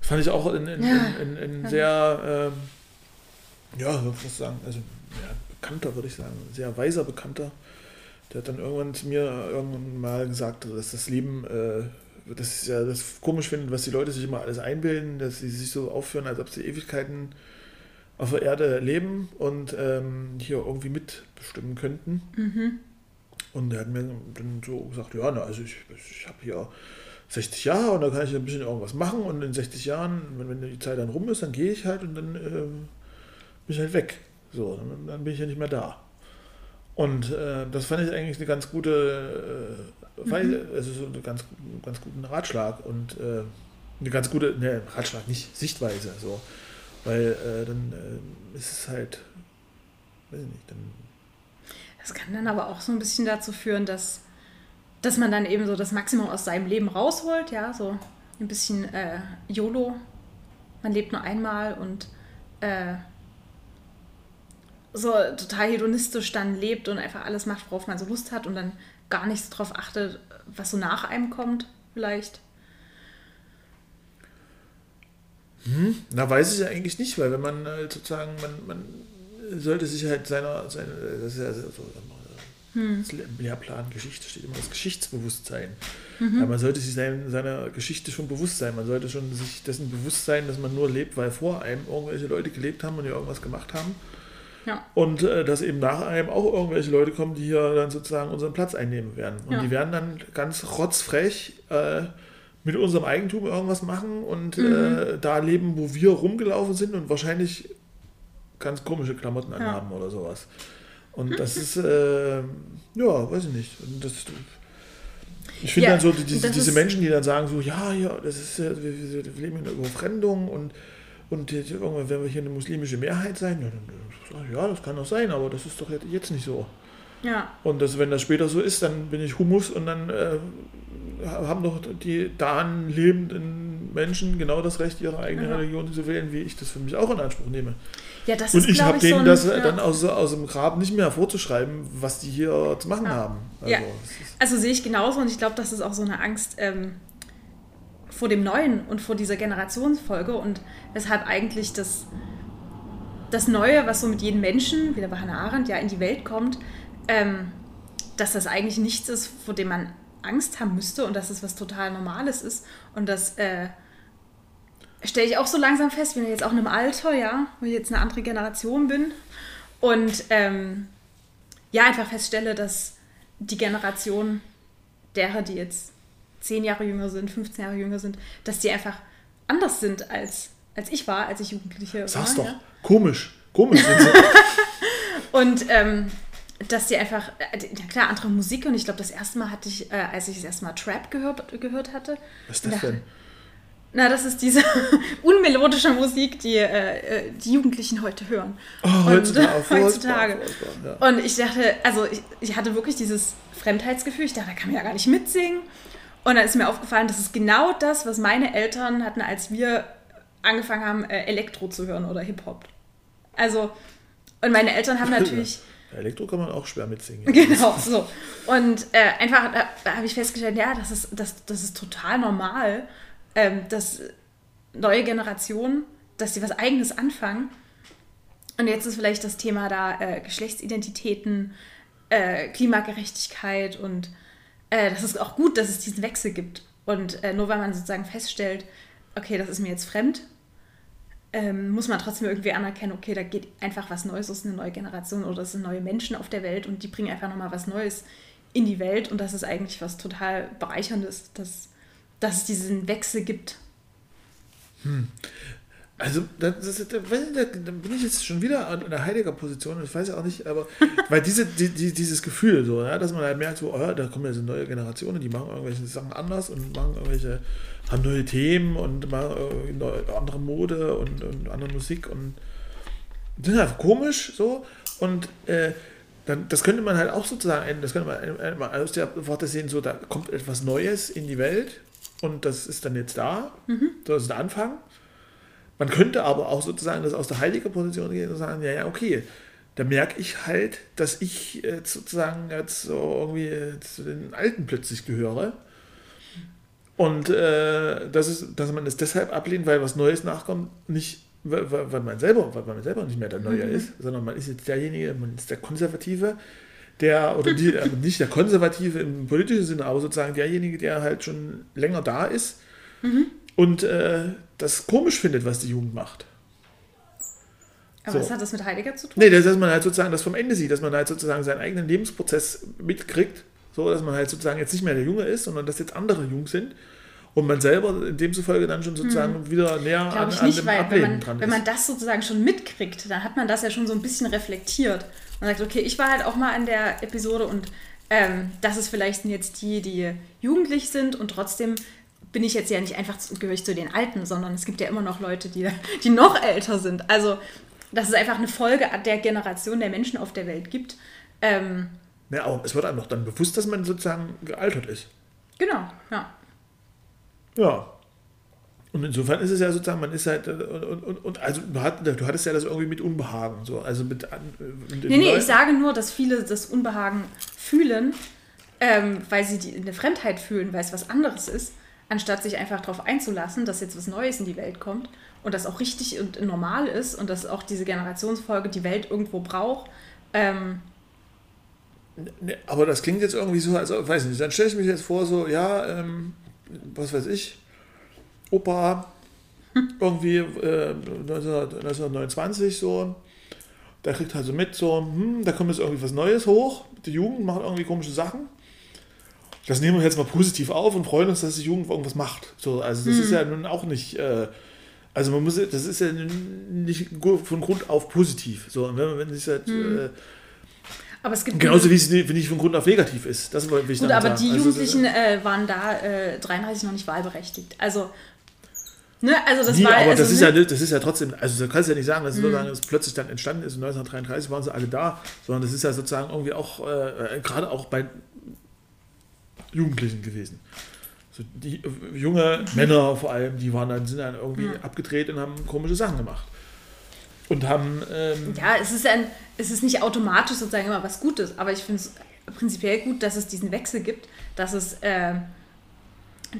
Das fand ich auch in, in, in, in, sehr, ähm, ja, würde ich fast sagen, also ja, bekannter, würde ich sagen, sehr weiser Bekannter. Der hat dann irgendwann zu mir irgendwann mal gesagt, dass das Leben äh, das ist ja das komisch finden, was die Leute sich immer alles einbilden, dass sie sich so aufführen, als ob sie Ewigkeiten auf der Erde leben und ähm, hier irgendwie mitbestimmen könnten. Mhm. Und er hat mir dann so gesagt, ja, na, also ich, ich habe hier 60 Jahre und da kann ich ein bisschen irgendwas machen und in 60 Jahren, wenn, wenn die Zeit dann rum ist, dann gehe ich halt und dann äh, bin ich halt weg. So, dann, dann bin ich ja nicht mehr da. Und äh, das fand ich eigentlich eine ganz gute, äh, Weise, also so einen ganz, ganz guten Ratschlag und äh, eine ganz gute, ne, Ratschlag, nicht Sichtweise, so. Weil äh, dann äh, ist es halt, weiß ich nicht, dann Das kann dann aber auch so ein bisschen dazu führen, dass, dass man dann eben so das Maximum aus seinem Leben rausholt, ja, so ein bisschen äh, YOLO. Man lebt nur einmal und äh, so total hedonistisch dann lebt und einfach alles macht, worauf man so Lust hat und dann gar nicht so drauf achtet, was so nach einem kommt, vielleicht. Na, weiß ich ja eigentlich nicht, weil wenn man halt sozusagen, man, man sollte sich halt seiner, seine, das ist ja so, Hm. das Lehrplan Geschichte steht immer das Geschichtsbewusstsein. Mhm. Ja, man sollte sich sein, seiner Geschichte schon bewusst sein. Man sollte schon sich dessen bewusst sein, dass man nur lebt, weil vor einem irgendwelche Leute gelebt haben und hier irgendwas gemacht haben. Ja. Und äh, dass eben nach einem auch irgendwelche Leute kommen, die hier dann sozusagen unseren Platz einnehmen werden. Und Ja. die werden dann ganz rotzfrech äh, mit unserem Eigentum irgendwas machen und Mhm. äh, da leben, wo wir rumgelaufen sind und wahrscheinlich ganz komische Klamotten Ja. anhaben oder sowas. Und das ist, äh, ja, weiß ich nicht. Das, ich finde Ja, dann so, die, diese, diese Menschen, die dann sagen so, ja, ja, das ist, äh, wir, wir leben in einer Überfremdung und, und irgendwann werden wir hier eine muslimische Mehrheit sein. Ja, dann, ja, das kann doch sein, aber das ist doch jetzt- jetzt nicht so. Ja, Und das, wenn das später so ist, dann bin ich Humus und dann äh, haben doch die daran lebenden Menschen genau das Recht, ihre eigene Ja. Religion zu wählen, wie ich das für mich auch in Anspruch nehme. ja das Und ist, ich habe so denen ein, das ja. dann aus, aus dem Grab nicht mehr vorzuschreiben, was die hier zu machen Ja. haben. Also, Ja. Also sehe ich genauso und ich glaube, das ist auch so eine Angst ähm, vor dem Neuen und vor dieser Generationsfolge und weshalb eigentlich das, das Neue, was so mit jedem Menschen, wieder bei Hannah Arendt, ja in die Welt kommt, ähm, dass das eigentlich nichts ist, vor dem man Angst haben müsste und dass es was total Normales ist und das äh, stelle ich auch so langsam fest, ich bin ja jetzt auch in einem Alter, ja, wo ich jetzt eine andere Generation bin und ähm, ja, einfach feststelle, dass die Generation derer, die jetzt 10 Jahre jünger sind, 15 Jahre jünger sind, dass die einfach anders sind als, als ich war, als ich Jugendliche Sag's war. doch. Ja. Komisch. Komisch sind sie. Und ähm, dass die einfach, äh, ja klar, andere Musik und ich glaube, das erste Mal hatte ich, äh, als ich das erste Mal Trap gehört, gehört hatte, Was ist das denn? na, das ist diese unmelodische Musik, die äh, äh, die Jugendlichen heute hören. Oh, heutzutage. Und, furchtbar, heutzutage. furchtbar, ja. Und ich dachte, also ich, ich hatte wirklich dieses Fremdheitsgefühl. Ich dachte, da kann man ja gar nicht mitsingen. Und dann ist mir aufgefallen, das ist genau das, was meine Eltern hatten, als wir angefangen haben, äh, Elektro zu hören oder Hip-Hop. Also, und meine Eltern haben natürlich. Elektro kann man auch schwer mitsingen. Genau, so. Und äh, einfach da, da habe ich festgestellt, ja, das ist, das, das ist total normal, ähm, dass neue Generationen, dass sie was Eigenes anfangen. Und jetzt ist vielleicht das Thema da äh, Geschlechtsidentitäten, äh, Klimagerechtigkeit und äh, das ist auch gut, dass es diesen Wechsel gibt. Und äh, nur weil man sozusagen feststellt, okay, das ist mir jetzt fremd, ähm, muss man trotzdem irgendwie anerkennen, okay, da geht einfach was Neues, es ist eine neue Generation oder es sind neue Menschen auf der Welt und die bringen einfach nochmal was Neues in die Welt und das ist eigentlich was total Bereicherndes, dass, dass es diesen Wechsel gibt. Also, das, das, da, bin ich jetzt schon wieder in einer heiliger Position, ich weiß ja auch nicht, aber weil diese, die, die, dieses Gefühl, so, ja, dass man halt merkt, so, oh, da kommen ja so neue Generationen, die machen irgendwelche Sachen anders und machen irgendwelche, haben neue Themen und machen irgendwie neue, andere Mode und, und andere Musik und sind einfach komisch so. Und äh, dann, das könnte man halt auch sozusagen, das könnte man aus der Worte sehen, so, da kommt etwas Neues in die Welt und das ist dann jetzt da, das ist der Anfang. Man könnte aber auch sozusagen das aus der heiligen Position gehen und sagen, ja, ja, okay, da merke ich halt, dass ich jetzt sozusagen jetzt so irgendwie zu den Alten plötzlich gehöre. Und äh, das ist, dass man es deshalb ablehnt, weil was Neues nachkommt, nicht, weil, weil man selber, weil man selber nicht mehr der Neue ist, sondern man ist jetzt derjenige, man ist der Konservative, der, oder die, äh, nicht der Konservative im politischen Sinne, aber sozusagen derjenige, der halt schon länger da ist Mhm. Und äh, das komisch findet, was die Jugend macht. Aber So. was hat das mit Heidegger zu tun? Nee, dass man halt sozusagen das vom Ende sieht, dass man halt sozusagen seinen eigenen Lebensprozess mitkriegt, so dass man halt sozusagen jetzt nicht mehr der Junge ist, sondern dass jetzt andere jung sind und man selber in demzufolge dann schon sozusagen wieder näher an, Glaube Hm. ich an nicht, dem weil wenn Ableben man, dran wenn ist. man das sozusagen schon mitkriegt, dann hat man das ja schon so ein bisschen reflektiert. Man sagt, okay, ich war halt auch mal in der Episode und ähm, das ist vielleicht jetzt die, die jugendlich sind und trotzdem bin ich jetzt ja nicht einfach zu- gehöre ich zu den Alten, sondern es gibt ja immer noch Leute, die, die noch älter sind. Also dass es einfach eine Folge der Generation der Menschen auf der Welt gibt. Ähm, ja, aber es wird einem doch dann bewusst, dass man sozusagen gealtert ist. genau, ja. Ja. Und insofern ist es ja sozusagen, man ist halt, äh, und, und, und also du, hat, du hattest ja das irgendwie mit Unbehagen, so, also mit, äh, mit Nee, nee, Leuten- ich sage nur, dass viele das Unbehagen fühlen, ähm, weil sie die, eine Fremdheit fühlen, weil es was anderes ist, anstatt sich einfach darauf einzulassen, dass jetzt was Neues in die Welt kommt und das auch richtig und normal ist und dass auch diese Generationsfolge die Welt irgendwo braucht. Ähm, Ne, aber das klingt jetzt irgendwie so, also weiß nicht, dann stelle ich mich jetzt vor, so, ja, ähm, was weiß ich, Opa, irgendwie äh, 19, 1929 so, der kriegt halt so mit, so, hm, da kommt jetzt irgendwie was Neues hoch, die Jugend macht irgendwie komische Sachen. Das nehmen wir jetzt mal positiv auf und freuen uns, dass die Jugend irgendwas macht. So, also das ist ja nun auch nicht, äh, also man muss, das ist ja nicht von Grund auf positiv. So, und wenn, wenn sich halt, äh, aber es gibt Genauso wie es nicht, von Grund auf negativ ist. Das will ich Gut, aber sagen. die Also, Jugendlichen äh, waren da äh, 33 noch nicht wahlberechtigt. Also, ne, also das nee, war. aber also, das, ist ne, ja, das ist ja trotzdem, also du kannst ja nicht sagen, dass es sozusagen es plötzlich dann entstanden ist, 1933 waren sie alle da, sondern das ist ja sozusagen irgendwie auch, äh, gerade auch bei Jugendlichen gewesen. So die äh, junge Männer vor allem, die waren dann, sind dann irgendwie abgedreht und haben komische Sachen gemacht. Und haben, ähm, Ja, es ist, ein, es ist nicht automatisch sozusagen immer was Gutes, aber ich finde es prinzipiell gut, dass es diesen Wechsel gibt, dass es, äh,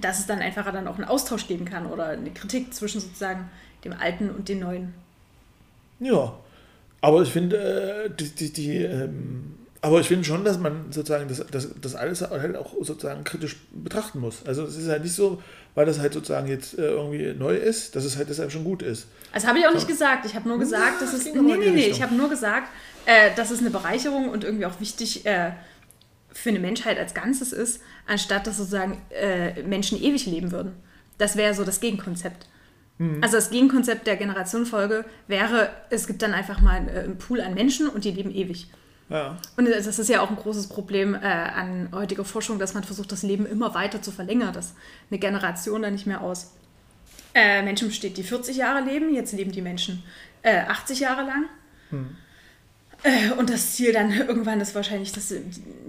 dass es dann einfach dann auch einen Austausch geben kann oder eine Kritik zwischen sozusagen dem Alten und dem Neuen. Ja, aber ich finde, äh, die, die, die, ähm, aber ich finde schon, dass man sozusagen das, das, das alles halt auch sozusagen kritisch betrachten muss. Also es ist halt nicht so, weil das halt sozusagen jetzt äh, irgendwie neu ist, dass es halt deshalb schon gut ist. Also habe ich auch nicht gesagt. Ich habe nur gesagt, Ja, dass es. Nee, nee, nee. Richtung. Ich habe nur gesagt, äh, dass es eine Bereicherung und irgendwie auch wichtig äh, für eine Menschheit als Ganzes ist, anstatt dass sozusagen äh, Menschen ewig leben würden. Das wäre so das Gegenkonzept. Mhm. Also das Gegenkonzept der Generationenfolge wäre, es gibt dann einfach mal äh, einen Pool an Menschen und die leben ewig. Ja. Und das ist ja auch ein großes Problem äh, an heutiger Forschung, dass man versucht, das Leben immer weiter zu verlängern, dass eine Generation dann nicht mehr aus äh, Menschen besteht, die 40 Jahre leben. Jetzt leben die Menschen äh, 80 Jahre lang. Äh, und das Ziel dann irgendwann ist wahrscheinlich, dass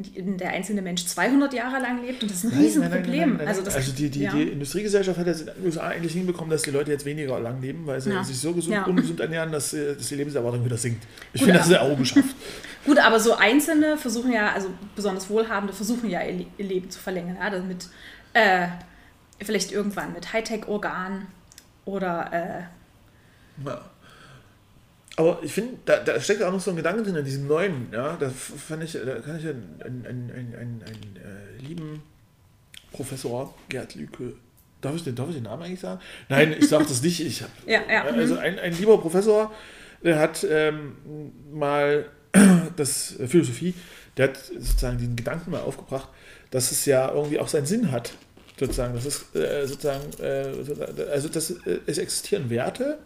der einzelne Mensch 200 Jahre lang lebt. Und das ist ein Riesenproblem. Also, das, also die, die, ja. die Industriegesellschaft hat jetzt in den USA eigentlich hinbekommen, dass die Leute jetzt weniger lang leben, weil sie Ja. sich so gesund, Ja. ungesund ernähren, dass, äh, dass die Lebenserwartung wieder sinkt. Ich finde, das ist eine Errungenschaft. Gut, aber so Einzelne versuchen ja, also besonders Wohlhabende versuchen ja ihr, Le- ihr Leben zu verlängern. Ja? Also mit, äh, vielleicht irgendwann mit Hightech-Organen oder äh, Ja. Aber ich finde, da, da steckt auch noch so ein Gedanke drin in diesem neuen, ja, da fand ich, da kann ich einen, einen, einen, einen, einen, äh, lieben Professor Gerd Lüke, darf ich, den, darf ich den Namen eigentlich sagen? Nein, ich sage das nicht, ich hab, Ja, ja, also ein, ein lieber Professor, der hat ähm, mal das äh, Philosophie, der hat sozusagen den Gedanken mal aufgebracht, dass es ja irgendwie auch seinen Sinn hat, sozusagen, das ist äh, sozusagen, äh, also dass äh, es existieren Werte,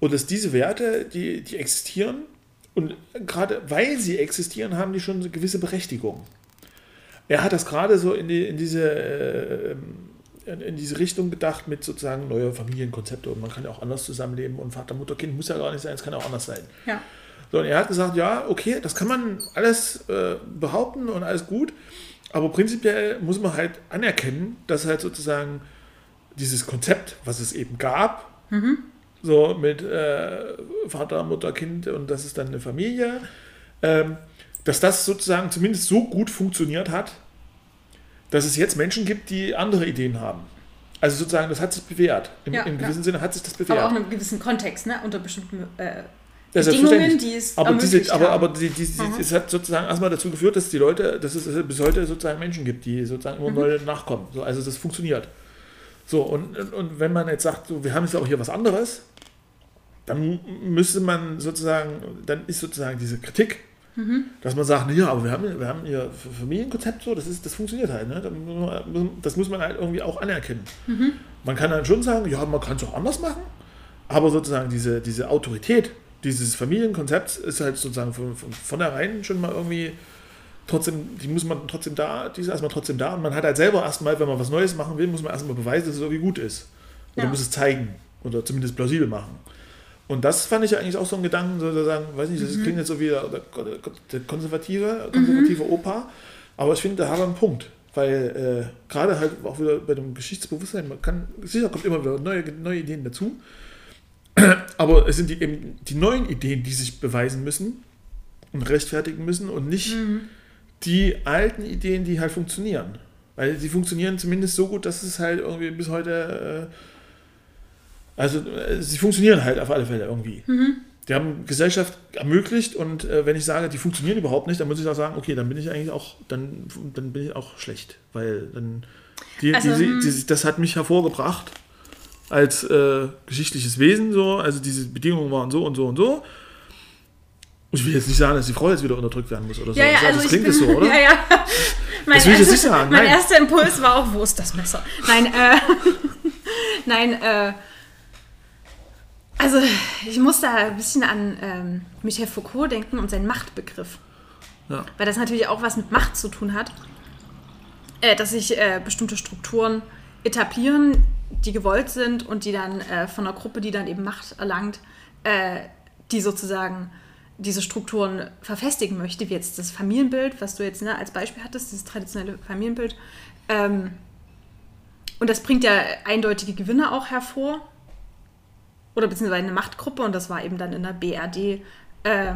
und dass diese Werte, die, die existieren, und gerade weil sie existieren, haben die schon eine gewisse Berechtigung. Er hat das gerade so in, die, in, diese, äh, in, in diese Richtung gedacht mit sozusagen neue Familienkonzepte. Und man kann ja auch anders zusammenleben und Vater, Mutter, Kind muss ja gar nicht sein, es kann auch anders sein. ja. So, und er hat gesagt, ja, okay, das kann man alles äh, behaupten und alles gut, aber prinzipiell muss man halt anerkennen, dass halt sozusagen dieses Konzept, was es eben gab, so mit äh, Vater, Mutter, Kind und das ist dann eine Familie, ähm, dass das sozusagen zumindest so gut funktioniert hat, dass es jetzt Menschen gibt, die andere Ideen haben. Also sozusagen, das hat sich bewährt. Im, Ja, im ja. gewissen Sinne hat sich das bewährt. Aber auch in einem gewissen Kontext, ne? unter bestimmten äh, Ja, Bedingungen, die es aber diese, aber, aber die, die, die, es hat sozusagen erstmal dazu geführt, dass die Leute, dass es bis heute sozusagen Menschen gibt, die sozusagen Mhm. immer neue nachkommen. So, also das funktioniert. So, und, und, wenn man jetzt sagt, so, wir haben jetzt auch hier was anderes, dann müsste man sozusagen, dann ist sozusagen diese Kritik, Mhm. dass man sagt, ja, aber wir haben, wir haben hier Familienkonzept so, das, ist, das funktioniert halt. Ne? Das muss man halt irgendwie auch anerkennen. Mhm. Man kann dann schon sagen, ja, man kann es auch anders machen, aber sozusagen diese, diese Autorität dieses Familienkonzepts ist halt sozusagen von, von vornherein schon mal irgendwie trotzdem, die muss man trotzdem da, die ist erstmal trotzdem da und man hat halt selber erstmal, wenn man was Neues machen will, muss man erstmal beweisen, dass es irgendwie gut ist. Oder Ja. muss es zeigen oder zumindest plausibel machen. Und das fand ich ja eigentlich auch so ein Gedanken, sozusagen, weiß nicht, das Mhm. klingt jetzt so wie der, der, konservative, konservative Opa, aber ich finde, da hat er einen Punkt. Weil äh, gerade halt auch wieder bei dem Geschichtsbewusstsein, man kann, sicher kommt immer wieder neue, neue Ideen dazu, aber es sind die, eben die neuen Ideen, die sich beweisen müssen und rechtfertigen müssen und nicht die alten Ideen, die halt funktionieren. Weil sie funktionieren zumindest so gut, dass es halt irgendwie bis heute, äh, also äh, sie funktionieren halt auf alle Fälle irgendwie. Die haben Gesellschaft ermöglicht und äh, wenn ich sage, die funktionieren überhaupt nicht, dann muss ich auch sagen, okay, dann bin ich eigentlich auch, dann, dann bin ich auch schlecht, weil dann die, Also, die, hm. die, das hat mich hervorgebracht als äh, geschichtliches Wesen so, also diese Bedingungen waren so und so und so. Ich will jetzt nicht sagen, dass die Frau jetzt wieder unterdrückt werden muss oder so. Ja, ja, das, also das klingt bin, es so, oder? Ja, ja. Mein, Das will ich jetzt erster- nicht sagen, mein nein. erster Impuls war auch, wo ist das Messer? Nein, äh, nein, äh, also ich muss da ein bisschen an ähm, Michel Foucault denken und seinen Machtbegriff. Ja. Weil das natürlich auch was mit Macht zu tun hat, äh, dass sich äh, bestimmte Strukturen etablieren, die gewollt sind und die dann äh, von einer Gruppe, die dann eben Macht erlangt, äh, die sozusagen diese Strukturen verfestigen möchte, wie jetzt das Familienbild, was du jetzt ne, als Beispiel hattest, dieses traditionelle Familienbild. Ähm, und das bringt ja eindeutige Gewinne auch hervor. Oder beziehungsweise eine Machtgruppe, und das war eben dann in der BRD. Äh,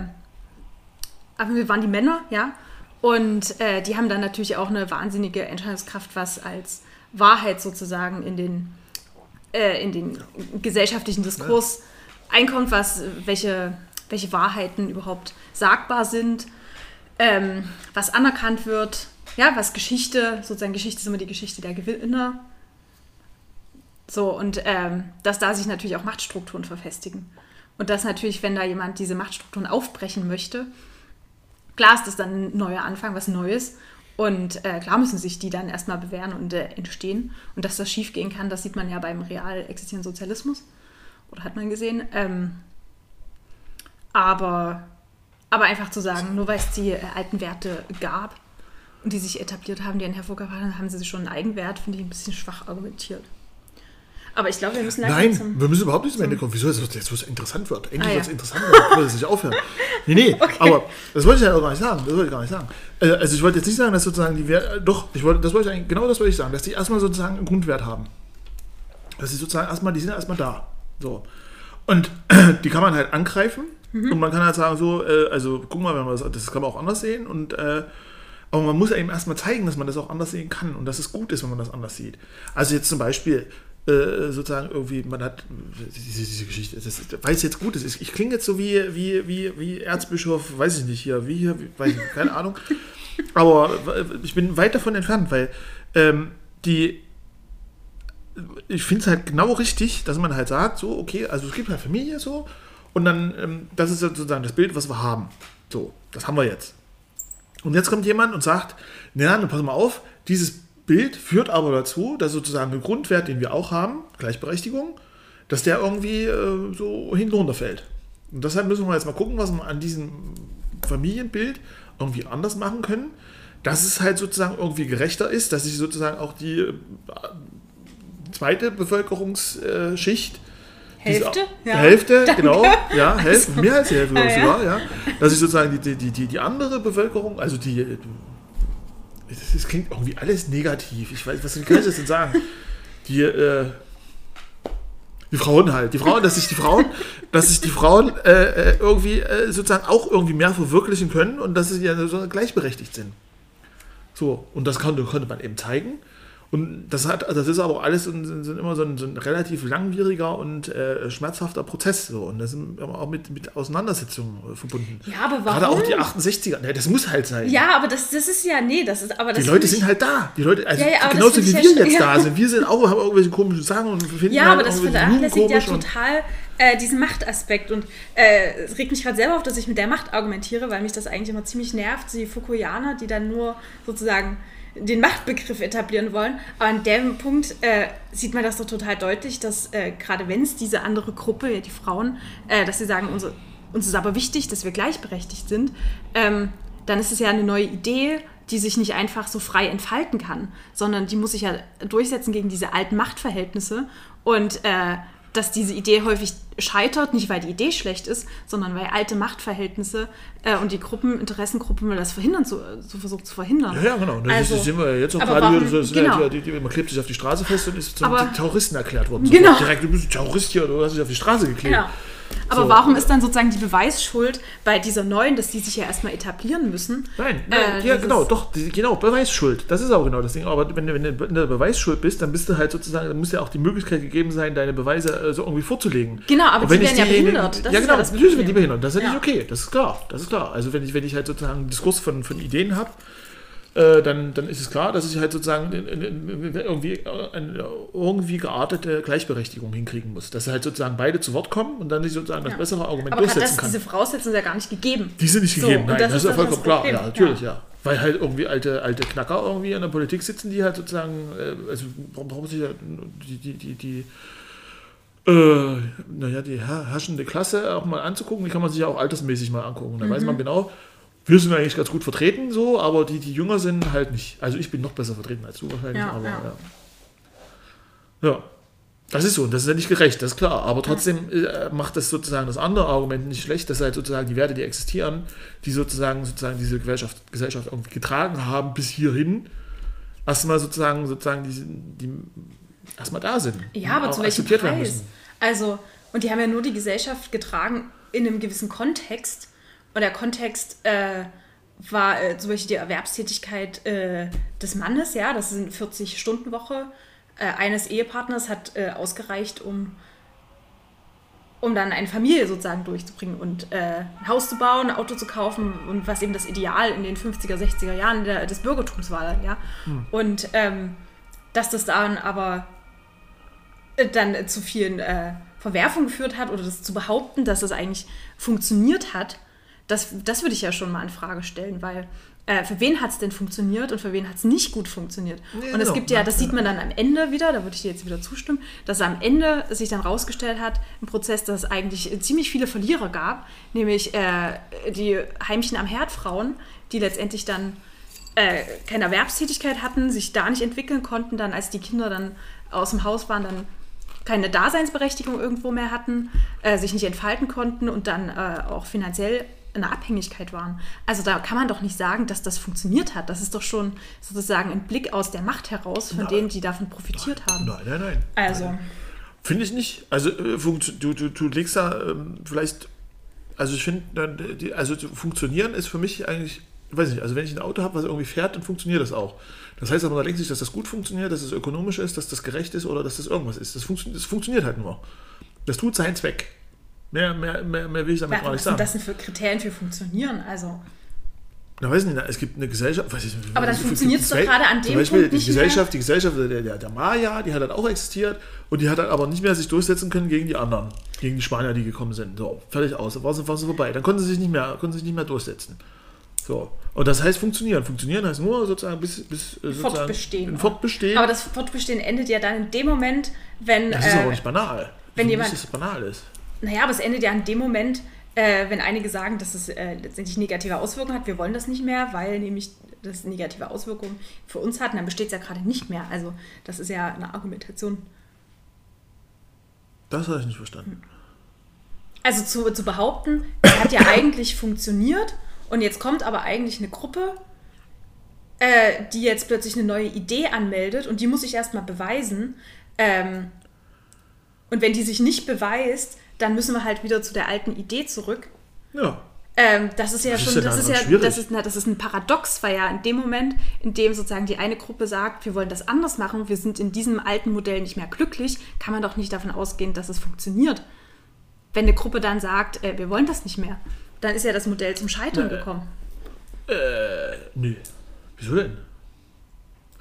aber wir waren die Männer, ja. Und äh, die haben dann natürlich auch eine wahnsinnige Entscheidungskraft, was als Wahrheit sozusagen in den, äh, in den gesellschaftlichen Diskurs einkommt, was, welche, welche Wahrheiten überhaupt sagbar sind, ähm, was anerkannt wird, ja, was Geschichte, sozusagen Geschichte ist immer die Geschichte der Gewinner. So, und ähm, dass da sich natürlich auch Machtstrukturen verfestigen. Und dass natürlich, wenn da jemand diese Machtstrukturen aufbrechen möchte, klar ist das dann ein neuer Anfang, was Neues. Und äh, klar müssen sich die dann erstmal bewähren und äh, entstehen. Und dass das schiefgehen kann, das sieht man ja beim real existierenden Sozialismus. Oder hat man gesehen. Ähm, aber, aber einfach zu sagen, nur weil es die äh, alten Werte gab und die sich etabliert haben, die einen hervorgebracht haben, haben sie schon einen Eigenwert, finde ich ein bisschen schwach argumentiert. Aber ich glaube, wir müssen Nein, zum- wir müssen überhaupt nicht zum Ende kommen. Wieso jetzt, wo es interessant wird? Endlich Ah, ja. wird es interessant. Ich wollte es nicht aufhören. Nee, nee, aber das wollte ich ja auch gar nicht sagen. Das wollte ich gar nicht sagen. Äh, Also ich wollte jetzt nicht sagen, dass sozusagen die Wert, äh, doch, ich wollte, das wollte ich eigentlich, genau das wollte ich sagen, dass die erstmal sozusagen einen Grundwert haben. Dass sie sozusagen erstmal, die sind erstmal da. So. Und die kann man halt angreifen und man kann halt sagen, so, äh, also guck mal, wenn man das, das kann man auch anders sehen und aber man muss ja eben erstmal zeigen, dass man das auch anders sehen kann und dass es gut ist, wenn man das anders sieht. Also jetzt zum Beispiel äh, sozusagen irgendwie, man hat diese, diese Geschichte, das ist, weil es jetzt gut ist. Ich, klinge jetzt so wie, wie, wie, wie Erzbischof, weiß ich nicht hier, wie hier, wie, weiß ich nicht, keine Ahnung. Aber äh, ich bin weit davon entfernt, weil ähm, die ich finde es halt genau richtig, dass man halt sagt, so, okay, also es gibt halt Familie so und dann, ähm, das ist sozusagen das Bild, was wir haben. So, das haben wir jetzt. Und jetzt kommt jemand und sagt, na, dann pass mal auf, dieses Bild führt aber dazu, dass sozusagen der Grundwert, den wir auch haben, Gleichberechtigung, dass der irgendwie äh, so hinten runterfällt. Und deshalb müssen wir jetzt mal gucken, was wir an diesem Familienbild irgendwie anders machen können, dass es halt sozusagen irgendwie gerechter ist, dass sich sozusagen auch die äh, zweite Bevölkerungsschicht Hälfte? diese, Hälfte, Danke. genau, ja, Hälfte, mehr als die Hälfte Ah, ja. sogar, ja. Dass ich sozusagen die, die, die, die andere Bevölkerung, also die, äh, das, das klingt irgendwie alles negativ. Ich weiß, was kann ich das denn sagen? Die, äh, die Frauen halt, die Frauen, dass sich die Frauen, dass sich die Frauen äh, äh, irgendwie äh, sozusagen auch irgendwie mehr verwirklichen können und dass sie ja so gleichberechtigt sind. So, und das konnte, konnte man eben zeigen. Und das hat, das ist aber alles sind, sind immer so ein, so ein relativ langwieriger und äh, schmerzhafter Prozess. So. Und das sind auch mit, mit Auseinandersetzungen äh, verbunden. Ja, aber Gerade auch warum? die 68er. Ne, das muss halt sein. Ja, aber das, das ist ja, nee, das ist, aber das Die Leute sind halt da. Die Leute, also Ja, ja, genauso wie wir ja jetzt da sind. Wir sind auch, haben irgendwelche komischen Sachen und finden Ja, halt aber das vernachlässigt ja total äh, diesen Machtaspekt. Und äh, es regt mich gerade selber auf, dass ich mit der Macht argumentiere, weil mich das eigentlich immer ziemlich nervt, die Foucaultianer, die dann nur sozusagen den Machtbegriff etablieren wollen. Aber an dem Punkt äh, sieht man das doch total deutlich, dass äh, gerade wenn es diese andere Gruppe, ja, die Frauen, äh, dass sie sagen, unsere, uns ist aber wichtig, dass wir gleichberechtigt sind, ähm, dann ist es ja eine neue Idee, die sich nicht einfach so frei entfalten kann, sondern die muss sich ja durchsetzen gegen diese alten Machtverhältnisse und äh, dass diese Idee häufig scheitert, nicht weil die Idee schlecht ist, sondern weil alte Machtverhältnisse äh, und die Gruppen, Interessengruppen das verhindern zu, so versucht zu verhindern. Ja, ja, genau. Das Also, sehen wir jetzt auch gerade warum- so, sind genau. ja, die, die, man klebt sich auf die Straße fest und ist zum Aber- Terroristen erklärt worden. Genau. Direkt, du bist ein Terrorist hier, du hast dich auf die Straße geklebt. Ja. Aber So. warum ist dann sozusagen die Beweisschuld bei dieser neuen, dass die sich ja erstmal etablieren müssen? Nein, nein Äh, ja genau, doch, genau, Beweisschuld. Das ist auch genau das Ding. Aber wenn, du- wenn du in der Beweisschuld bist, dann bist du halt sozusagen, dann muss ja auch die Möglichkeit gegeben sein, deine Beweise äh, so irgendwie vorzulegen. Genau, aber die werden ja behindert. Das ja, genau, ja das natürlich werden die behindert. Das ist ja Ja. nicht okay. Das ist klar. Das ist klar. Also wenn ich, wenn ich halt sozusagen einen Diskurs von, von Ideen habe, äh, dann, dann ist es klar, dass ich halt sozusagen irgendwie äh, eine irgendwie geartete Gleichberechtigung hinkriegen muss. Dass halt sozusagen beide zu Wort kommen und dann sich sozusagen das Ja. bessere Argument Aber durchsetzen das, kann. diese Voraussetzungen ja gar nicht gegeben. Die sind nicht So, gegeben, nein, das das, ist ja vollkommen klar. Ja, natürlich, Ja. ja. Weil halt irgendwie alte, alte Knacker irgendwie in der Politik sitzen, die halt sozusagen, äh, also warum brauchen sich ja die, die, die, die äh, naja, die her- herrschende Klasse auch mal anzugucken, die kann man sich ja auch altersmäßig mal angucken. Da weiß Mhm. man genau, wir sind eigentlich ganz gut vertreten, so, aber die, die jünger sind halt nicht. Also ich bin noch besser vertreten als du wahrscheinlich, Ja, aber ja. ja. Ja. Das ist so, und das ist ja nicht gerecht, das ist klar. Aber trotzdem äh, macht das sozusagen das andere Argument nicht schlecht, dass halt sozusagen die Werte, die existieren, die sozusagen, sozusagen diese Gesellschaft, Gesellschaft irgendwie getragen haben bis hierhin, erstmal sozusagen, sozusagen die, die erstmal da sind. Ja, aber zu welchem Preis? Also, und die haben ja nur die Gesellschaft getragen in einem gewissen Kontext. Und der Kontext äh, war äh, zum Beispiel die Erwerbstätigkeit äh, des Mannes, ja, das ist eine 40-Stunden-Woche äh, eines Ehepartners, hat äh, ausgereicht, um, um dann eine Familie sozusagen durchzubringen und äh, ein Haus zu bauen, ein Auto zu kaufen und was eben das Ideal in den 50er, 60er Jahren der, des Bürgertums war, ja. Und ähm, dass das dann aber dann zu vielen Verwerfungen geführt hat oder das zu behaupten, dass das eigentlich funktioniert hat, das, das würde ich ja schon mal in Frage stellen, weil äh, für wen hat es denn funktioniert und für wen hat es nicht gut funktioniert? Nee, und es genau. gibt ja, das sieht man dann am Ende wieder, da würde ich dir jetzt wieder zustimmen, dass am Ende sich dann rausgestellt hat im Prozess, dass es eigentlich ziemlich viele Verlierer gab, nämlich äh, die Heimchen am Herd Frauen, die letztendlich dann äh, keine Erwerbstätigkeit hatten, sich da nicht entwickeln konnten, dann als die Kinder dann aus dem Haus waren, dann keine Daseinsberechtigung irgendwo mehr hatten, äh, sich nicht entfalten konnten und dann äh, auch finanziell in einer Abhängigkeit waren. Also da kann man doch nicht sagen, dass das funktioniert hat. Das ist doch schon sozusagen ein Blick aus der Macht heraus von Nein. denen, die davon profitiert haben. Nein, nein, nein. Also, Finde ich nicht. Also äh, du, du, du legst da ähm, vielleicht, also ich finde, die- also zu funktionieren ist für mich eigentlich, ich weiß nicht, also wenn ich ein Auto habe, was irgendwie fährt, dann funktioniert das auch. Das heißt aber da denkt sich, dass das gut funktioniert, dass es ökonomisch ist, dass das gerecht ist oder dass das irgendwas ist. Das, funktio das funktioniert halt nur. Das tut seinen Zweck. Mehr, mehr, mehr, mehr will ich damit gar was nicht sind sagen. das denn für Kriterien für funktionieren? Also, Na, weiß nicht, es gibt eine Gesellschaft. Weiß ich, Aber funktioniert's für- doch gerade an Zum dem Beispiel Punkt die Gesellschaft, die Gesellschaft der, der, der Maya, die hat dann auch existiert und die hat dann aber nicht mehr sich durchsetzen können gegen die anderen, gegen die Spanier, die gekommen sind. So, fertig aus, war sie, war sie vorbei. Dann konnten sie sich nicht mehr, konnten sich nicht mehr durchsetzen. So. Und das heißt funktionieren. Funktionieren heißt nur sozusagen bis, bis äh, sozusagen Fortbestehen. Fortbestehen. aber das Fortbestehen endet ja dann in dem Moment, wenn. das ist äh, aber nicht banal. wenn jemand- Nicht, dass es banal ist. Naja, aber es endet ja in dem Moment, äh, wenn einige sagen, dass es äh, letztendlich negative Auswirkungen hat. Wir wollen das nicht mehr, weil nämlich das negative Auswirkungen für uns hat. Und dann besteht es ja gerade nicht mehr. Also das ist ja eine Argumentation. Das habe ich nicht verstanden. Also zu, zu behaupten, es hat ja eigentlich funktioniert und jetzt kommt aber eigentlich eine Gruppe, äh, die jetzt plötzlich eine neue Idee anmeldet und die muss ich erstmal beweisen. Ähm, und wenn die sich nicht beweist, dann müssen wir halt wieder zu der alten Idee zurück. Ja. Ähm, das ist ja ist schon, denn das daran ist ja, schwierig? das ist, na, das ist ein Paradox, weil ja in dem Moment, in dem sozusagen die eine Gruppe sagt, wir wollen das anders machen, wir sind in diesem alten Modell nicht mehr glücklich, kann man doch nicht davon ausgehen, dass es funktioniert. Wenn eine Gruppe dann sagt, äh, wir wollen das nicht mehr, dann ist ja das Modell zum Scheitern Ja, äh, gekommen. Äh, nee. Wieso denn?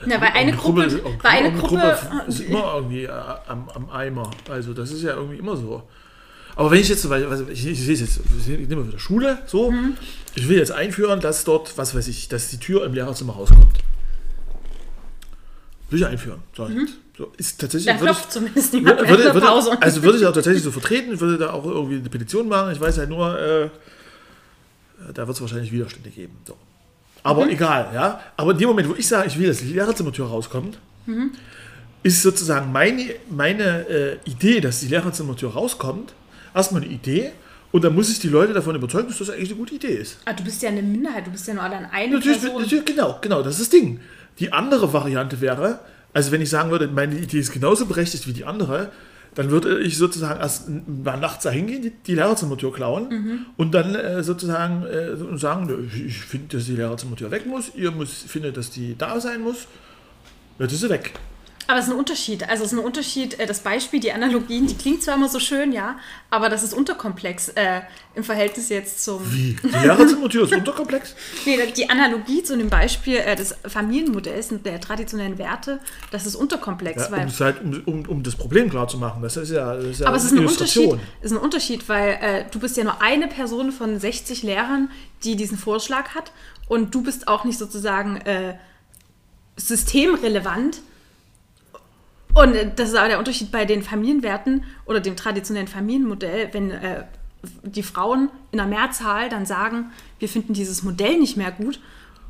Ja, weil eine Gruppe, irgendeine weil eine irgendeine Gruppe, ist immer irgendwie äh, am, am Eimer. Also das ist ja irgendwie immer so. Aber wenn ich jetzt, weil, also ich, ich sehe es jetzt, ich nehme wieder Schule, so, Mhm. ich will jetzt einführen, dass dort, was weiß ich, dass die Tür im Lehrerzimmer rauskommt. Will ich einführen. So, so ist tatsächlich. Mhm. dann würde ich- klopft zumindest niemand würde, würde, würde, also würde ich auch tatsächlich so vertreten, ich würde da auch irgendwie eine Petition machen. Ich weiß halt nur, äh, da wird es wahrscheinlich Widerstände geben. So. Aber Mhm. egal, ja. Aber in dem Moment, wo ich sage, ich will, dass die Lehrerzimmertür rauskommt, Mhm. ist sozusagen meine, meine äh, Idee, dass die Lehrerzimmertür rauskommt, erstmal eine Idee. Und dann muss ich die Leute davon überzeugen, dass das eigentlich eine gute Idee ist. Ah, du bist ja eine Minderheit, du bist ja nur allein eine Natürlich, Person. natürlich, genau, genau, das ist das Ding. Die andere Variante wäre, also wenn ich sagen würde, meine Idee ist genauso berechtigt wie die andere, dann würde ich sozusagen erst mal nachts da hingehen, die, die Lehrerzimmertür klauen Mhm. und dann äh, sozusagen äh, sagen, ich, finde, dass die Lehrerzimmertür weg muss, ihr muss, findet, dass die da sein muss, jetzt ist sie weg. Aber es ist ein Unterschied. Also es ist ein Unterschied, äh, das Beispiel, die Analogien, die klingt zwar immer so schön, ja, aber das ist unterkomplex äh, im Verhältnis jetzt zum. Wie? Die Lehrerzimmertür ist unterkomplex? Nee, die Analogie zu dem Beispiel äh, des Familienmodells und der traditionellen Werte, das ist unterkomplex, Ja, weil. um, halt, um, um, um das Problem klar zu machen. Das ist ja, das ist ja Aber es ist ein. Unterschied, ist ein Unterschied, weil äh, du bist ja nur eine Person von 60 Lehrern, die diesen Vorschlag hat und du bist auch nicht sozusagen äh, systemrelevant. Und äh, das ist aber der Unterschied bei den Familienwerten oder dem traditionellen Familienmodell, wenn äh, die Frauen in der Mehrzahl dann sagen, wir finden dieses Modell nicht mehr gut.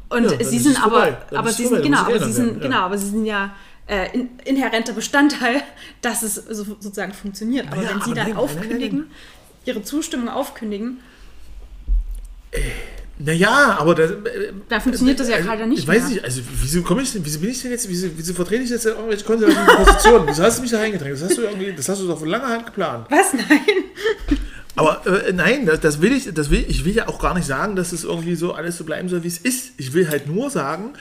Und Ja, sie sind aber, aber sie sind, genau, aber sie sind, genau, aber sie sind ja äh, in, inhärenter Bestandteil, dass es so, sozusagen funktioniert. Aber Ja, wenn sie aber dann nein, nein, nein, aufkündigen, ihre Zustimmung aufkündigen, Naja, aber das, äh, dann funktioniert das ja gerade nicht Ich weiß nicht, also wieso komme ich denn, wieso bin ich denn jetzt, wieso, wieso vertrete ich jetzt irgendwelche konservativen Positionen? Wieso hast du mich da reingedrängt? Das hast du irgendwie, das hast du doch von langer Hand geplant. Was? Nein. Aber äh, nein, das, das will ich, das will, ich will ja auch gar nicht sagen, dass es irgendwie so alles so bleiben soll, wie es ist. Ich will halt nur sagen,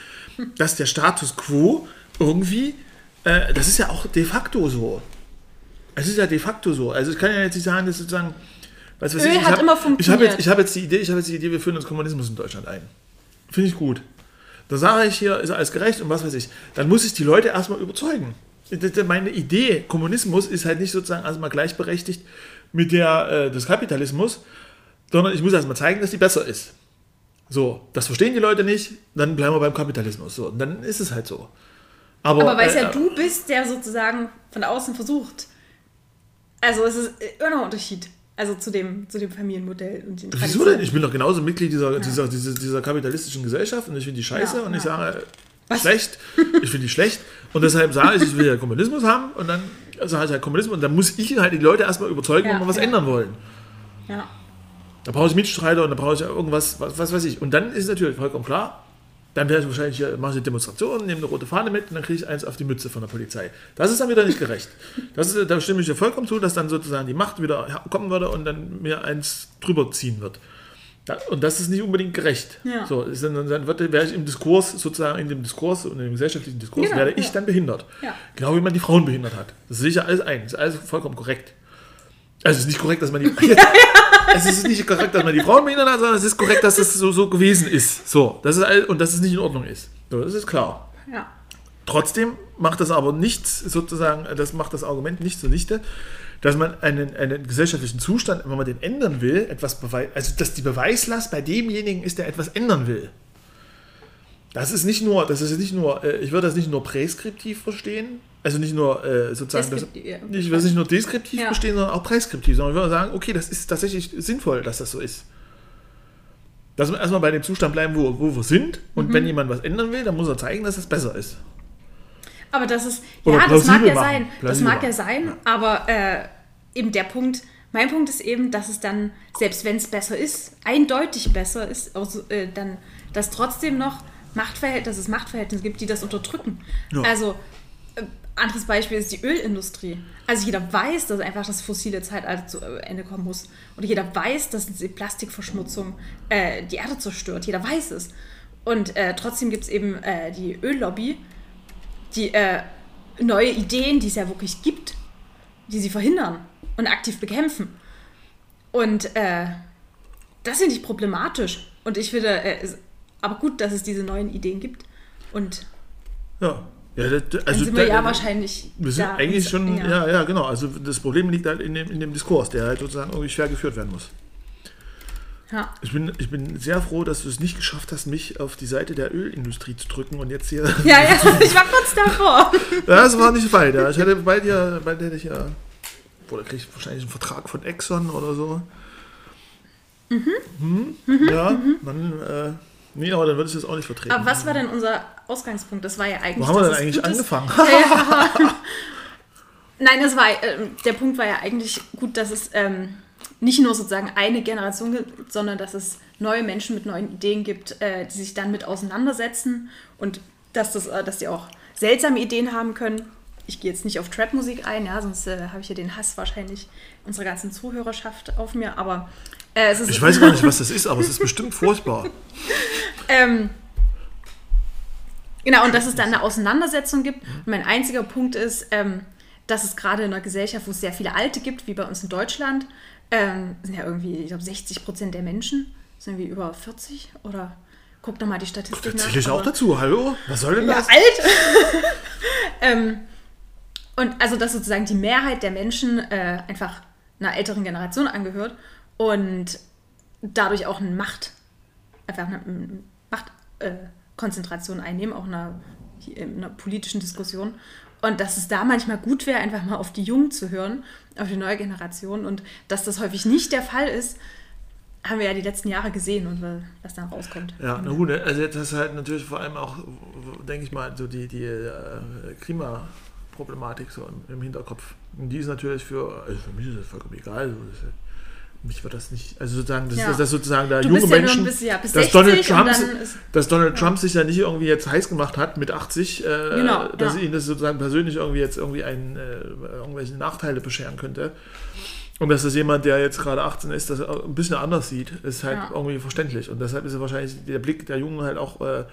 dass der Status quo irgendwie, äh, das ist ja auch de facto so. Es ist ja de facto so. Also ich kann ja jetzt nicht sagen, dass sozusagen, was weiß Öl ich, ich hat hab- immer Ich habe funktioniert. jetzt, ich hab jetzt die Idee, ich habe jetzt die Idee, wir führen uns Kommunismus in Deutschland ein. Finde ich gut. Da sage ich hier, ist alles gerecht und was weiß ich. Dann muss ich die Leute erstmal überzeugen. Meine Idee, Kommunismus, ist halt nicht sozusagen erstmal gleichberechtigt mit der äh, des Kapitalismus, sondern ich muss erstmal zeigen, dass die besser ist. So, das verstehen die Leute nicht, dann bleiben wir beim Kapitalismus. So, und dann ist es halt so. Aber, Aber weil es äh, ja du bist, der sozusagen von außen versucht. Also es ist immer noch ein Unterschied. Also zu dem, zu dem Familienmodell und den Wieso denn? Ich bin doch genauso Mitglied dieser, dieser, dieser, dieser kapitalistischen Gesellschaft und ich finde die scheiße Ja, und ich ja. sage, äh, schlecht, ich finde die schlecht und deshalb sage ich, ich will ja Kommunismus haben und dann sage ich halt Kommunismus und dann muss ich halt die Leute erstmal überzeugen, Ja, wenn wir was ja. ändern wollen. Ja. Da brauche ich Mitstreiter und da brauche ich ja irgendwas, was, was weiß ich. Und dann ist es natürlich vollkommen klar, dann werde ich wahrscheinlich hier, mache ich eine Demonstration, nehme eine rote Fahne mit und dann kriege ich eins auf die Mütze von der Polizei. Das ist dann wieder nicht gerecht. Das ist, da stimme ich dir vollkommen zu, dass dann sozusagen die Macht wieder kommen würde und dann mir eins drüber ziehen wird. Da, und das ist nicht unbedingt gerecht. Ja. So, ist dann, dann wird, werde ich im Diskurs, sozusagen in dem Diskurs und im gesellschaftlichen Diskurs, Genau, werde ich ja. dann behindert. Ja. Genau wie man die Frauen behindert hat. Das sehe ich ja alles ein. Das ist alles vollkommen korrekt. Also es ist nicht korrekt, dass man die. es ist nicht korrekt, dass man die Frauen behindert hat, sondern es ist korrekt, dass es so, so gewesen ist. So, das ist all, und dass es nicht in Ordnung ist. So, das ist klar. ja. Trotzdem macht das aber nichts, sozusagen, das macht das Argument nicht zunichte, dass man einen, einen gesellschaftlichen Zustand, wenn man den ändern will, etwas beweist, also dass die Beweislast bei demjenigen ist, der etwas ändern will. Das ist nicht nur, das ist nicht nur, äh, ich würde das nicht nur präskriptiv verstehen, also nicht nur äh, sozusagen, das, ja. würde es nicht nur deskriptiv Ja. verstehen, sondern auch präskriptiv, sondern ich würde sagen, okay, das ist tatsächlich sinnvoll, dass das so ist. Dass wir erstmal bei dem Zustand bleiben, wo, wo wir sind, Mhm. und wenn jemand was ändern will, dann muss er zeigen, dass es besser ist. Aber das ist, Oder ja, das mag ja machen. sein. Das Plausibel mag ja sein, aber äh, eben der Punkt, mein Punkt ist eben, dass es dann, selbst wenn es besser ist, eindeutig besser ist, also, äh, dann, dass trotzdem noch Machtverhältnisse, dass es Machtverhältnisse gibt, die das unterdrücken. Ja. Also anderes Beispiel ist die Ölindustrie. Also jeder weiß, dass einfach das fossile Zeitalter zu Ende kommen muss. Und jeder weiß, dass die Plastikverschmutzung äh, die Erde zerstört. Jeder weiß es. Und äh, trotzdem gibt es eben äh, die Öllobby, die äh, neue Ideen, die es ja wirklich gibt, die sie verhindern und aktiv bekämpfen. Und äh, das finde ich problematisch. Und ich finde, äh, aber gut, dass es diese neuen Ideen gibt. Und Ja. Ja das, also sind wir da- ja wahrscheinlich. Wir sind eigentlich ins- schon, ja. ja, genau. Also das Problem liegt halt in dem, in dem Diskurs, der halt sozusagen irgendwie schwer geführt werden muss. Ja. Ich bin, ich bin sehr froh, dass du es nicht geschafft hast, mich auf die Seite der Ölindustrie zu drücken und jetzt hier. Ja, ja, ich war kurz davor. das war nicht weit, ja. Ich hätte bei dir, bei dir hätte ich ja. Boah, da krieg ich wahrscheinlich einen Vertrag von Exxon oder so. Mhm. Ja, dann, äh, nee, aber dann würde ich das auch nicht vertreten. Aber was war denn unser Ausgangspunkt? Das war ja eigentlich. Wo haben wir denn eigentlich angefangen? Nein, das war, ähm, der Punkt war ja eigentlich gut, dass es ähm, nicht nur sozusagen eine Generation gibt, sondern dass es neue Menschen mit neuen Ideen gibt, äh, die sich dann mit auseinandersetzen und dass, das, äh, dass die auch seltsame Ideen haben können. Ich gehe jetzt nicht auf Trap-Musik ein, ja, sonst äh, habe ich ja den Hass wahrscheinlich unserer ganzen Zuhörerschaft auf mir, aber äh, Ich weiß gar nicht, was das ist, aber es ist bestimmt furchtbar. Ähm, genau, und dass es dann eine Auseinandersetzung gibt. Und mein einziger Punkt ist, ähm, dass es gerade in einer Gesellschaft, wo es sehr viele Alte gibt, wie bei uns in Deutschland, ähm, sind ja irgendwie, ich glaube, 60 Prozent der Menschen sind irgendwie über 40 oder guck doch mal die Statistik Da nach. zähle ich auch dazu. Hallo? Was soll denn ja, das? alt. ähm, und also, dass sozusagen die Mehrheit der Menschen äh, einfach einer älteren Generation angehört und dadurch auch eine Macht, einfach eine Machtkonzentration äh, einnehmen, auch in einer, in einer politischen Diskussion. Und dass es da manchmal gut wäre, einfach mal auf die Jungen zu hören, auf die neue Generation. Und dass das häufig nicht der Fall ist, haben wir ja die letzten Jahre gesehen und was dann rauskommt. Ja, na gut, also das ist halt natürlich vor allem auch, denke ich mal, so die, die äh, Klimaproblematik so im, Hinterkopf. Und die ist natürlich für, also für mich ist das vollkommen egal. So, mich wird das nicht, also sozusagen, das, Ja. das, das sozusagen da Du junge Menschen, bisschen, ja, bis dass 60 Donald Trump, ist, dass Donald Trump sich ja nicht irgendwie jetzt heiß gemacht hat mit 80, äh, Genau, dass ja. ihn das sozusagen persönlich irgendwie jetzt irgendwie einen, äh, irgendwelche Nachteile bescheren könnte. Und dass das jemand, der jetzt gerade 18 ist, das ein bisschen anders sieht, ist halt Ja. irgendwie verständlich. Und deshalb ist ja wahrscheinlich der Blick der Jungen halt auch äh,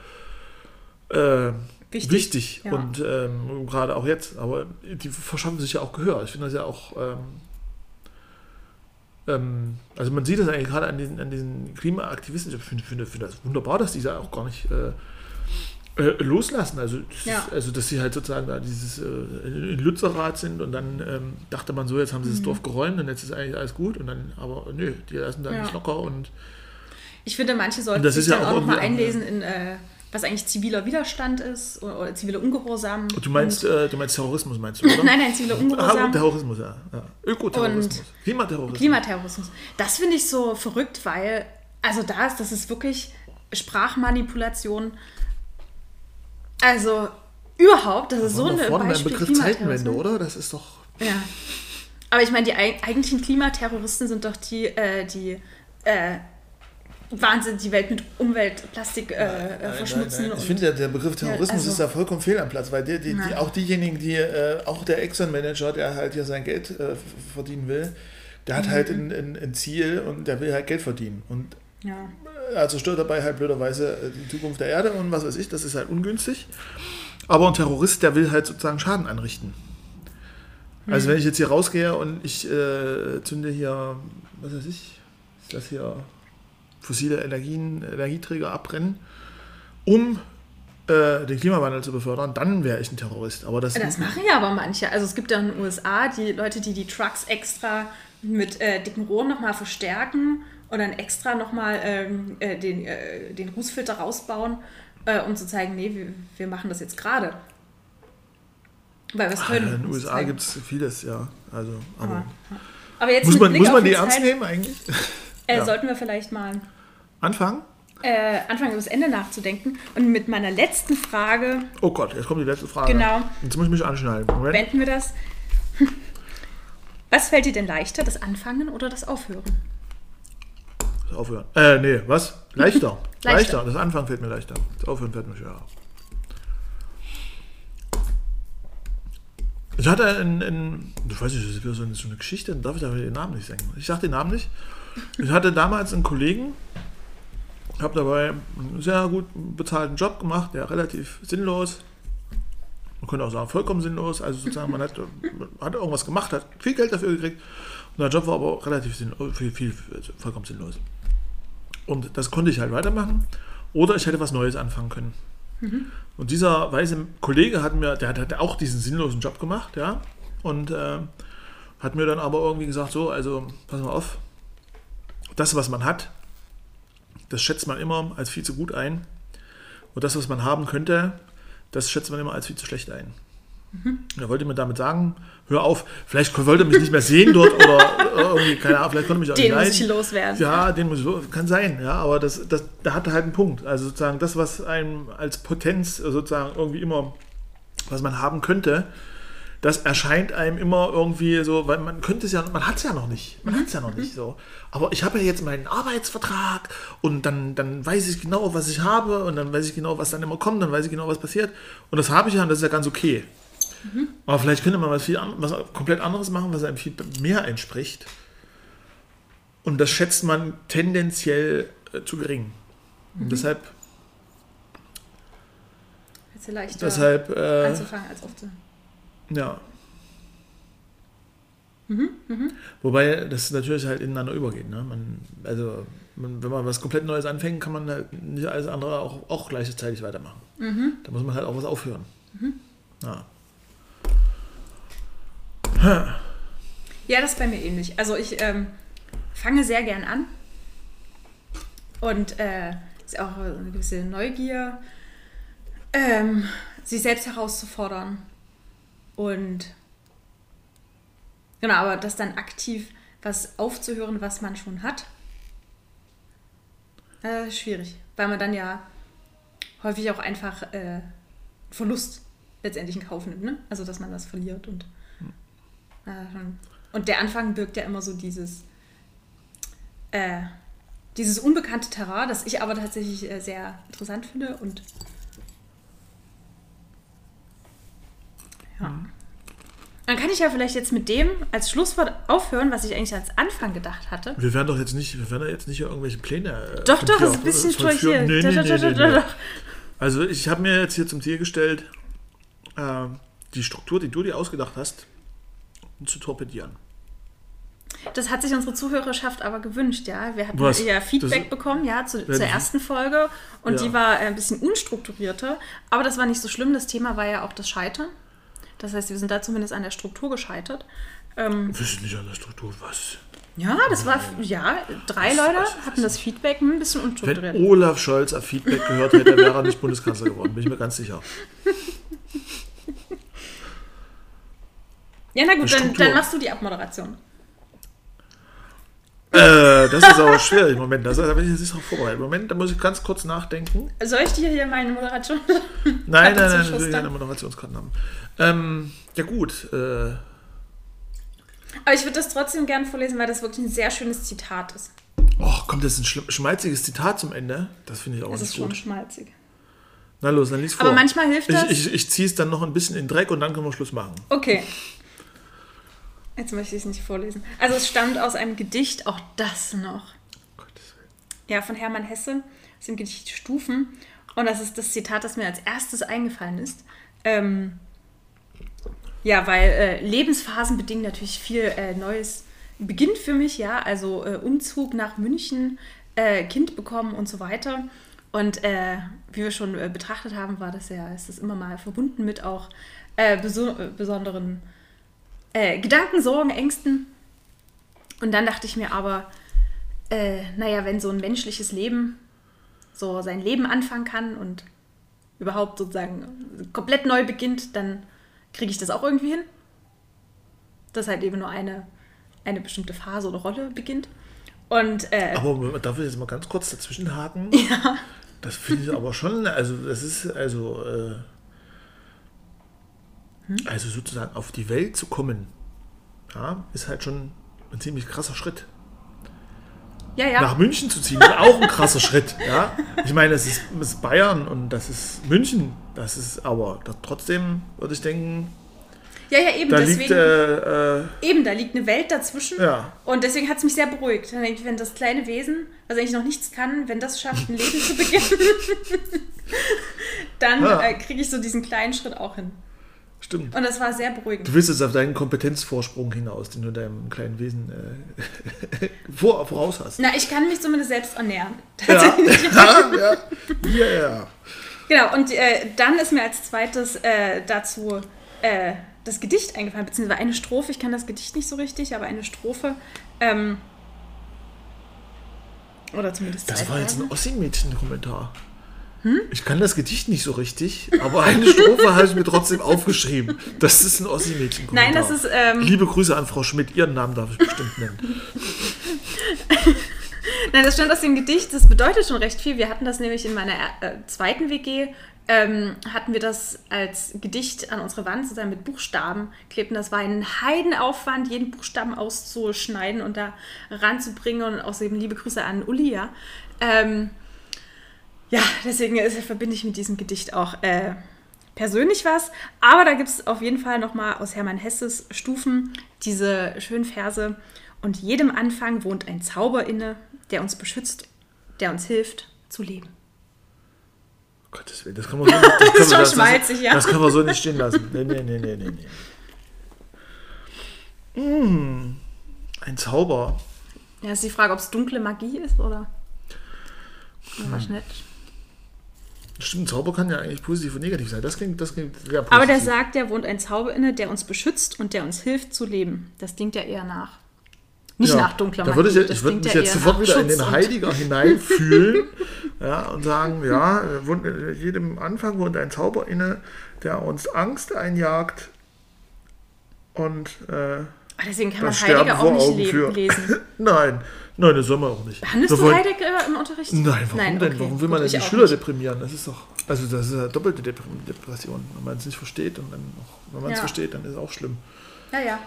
äh, Wichtig. wichtig. Und ähm, gerade auch jetzt. Aber die verschaffen sich ja auch Gehör. Ich finde das ja auch. Ähm, ähm, also man sieht das eigentlich gerade an diesen, an diesen Klimaaktivisten. Ich finde, finde, finde das wunderbar, dass die da auch gar nicht äh, äh, loslassen. Also, das Ja. ist, also dass sie halt sozusagen da dieses äh, in Lützerath sind und dann ähm, dachte man so, jetzt haben sie Mhm. das Dorf geräumt und jetzt ist eigentlich alles gut. Und dann, aber nö, die lassen da Ja. nicht locker und Ich finde, manche sollten sich ist ja auch auch nochmal einlesen in, äh, was eigentlich ziviler Widerstand ist oder, oder ziviler Ungehorsam. du meinst, äh, du meinst Terrorismus, meinst du, oder? nein, nein, ziviler Ah, Ungehorsam. und Terrorismus, ja. ja. Ökoterrorismus. Und Klimaterrorismus. Klimaterrorismus. Das finde ich so verrückt, weil, also da ist, das ist wirklich Sprachmanipulation. Also überhaupt, das ist so eine vorne beim Beispiel Begriff Zeitenwende, oder? Das ist doch. Ja. Aber ich meine, die eig- eigentlichen Klimaterroristen sind doch die, äh, die äh, Wahnsinn, die Welt mit Umweltplastik äh, äh, verschmutzen. Ich und- finde, der, der Begriff Terrorismus Ja, also- ist da vollkommen fehl am Platz, weil die, die, die, Nein. auch diejenigen, die, äh, auch der Exxon-Manager, der halt hier sein Geld äh, verdienen will, der hat halt Mhm. ein, ein, ein Ziel und der will halt Geld verdienen. Und ja. er zerstört dabei halt blöderweise äh, die Zukunft der Erde und was weiß ich, das ist halt ungünstig. Aber ein Terrorist, der will halt sozusagen Schaden anrichten. Also wenn ich jetzt hier rausgehe und ich äh, zünde hier, was weiß ich, ist das hier fossile Energien, Energieträger abbrennen, um äh, den Klimawandel zu befördern, dann wäre ich ein Terrorist. Aber das, Das machen ja aber manche. Also es gibt ja in den USA die Leute, die die Trucks extra mit äh, dicken Rohren nochmal verstärken und dann extra nochmal ähm, äh, den, äh, den Rußfilter rausbauen, äh, um zu zeigen, nee, wir, wir machen das jetzt gerade. Weil wir es können. in den USA gibt es vieles, ja. Also, aber Aber, aber jetzt muss man, Blick muss man die ernst nehmen eigentlich? Äh, Ja. Sollten wir vielleicht mal Anfangen? äh, anfangen, über das Ende nachzudenken. Und mit meiner letzten Frage Oh Gott, jetzt kommt die letzte Frage. Genau. Jetzt muss ich mich anschnallen. Moment. beenden wir das. Was fällt dir denn leichter, das Anfangen oder das Aufhören? Aufhören. Äh, nee, was? Leichter. Leichter. leichter. Das Anfang fällt mir leichter. Das Aufhören fällt mir schwerer. Ich hatte in, in ich weiß nicht, das ist wieder so eine, so eine Geschichte, darf ich da den Namen nicht sagen. Ich sage den Namen nicht. Ich hatte damals einen Kollegen, habe dabei einen sehr gut bezahlten Job gemacht, der relativ sinnlos, man könnte auch sagen vollkommen sinnlos, also sozusagen man hat, hat irgendwas gemacht, hat viel Geld dafür gekriegt und der Job war aber auch relativ sinnlos, viel, viel, vollkommen sinnlos. Und das konnte ich halt weitermachen oder ich hätte was Neues anfangen können. Und dieser weise Kollege hat mir, der hat, hat auch diesen sinnlosen Job gemacht, ja, und äh, hat mir dann aber irgendwie gesagt, so, also pass mal auf, das, was man hat, das schätzt man immer als viel zu gut ein. Und das, was man haben könnte, das schätzt man immer als viel zu schlecht ein. Und Er wollte mir damit sagen, hör auf, vielleicht wollte er mich nicht mehr sehen dort oder irgendwie, keine Ahnung, vielleicht konnte mich auch Den nicht muss ich leiden. loswerden. Ja, den muss ich los, kann sein, ja, aber das, das, da hat er halt einen Punkt. Also sozusagen das, was einem als Potenz sozusagen irgendwie immer, was man haben könnte, das erscheint einem immer irgendwie so, weil man könnte es ja, man hat es ja noch nicht, man hat es ja noch nicht so. Aber ich habe ja jetzt meinen Arbeitsvertrag und dann, dann weiß ich genau, was ich habe und dann weiß ich genau, was dann immer kommt, dann weiß ich genau, was passiert und das habe ich ja und das ist ja ganz okay. Aber vielleicht könnte man was, viel, was komplett anderes machen, was einem viel mehr entspricht. Und das schätzt man tendenziell äh, zu gering. Und deshalb, Jetzt leichter deshalb äh, anzufangen als aufzuhören. Ja. Wobei das natürlich halt ineinander übergeht. Ne? Man, also, man, wenn man was komplett Neues anfängt, kann man halt nicht alles andere auch, auch gleichzeitig weitermachen. Da muss man halt auch was aufhören. Ja. Ja, das ist bei mir ähnlich. Also ich ähm, fange sehr gern an. Und äh, ist auch eine gewisse Neugier, ähm, sich selbst herauszufordern. Und genau, aber das dann aktiv was aufzuhören, was man schon hat, äh, ist schwierig. Weil man dann ja häufig auch einfach äh, Verlust letztendlich in Kauf nimmt. Ne? Also dass man das verliert und ja, schon. Und der Anfang birgt ja immer so dieses, äh, dieses unbekannte Terrain, das ich aber tatsächlich äh, sehr interessant finde und ja. Dann kann ich ja vielleicht jetzt mit dem als Schlusswort aufhören, was ich eigentlich als Anfang gedacht hatte. Wir werden doch jetzt nicht, wir werden jetzt nicht irgendwelche Pläne. äh, Doch, doch, ist ein bisschen hier. Nee, nee, nee, nee. Also ich habe mir jetzt hier zum Ziel gestellt, äh, die Struktur, die du dir ausgedacht hast, zu torpedieren. Das hat sich unsere Zuhörerschaft aber gewünscht, ja. Wir hatten Was? ja Feedback Das- bekommen, ja, zu, zur ersten Folge. Und Ja. die war ein bisschen unstrukturierter. Aber das war nicht so schlimm. Das Thema war ja auch das Scheitern. Das heißt, wir sind da zumindest an der Struktur gescheitert. Ähm, Wir sind nicht an der Struktur, was? ja, das war, ja, drei Leute hatten das Feedback ein bisschen unstrukturiert. Wenn Olaf Scholz auf Feedback gehört hätte, wäre er nicht Bundeskanzler geworden, bin ich mir ganz sicher. Ja, na gut, dann, dann machst du die Abmoderation. Äh, das ist aber schwierig. Moment, das, da bin ich jetzt nicht drauf vorbereitet. Moment, da muss ich ganz kurz nachdenken. Soll ich dir hier meine Moderation? Nein, nein, nein, ich will gerne Moderationskarten haben. Ähm, ja gut, äh, Aber ich würde das trotzdem gerne vorlesen, weil das wirklich ein sehr schönes Zitat ist. oh, kommt jetzt ein schmalziges Zitat zum Ende? Das finde ich auch Es ist nicht schon gut. schmalzig. Na los, dann lies vor. Aber manchmal hilft das. Ich, ich, ich ziehe es dann noch ein bisschen in Dreck und dann können wir Schluss machen. Okay. Jetzt möchte ich es nicht vorlesen. Also es stammt aus einem Gedicht, auch das noch. Gottes Willen. Ja, von Hermann Hesse, aus dem Gedicht Stufen. Und das ist das Zitat, das mir als erstes eingefallen ist. Ähm, ja, weil äh, Lebensphasen bedingen natürlich viel äh, Neues. Beginnt für mich, ja, also äh, Umzug nach München, äh, Kind bekommen und so weiter. Und äh, wie wir schon äh, betrachtet haben, war das ja, ist das immer mal verbunden mit auch beso besonderen äh, Gedanken, Sorgen, Ängsten. Und dann dachte ich mir aber, äh, naja, wenn so ein menschliches Leben so sein Leben anfangen kann und überhaupt sozusagen komplett neu beginnt, dann kriege ich das auch irgendwie hin. Dass halt eben nur eine, eine bestimmte Phase oder Rolle beginnt. Und äh, Aber darf ich jetzt mal ganz kurz dazwischen haken? ja, Das finde ich aber schon, also das ist also, äh, Hm? also sozusagen auf die Welt zu kommen, ja, ist halt schon ein ziemlich krasser Schritt. ja, ja. Nach München zu ziehen ist auch ein krasser Schritt, ja. Ich meine, es ist, ist Bayern und das ist München, das ist aber das, trotzdem würde ich denken, Ja, ja, eben Da deswegen. liegt, äh, äh, eben, da liegt eine Welt dazwischen. ja, Und deswegen hat es mich sehr beruhigt. Dann denke ich, wenn das kleine Wesen, was eigentlich noch nichts kann, wenn das schafft, ein Leben zu beginnen, dann Ja. äh, kriege ich so diesen kleinen Schritt auch hin. Stimmt. Und das war sehr beruhigend. Du willst jetzt auf deinen Kompetenzvorsprung hinaus, den du deinem kleinen Wesen äh, vor, voraus hast. Na, ich kann mich zumindest selbst ernähren. Ja, ja, ja. Ja, ja. Genau, und äh, dann ist mir als zweites äh, dazu äh, das Gedicht eingefallen, beziehungsweise eine Strophe. Ich kann das Gedicht nicht so richtig, aber eine Strophe. Ähm, oder zumindest Das war jetzt ein Ossi-Mädchen-Kommentar. Ich kann das Gedicht nicht so richtig, aber eine Strophe habe ich mir trotzdem aufgeschrieben. Das ist ein Ossi-Mädchen-Kommentar. Nein, das ist. Ähm, Liebe Grüße an Frau Schmidt. Ihren Namen darf ich bestimmt nennen. Nein, das stand aus dem Gedicht. Das bedeutet schon recht viel. Wir hatten das nämlich in meiner äh, zweiten WG. Ähm, hatten wir das als Gedicht an unsere Wand sozusagen mit Buchstaben klebten. Das war ein Heidenaufwand, jeden Buchstaben auszuschneiden und da ranzubringen und eben liebe Grüße an Uli, ja. Ähm, ja, deswegen ist, verbinde ich mit diesem Gedicht auch äh, persönlich was. Aber da gibt es auf jeden Fall nochmal aus Hermann Hesses Stufen diese schönen Verse. Und jedem Anfang wohnt ein Zauber inne, der uns beschützt, der uns hilft zu leben. Gottes Willen, das kann man so nicht, das wir- schon schmalzig, ja. Das können wir so nicht stehen lassen. Nee, nee, nee, nee, nee. nee. Mm, ein Zauber. Ja, ist die Frage, ob es dunkle Magie ist oder. Hm. nicht. Stimmt, Zauber kann ja eigentlich positiv und negativ sein. Das klingt, das klingt sehr positiv. Aber der sagt, der wohnt ein Zauber inne, der uns beschützt und der uns hilft zu leben. Das klingt ja eher nach. Nicht Ja, nach dunkler Da würde ich, Magie. ich würde mich ja jetzt sofort wieder in Schutz den und- Heiliger hineinfühlen ja, und sagen, ja, wohnt- jedem Anfang wohnt ein Zauber inne, der uns Angst einjagt und äh, Ah, Deswegen kann man Heidegger auch nicht Augen lesen. Nein, nein, das soll man auch nicht. Behandelst du Heidegger im Unterricht? Nein, warum denn? okay. Warum will man denn die Schüler nicht. deprimieren? Das ist doch, also das ist ja doppelte Dep- Depression. Wenn man es nicht versteht und dann auch, wenn man es Ja. versteht, dann ist es auch schlimm. Ja, ja.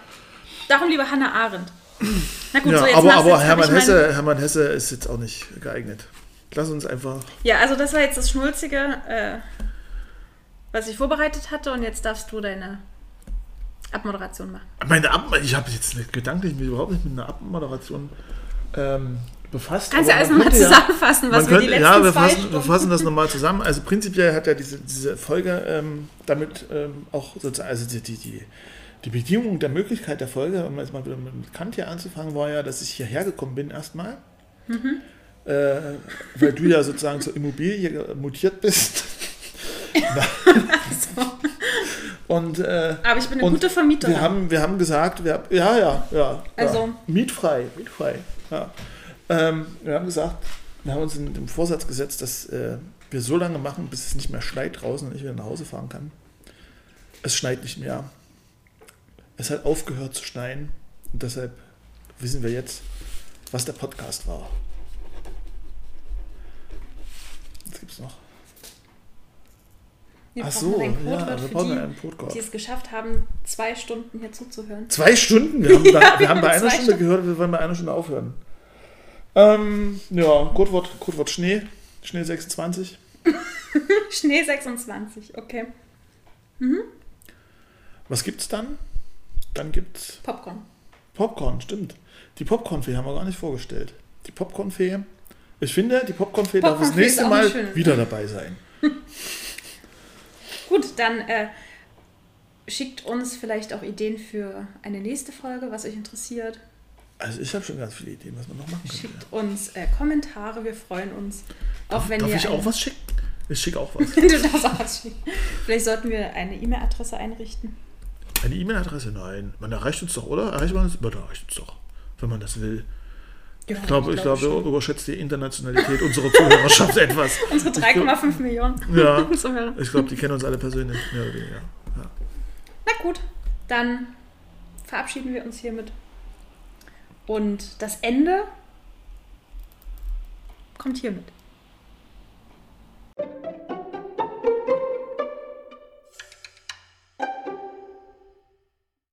Darum lieber Hannah Arendt. Na gut, ja, so jetzt aber, aber jetzt Hermann, Hesse, Hermann Hesse ist jetzt auch nicht geeignet. Lass uns einfach. Ja, also das war jetzt das Schnulzige, äh, was ich vorbereitet hatte und jetzt darfst du deine Abmoderation machen. Meine Ab ich habe jetzt nicht, gedanklich mich überhaupt nicht mit einer Abmoderation ähm, befasst. Kannst du alles nochmal zusammenfassen, was wir die könnte, letzten Ja, wir fassen, wir fassen das nochmal zusammen. Also prinzipiell hat ja diese, diese Folge ähm, damit ähm, auch sozusagen, also die, die, die, die Bedingung der Möglichkeit der Folge, um jetzt mal wieder mit Kant hier anzufangen, war ja, dass ich hierher gekommen bin erstmal. Mhm. Äh, weil du ja sozusagen zur Immobilie mutiert bist. Und, äh, Aber ich bin eine gute Vermieterin. wir haben, wir haben gesagt, wir, ja, ja, ja. Also- ja. Mietfrei, mietfrei. Ja. Ähm, wir haben gesagt, wir haben uns in dem Vorsatz gesetzt, dass äh, wir so lange machen, bis es nicht mehr schneit draußen und ich wieder nach Hause fahren kann. Es schneit nicht mehr. Es hat aufgehört zu schneien und deshalb wissen wir jetzt, was der Podcast war. Was gibt's noch? Wir Ach brauchen so, ja, wir brauchen die, einen Codewort. die es geschafft haben, zwei Stunden hier zuzuhören. Zwei Stunden? Wir haben, bei, Ja, wir haben bei wir haben einer zwei Stunde Stunden. gehört, wir wollen bei einer Stunde aufhören. Ähm, ja, Codewort, Codewort Schnee. Schnee 26. Schnee 26, okay. Was gibt's dann? Dann gibt's Popcorn. Popcorn, stimmt. Die Popcornfee haben wir gar nicht vorgestellt. Die Popcornfee. Ich finde, die Popcornfee darf das nächste Mal wieder dabei sein. Gut, dann äh, schickt uns vielleicht auch Ideen für eine nächste Folge, was euch interessiert. Also ich habe schon ganz viele Ideen, was man noch machen könnte. Schickt uns äh, Kommentare, wir freuen uns. Auch wenn Darf ihr ich auch was schicken? Ich schicke auch was. du darfst auch was schicken. Vielleicht sollten wir eine E-Mail-Adresse einrichten. Eine E-Mail-Adresse? Nein. Man erreicht uns doch, oder? Erreicht man uns? Man erreicht uns doch, wenn man das will. Genau, ich glaube, ich, glaube, schon. überschätzt die Internationalität unserer Zuhörerschaft etwas. Unsere 3,5 Millionen. Ja, ich glaube, die kennen uns alle persönlich, mehr oder weniger. Ja. Na gut, dann verabschieden wir uns hiermit. Und das Ende kommt hiermit.